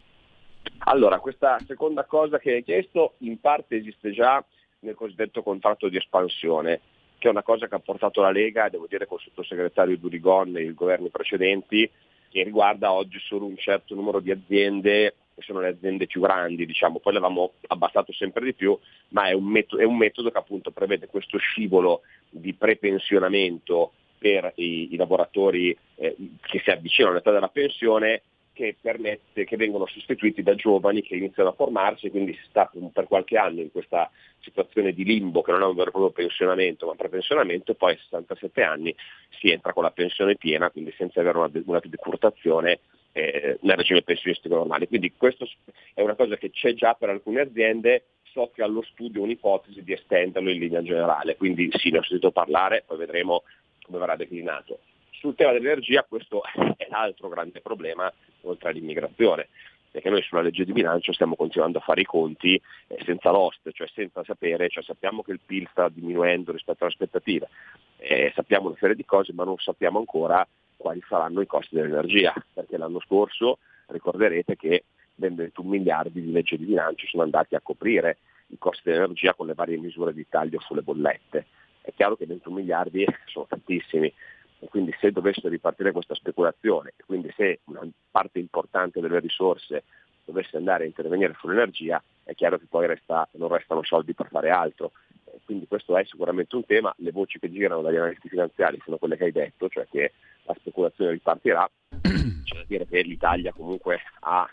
Allora, questa seconda cosa che hai chiesto in parte esiste già nel cosiddetto contratto di espansione è una cosa che ha portato la Lega, devo dire col sottosegretario Durigon e i governi precedenti, che riguarda oggi solo un certo numero di aziende, che sono le aziende più grandi, diciamo, poi l'avevamo abbassato sempre di più, ma è un metodo, è un metodo che appunto prevede questo scivolo di prepensionamento per i, i lavoratori eh, che si avvicinano all'età della pensione che, permette, che vengono sostituiti da giovani che iniziano a formarsi, quindi si sta per qualche anno in questa situazione di limbo che non è un vero e proprio pensionamento ma prepensionamento e poi a 67 anni si entra con la pensione piena, quindi senza avere una, una decurtazione eh, nel regime pensionistico normale. Quindi questo è una cosa che c'è già per alcune aziende, so che allo studio un'ipotesi di estenderlo in linea generale, quindi sì, ne ho sentito parlare, poi vedremo come verrà declinato. Sul tema dell'energia questo è l'altro grande problema oltre all'immigrazione, perché noi sulla legge di bilancio stiamo continuando a fare i conti eh, senza l'oste, cioè senza sapere, cioè sappiamo che il PIL sta diminuendo rispetto alle aspettative, eh, sappiamo una serie di cose ma non sappiamo ancora quali saranno i costi dell'energia, perché l'anno scorso ricorderete che ben 21 miliardi di legge di bilancio sono andati a coprire i costi dell'energia con le varie misure di taglio sulle bollette. È chiaro che 21 miliardi sono tantissimi, e quindi se dovesse ripartire questa speculazione e quindi se una parte importante delle risorse dovesse andare a intervenire sull'energia, è chiaro che poi resta, non restano soldi per fare altro. E quindi questo è sicuramente un tema, le voci che girano dagli analisti finanziari sono quelle che hai detto, cioè che la speculazione ripartirà, c'è da dire che l'Italia comunque ha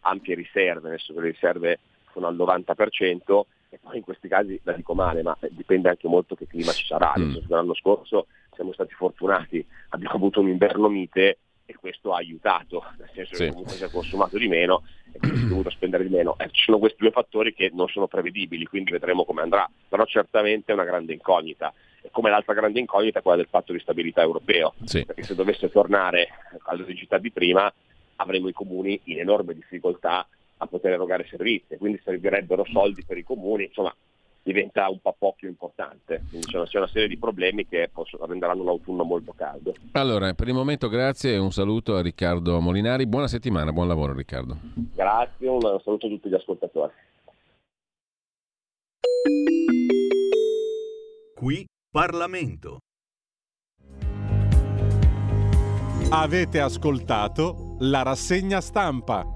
ampie riserve, adesso le riserve sono al 90%, e poi in questi casi la dico male, ma dipende anche molto che clima ci sarà. Mm. L'anno scorso siamo stati fortunati, abbiamo avuto un inverno mite e questo ha aiutato, nel senso sì. che comunque si è consumato di meno e quindi si è dovuto spendere di meno. Eh, ci sono questi due fattori che non sono prevedibili, quindi vedremo come andrà, però certamente è una grande incognita. Come l'altra grande incognita è quella del patto di stabilità europeo, sì. perché se dovesse tornare alla rigidità di prima avremo i comuni in enorme difficoltà a poter erogare servizi, quindi servirebbero soldi per i comuni, insomma diventa un po' più importante. Quindi c'è una, c'è una serie di problemi che possono, renderanno l'autunno molto caldo. Allora, per il momento grazie e un saluto a Riccardo Molinari. Buona settimana, buon lavoro Riccardo. Grazie, un saluto a tutti gli ascoltatori. Qui Parlamento. Avete ascoltato la rassegna stampa.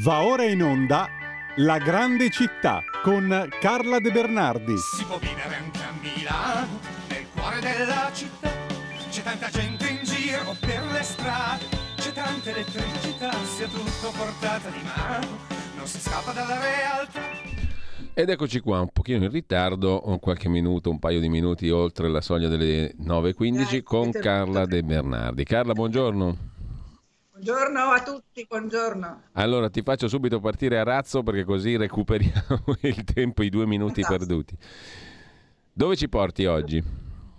Va ora in onda La grande città con Carla De Bernardi. Si può vivere anche a Milano, nel cuore della città. C'è tanta gente in giro per le strade, c'è tanta elettricità, sia tutto portata di mano, non si scappa dalla realtà. Ed eccoci qua, un pochino in ritardo, qualche minuto, un paio di minuti oltre la soglia delle 9.15 con Carla De Bernardi. Carla, buongiorno. Buongiorno a tutti, buongiorno. Allora ti faccio subito partire a razzo perché così recuperiamo il tempo, i due minuti Fantastico. perduti. Dove ci porti oggi?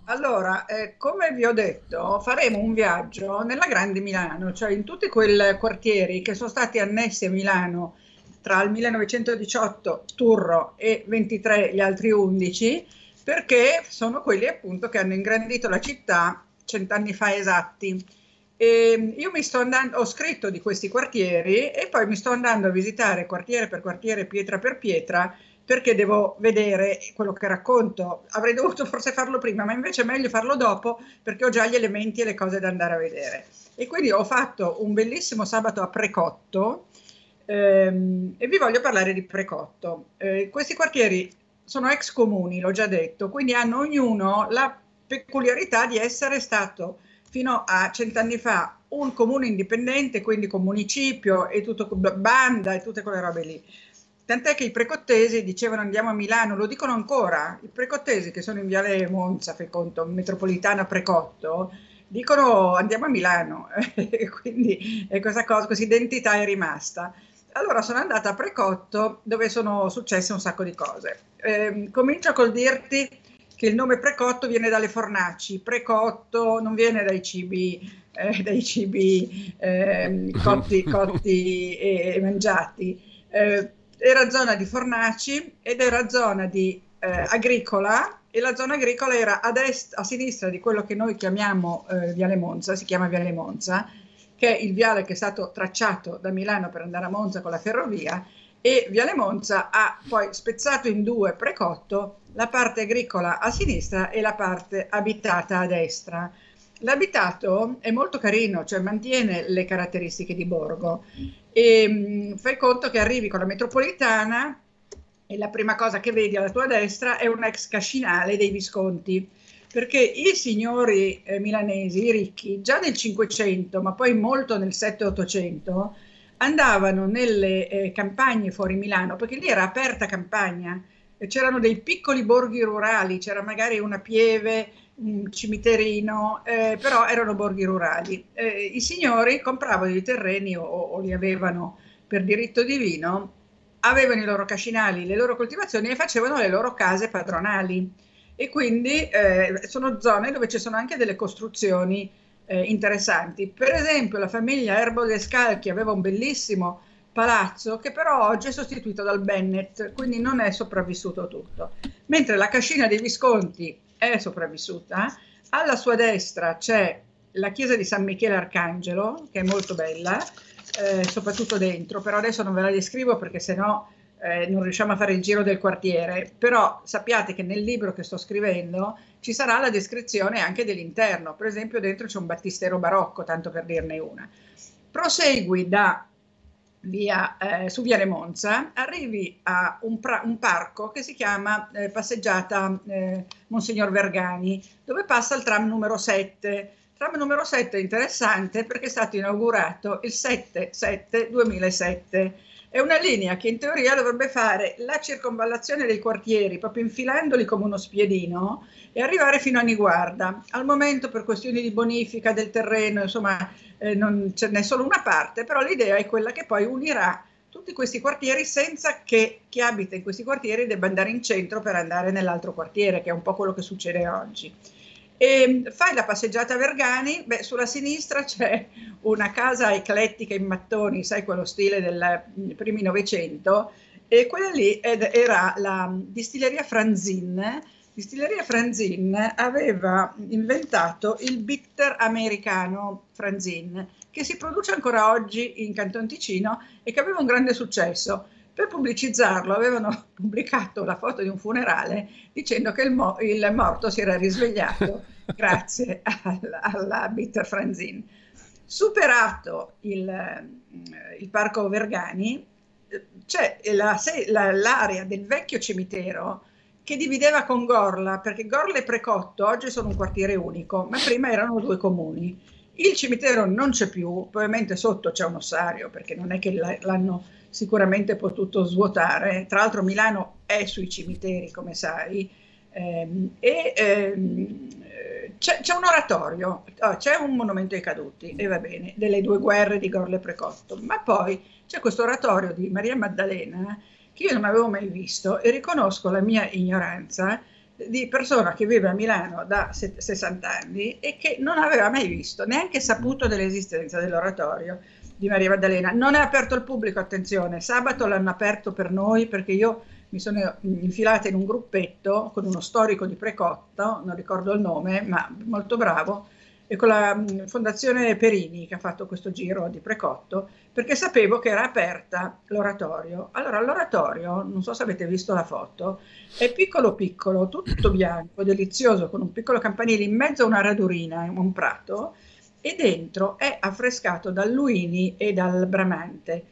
Allora, eh, come vi ho detto, faremo un viaggio nella Grande Milano, cioè in tutti quei quartieri che sono stati annessi a Milano tra il 1918 Turro e 23 gli altri 11, perché sono quelli appunto che hanno ingrandito la città cent'anni fa esatti. E io mi sto andando, ho scritto di questi quartieri e poi mi sto andando a visitare quartiere per quartiere, pietra per pietra, perché devo vedere quello che racconto. Avrei dovuto forse farlo prima, ma invece è meglio farlo dopo perché ho già gli elementi e le cose da andare a vedere. E quindi ho fatto un bellissimo sabato a Precotto ehm, e vi voglio parlare di Precotto. Eh, questi quartieri sono ex comuni, l'ho già detto, quindi hanno ognuno la peculiarità di essere stato fino a cent'anni fa un comune indipendente, quindi con municipio e tutto banda e tutte quelle robe lì. Tant'è che i precottesi dicevano andiamo a Milano, lo dicono ancora, i precottesi che sono in Viale Monza, fai conto, metropolitana Precotto, dicono andiamo a Milano, quindi è questa cosa, questa identità è rimasta. Allora sono andata a Precotto dove sono successe un sacco di cose. Eh, comincio col dirti che il nome precotto viene dalle fornaci, precotto non viene dai cibi, eh, dai cibi eh, cotti, cotti e, e, mangiati. Eh, era zona di fornaci ed era zona di eh, agricola e la zona agricola era a, destra, a sinistra di quello che noi chiamiamo eh, Viale Monza, si chiama Viale Monza, che è il viale che è stato tracciato da Milano per andare a Monza con la ferrovia e Viale Monza ha poi spezzato in due precotto la parte agricola a sinistra e la parte abitata a destra. L'abitato è molto carino, cioè mantiene le caratteristiche di borgo e mh, fai conto che arrivi con la metropolitana e la prima cosa che vedi alla tua destra è un ex cascinale dei Visconti perché i signori eh, milanesi, i ricchi, già nel 500, ma poi molto nel 7-800, andavano nelle eh, campagne fuori Milano, perché lì era aperta campagna, c'erano dei piccoli borghi rurali, c'era magari una pieve, un cimiterino, eh, però erano borghi rurali. Eh, I signori compravano i terreni o, o, li avevano per diritto divino, avevano i loro cascinali, le loro coltivazioni e facevano le loro case padronali. E quindi eh, sono zone dove ci sono anche delle costruzioni eh, interessanti. Per esempio, la famiglia Erbo de Scalchi aveva un bellissimo palazzo che però oggi è sostituito dal Bennett, quindi non è sopravvissuto tutto. Mentre la cascina dei Visconti è sopravvissuta, alla sua destra c'è la chiesa di San Michele Arcangelo, che è molto bella, eh, soprattutto dentro, però adesso non ve la descrivo perché sennò eh, non riusciamo a fare il giro del quartiere, però sappiate che nel libro che sto scrivendo ci sarà la descrizione anche dell'interno, per esempio dentro c'è un battistero barocco, tanto per dirne una. Prosegui da via, eh, su Viale Monza, arrivi a un, pra- un parco che si chiama eh, Passeggiata eh, Monsignor Vergani, dove passa il tram numero 7. Tram numero 7 è interessante perché è stato inaugurato il 7-7-2007. È una linea che in teoria dovrebbe fare la circonvallazione dei quartieri, proprio infilandoli come uno spiedino, e arrivare fino a Niguarda. Al momento, per questioni di bonifica del terreno, insomma, eh, non ce n'è solo una parte, però l'idea è quella che poi unirà tutti questi quartieri senza che chi abita in questi quartieri debba andare in centro per andare nell'altro quartiere, che è un po' quello che succede oggi. E fai la passeggiata a Vergani, beh, sulla sinistra c'è una casa eclettica in mattoni, sai quello stile dei primi Novecento, e quella lì era la distilleria Franzin. Distilleria Franzin aveva inventato il bitter americano Franzin, che si produce ancora oggi in Canton Ticino e che aveva un grande successo. Per pubblicizzarlo avevano pubblicato la foto di un funerale dicendo che il, mo- il morto si era risvegliato grazie alla, alla Bitter Franzin. Superato il, il parco Vergani, c'è la, la, l'area del vecchio cimitero che divideva con Gorla, perché Gorla e Precotto oggi sono un quartiere unico, ma prima erano due comuni. Il cimitero non c'è più, probabilmente sotto c'è un ossario, perché non è che l'hanno sicuramente potuto svuotare. Tra l'altro Milano è sui cimiteri, come sai, ehm, e ehm, c'è, c'è, un oratorio, oh, c'è un monumento ai caduti, e va bene, delle due guerre di Gorle Precotto, ma poi c'è questo oratorio di Maria Maddalena che io non avevo mai visto e riconosco la mia ignoranza di persona che vive a Milano da 60 anni e che non aveva mai visto, neanche saputo dell'esistenza dell'oratorio di Maria Maddalena. Non è aperto al pubblico, attenzione, sabato l'hanno aperto per noi perché io mi sono infilata in un gruppetto con uno storico di Precotto, non ricordo il nome, ma molto bravo, e con la mm, Fondazione Perini che ha fatto questo giro di Precotto, perché sapevo che era aperta l'oratorio. Allora, l'oratorio, non so se avete visto la foto, è piccolo piccolo, tutto bianco, delizioso, con un piccolo campanile in mezzo a una radurina, in un prato, e dentro è affrescato dal Luini e dal Bramante.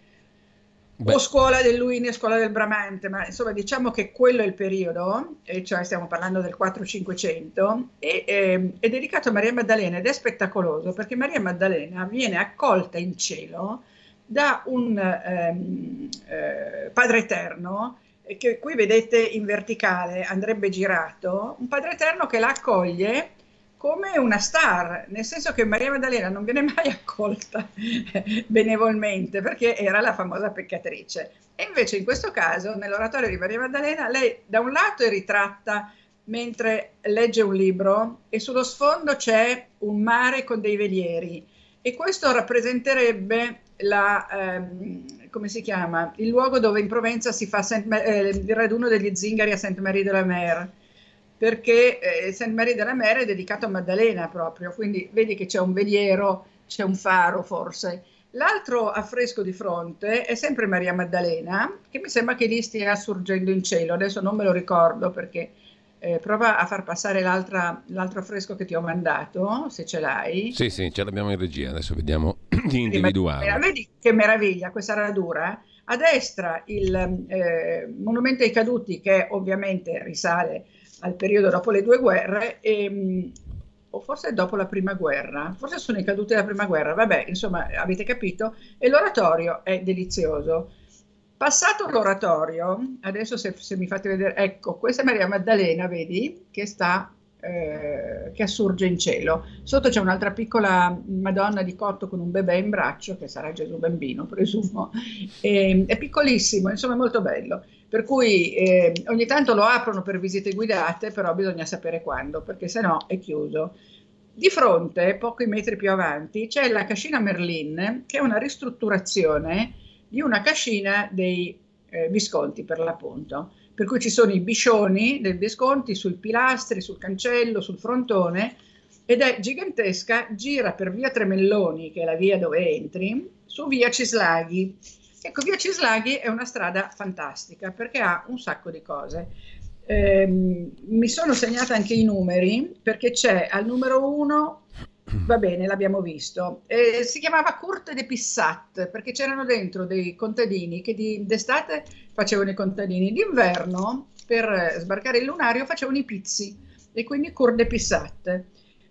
Beh. O scuola del Luini e scuola del Bramante, ma insomma diciamo che quello è il periodo, e cioè stiamo parlando del 4-500, e, eh, è dedicato a Maria Maddalena ed è spettacoloso perché Maria Maddalena viene accolta in cielo da un ehm, eh, Padre Eterno che qui vedete in verticale andrebbe girato, un Padre Eterno che la accoglie come una star, nel senso che Maria Maddalena non viene mai accolta benevolmente perché era la famosa peccatrice. E invece in questo caso, nell'oratorio di Maria Maddalena, lei da un lato è ritratta mentre legge un libro e sullo sfondo c'è un mare con dei velieri. E questo rappresenterebbe la, ehm, come si chiama, il luogo dove in Provenza si fa Saint, eh, il raduno degli zingari a Sainte-Marie de la Mer perché eh, Saint Marie della Mer è dedicato a Maddalena proprio, quindi vedi che c'è un veliero, c'è un faro forse. L'altro affresco di fronte è sempre Maria Maddalena, che mi sembra che lì stia sorgendo in cielo, adesso non me lo ricordo perché eh, prova a far passare l'altro affresco che ti ho mandato, se ce l'hai. Sì, sì, ce l'abbiamo in regia, adesso vediamo di individuare. Vedi che meraviglia questa radura? A destra il eh, monumento ai caduti che ovviamente risale al periodo dopo le due guerre, e, mm, o forse dopo la prima guerra, forse sono i caduti della prima guerra, vabbè, insomma, avete capito, e l'oratorio è delizioso. Passato l'oratorio, adesso se, se mi fate vedere, ecco, questa è Maria Maddalena, vedi, che sta eh, che assurge in cielo. Sotto c'è un'altra piccola Madonna di cotto con un bebè in braccio, che sarà Gesù bambino, presumo. E, è piccolissimo, insomma è molto bello. Per cui eh, ogni tanto lo aprono per visite guidate, però bisogna sapere quando, perché se no è chiuso. Di fronte, pochi metri più avanti, c'è la cascina Merlin, che è una ristrutturazione di una cascina dei eh, Visconti, per l'appunto per cui ci sono i biscioni del Visconti sui pilastri, sul cancello, sul frontone ed è gigantesca, gira per via Tremelloni, che è la via dove entri, su via Cislaghi. Ecco, via Cislaghi è una strada fantastica perché ha un sacco di cose. Eh, mi sono segnata anche i numeri perché c'è al numero uno Va bene, l'abbiamo visto. Eh, si chiamava Curte de Pissat perché c'erano dentro dei contadini che di, d'estate facevano i contadini, d'inverno per sbarcare il lunario facevano i pizzi e quindi Curte de Pissat.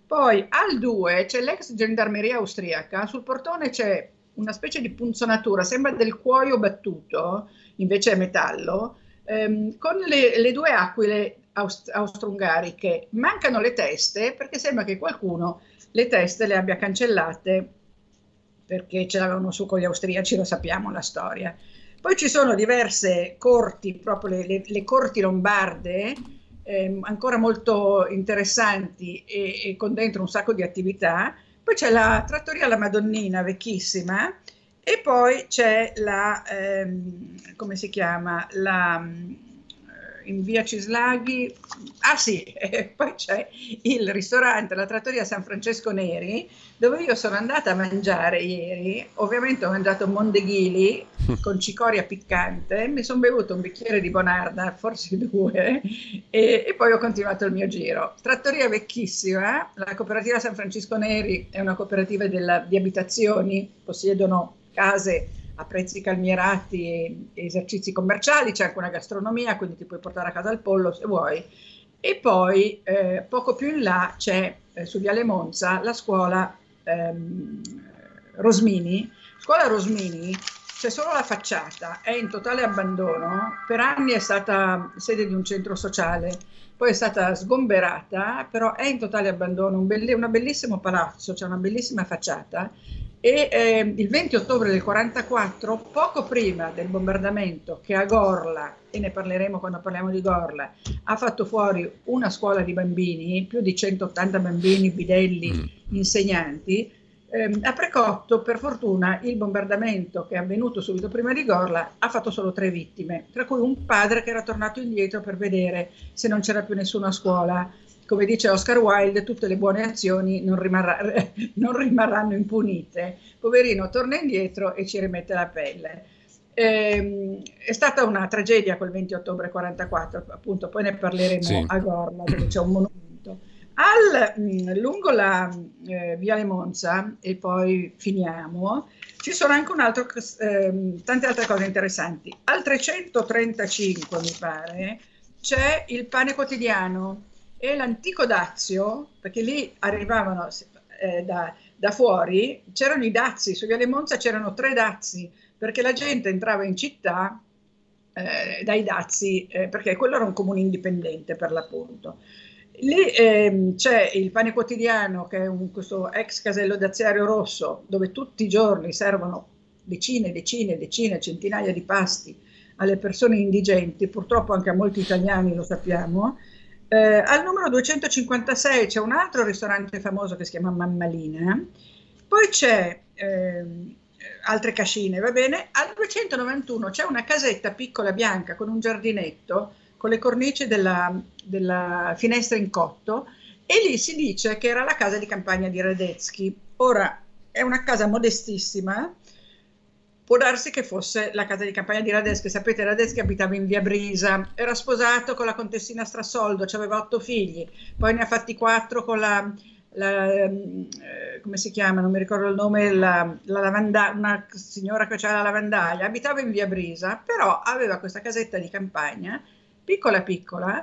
Poi al 2 c'è l'ex gendarmeria austriaca, sul portone c'è una specie di punzonatura, sembra del cuoio battuto, invece è metallo, ehm, con le, le, due aquile aust- austro-ungariche. Mancano le teste perché sembra che qualcuno le teste le abbia cancellate perché ce l'avevano su con gli austriaci, lo sappiamo la storia. Poi ci sono diverse corti, proprio le, le, le corti lombarde, ehm, ancora molto interessanti e, e con dentro un sacco di attività. Poi c'è la trattoria La Madonnina, vecchissima, e poi c'è la, ehm, come si chiama, la, in via Cislaghi, ah sì, e poi c'è il ristorante, la trattoria San Francesco Neri, dove io sono andata a mangiare ieri, ovviamente ho mangiato mondeghili con cicoria piccante, mi sono bevuto un bicchiere di Bonarda, forse due, e, e, poi ho continuato il mio giro. Trattoria vecchissima, la cooperativa San Francisco Neri è una cooperativa della, di abitazioni, possiedono case a prezzi calmierati e, esercizi commerciali, c'è anche una gastronomia, quindi ti puoi portare a casa il pollo se vuoi. E poi eh, poco più in là c'è eh, su Viale Monza la scuola ehm, Rosmini. Scuola Rosmini c'è solo la facciata, è in totale abbandono, per anni è stata sede di un centro sociale, poi è stata sgomberata, però è in totale abbandono, un, belle, bellissimo palazzo, c'è una bellissima facciata e eh, il 20 ottobre del 44, poco prima del bombardamento che a Gorla, e ne parleremo quando parliamo di Gorla, ha fatto fuori una scuola di bambini, più di 180 bambini, bidelli, mm. insegnanti, eh, a Precotto per fortuna il bombardamento che è avvenuto subito prima di Gorla ha fatto solo tre vittime, tra cui un padre che era tornato indietro per vedere se non c'era più nessuno a scuola come dice Oscar Wilde, tutte le buone azioni non, rimarrà, non rimarranno impunite. Poverino torna indietro e ci rimette la pelle. Eh, è stata una tragedia quel 20 ottobre 44, appunto, poi ne parleremo sì. a Gorla, dove c'è un monumento. Al, mh, lungo la eh, Viale Monza, e poi finiamo, ci sono anche un altro, eh, tante altre cose interessanti. Al 335, mi pare, c'è il pane quotidiano, e l'antico Dazio, perché lì arrivavano eh, da, da, fuori, c'erano i dazi, su Viale Monza c'erano tre dazi, perché la gente entrava in città eh, dai dazi, eh, perché quello era un comune indipendente per l'appunto. Lì ehm, c'è il pane quotidiano, che è un, questo ex casello d'aziario rosso, dove tutti i giorni servono decine, decine, decine, centinaia di pasti alle persone indigenti, purtroppo anche a molti italiani lo sappiamo, eh, al numero 256 c'è un altro ristorante famoso che si chiama Mammalina, poi c'è eh, altre cascine, va bene. Al 291 c'è una casetta piccola bianca con un giardinetto con le cornici della, della finestra in cotto e lì si dice che era la casa di campagna di Radetzky. Ora è una casa modestissima, Può darsi che fosse la casa di campagna di Radeschi. Sapete, Radeschi abitava in via Brisa, era sposato con la contessina Strassoldo, aveva otto figli, poi ne ha fatti quattro con la, la eh, come si chiama, non mi ricordo il nome, la, la lavanda, una signora che faceva la lavandaia, abitava in via Brisa, però aveva questa casetta di campagna, piccola piccola,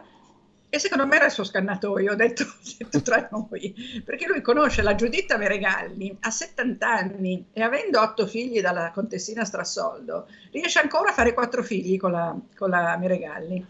e secondo me era il suo scannatoio, ho detto, detto tra noi, perché lui conosce la Giuditta Meregalli, ha 70 anni e avendo otto figli dalla contessina Strassoldo, riesce ancora a fare quattro figli con la, con la Meregalli.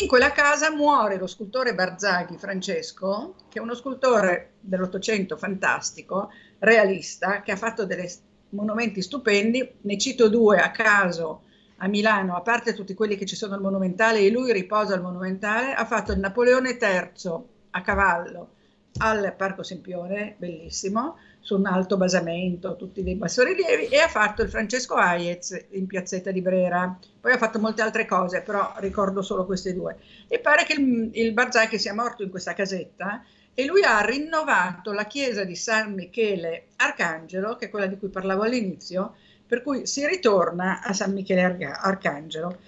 In quella casa muore lo scultore Barzaghi Francesco, che è uno scultore dell'Ottocento fantastico, realista, che ha fatto dei monumenti stupendi, ne cito due a caso a Milano, a parte tutti quelli che ci sono al Monumentale e lui riposa al Monumentale, ha fatto il Napoleone III a cavallo al Parco Sempione, bellissimo, su un alto basamento, tutti dei bassorilievi, e ha fatto il Francesco Hayez in piazzetta di Brera. Poi ha fatto molte altre cose, però ricordo solo queste due. E pare che il, il Barzai sia morto in questa casetta e lui ha rinnovato la chiesa di San Michele Arcangelo, che è quella di cui parlavo all'inizio, per cui si ritorna a San Michele Arcangelo.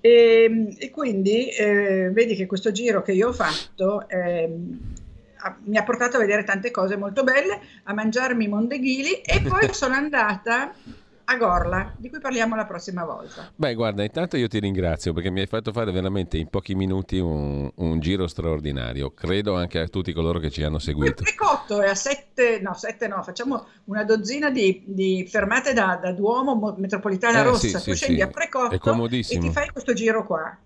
E, e quindi eh, vedi che questo giro che io ho fatto eh, mi ha portato a vedere tante cose molto belle, a mangiarmi i mondeghili e poi sono andata a Gorla, di cui parliamo la prossima volta. Beh, guarda, intanto io ti ringrazio perché mi hai fatto fare veramente in pochi minuti un, un giro straordinario. Credo anche a tutti coloro che ci hanno seguito. Il Precotto è a sette, no, sette no, facciamo una dozzina di, di fermate da, da, Duomo, Metropolitana eh, Rossa. Sì, tu sì, scendi sì. a Precotto e ti fai questo giro qua.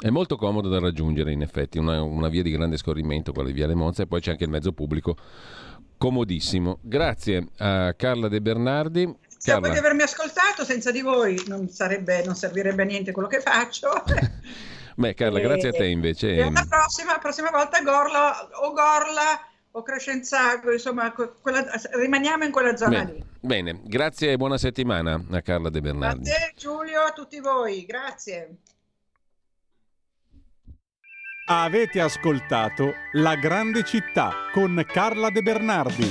È molto comodo da raggiungere, in effetti, una, una via di grande scorrimento, quella di Viale Monza, e poi c'è anche il mezzo pubblico comodissimo. Grazie a Carla De Bernardi. Grazie a voi di avermi ascoltato, senza di voi non, sarebbe, non servirebbe a niente quello che faccio. Beh, Carla, E- grazie a te invece. E alla prossima, prossima volta Gorla o Gorla o Crescenzago, insomma, que- quella- rimaniamo in quella zona lì. Bene, grazie e buona settimana a Carla De Bernardi. A te Giulio, a tutti voi, grazie. Avete ascoltato La grande città con Carla De Bernardi.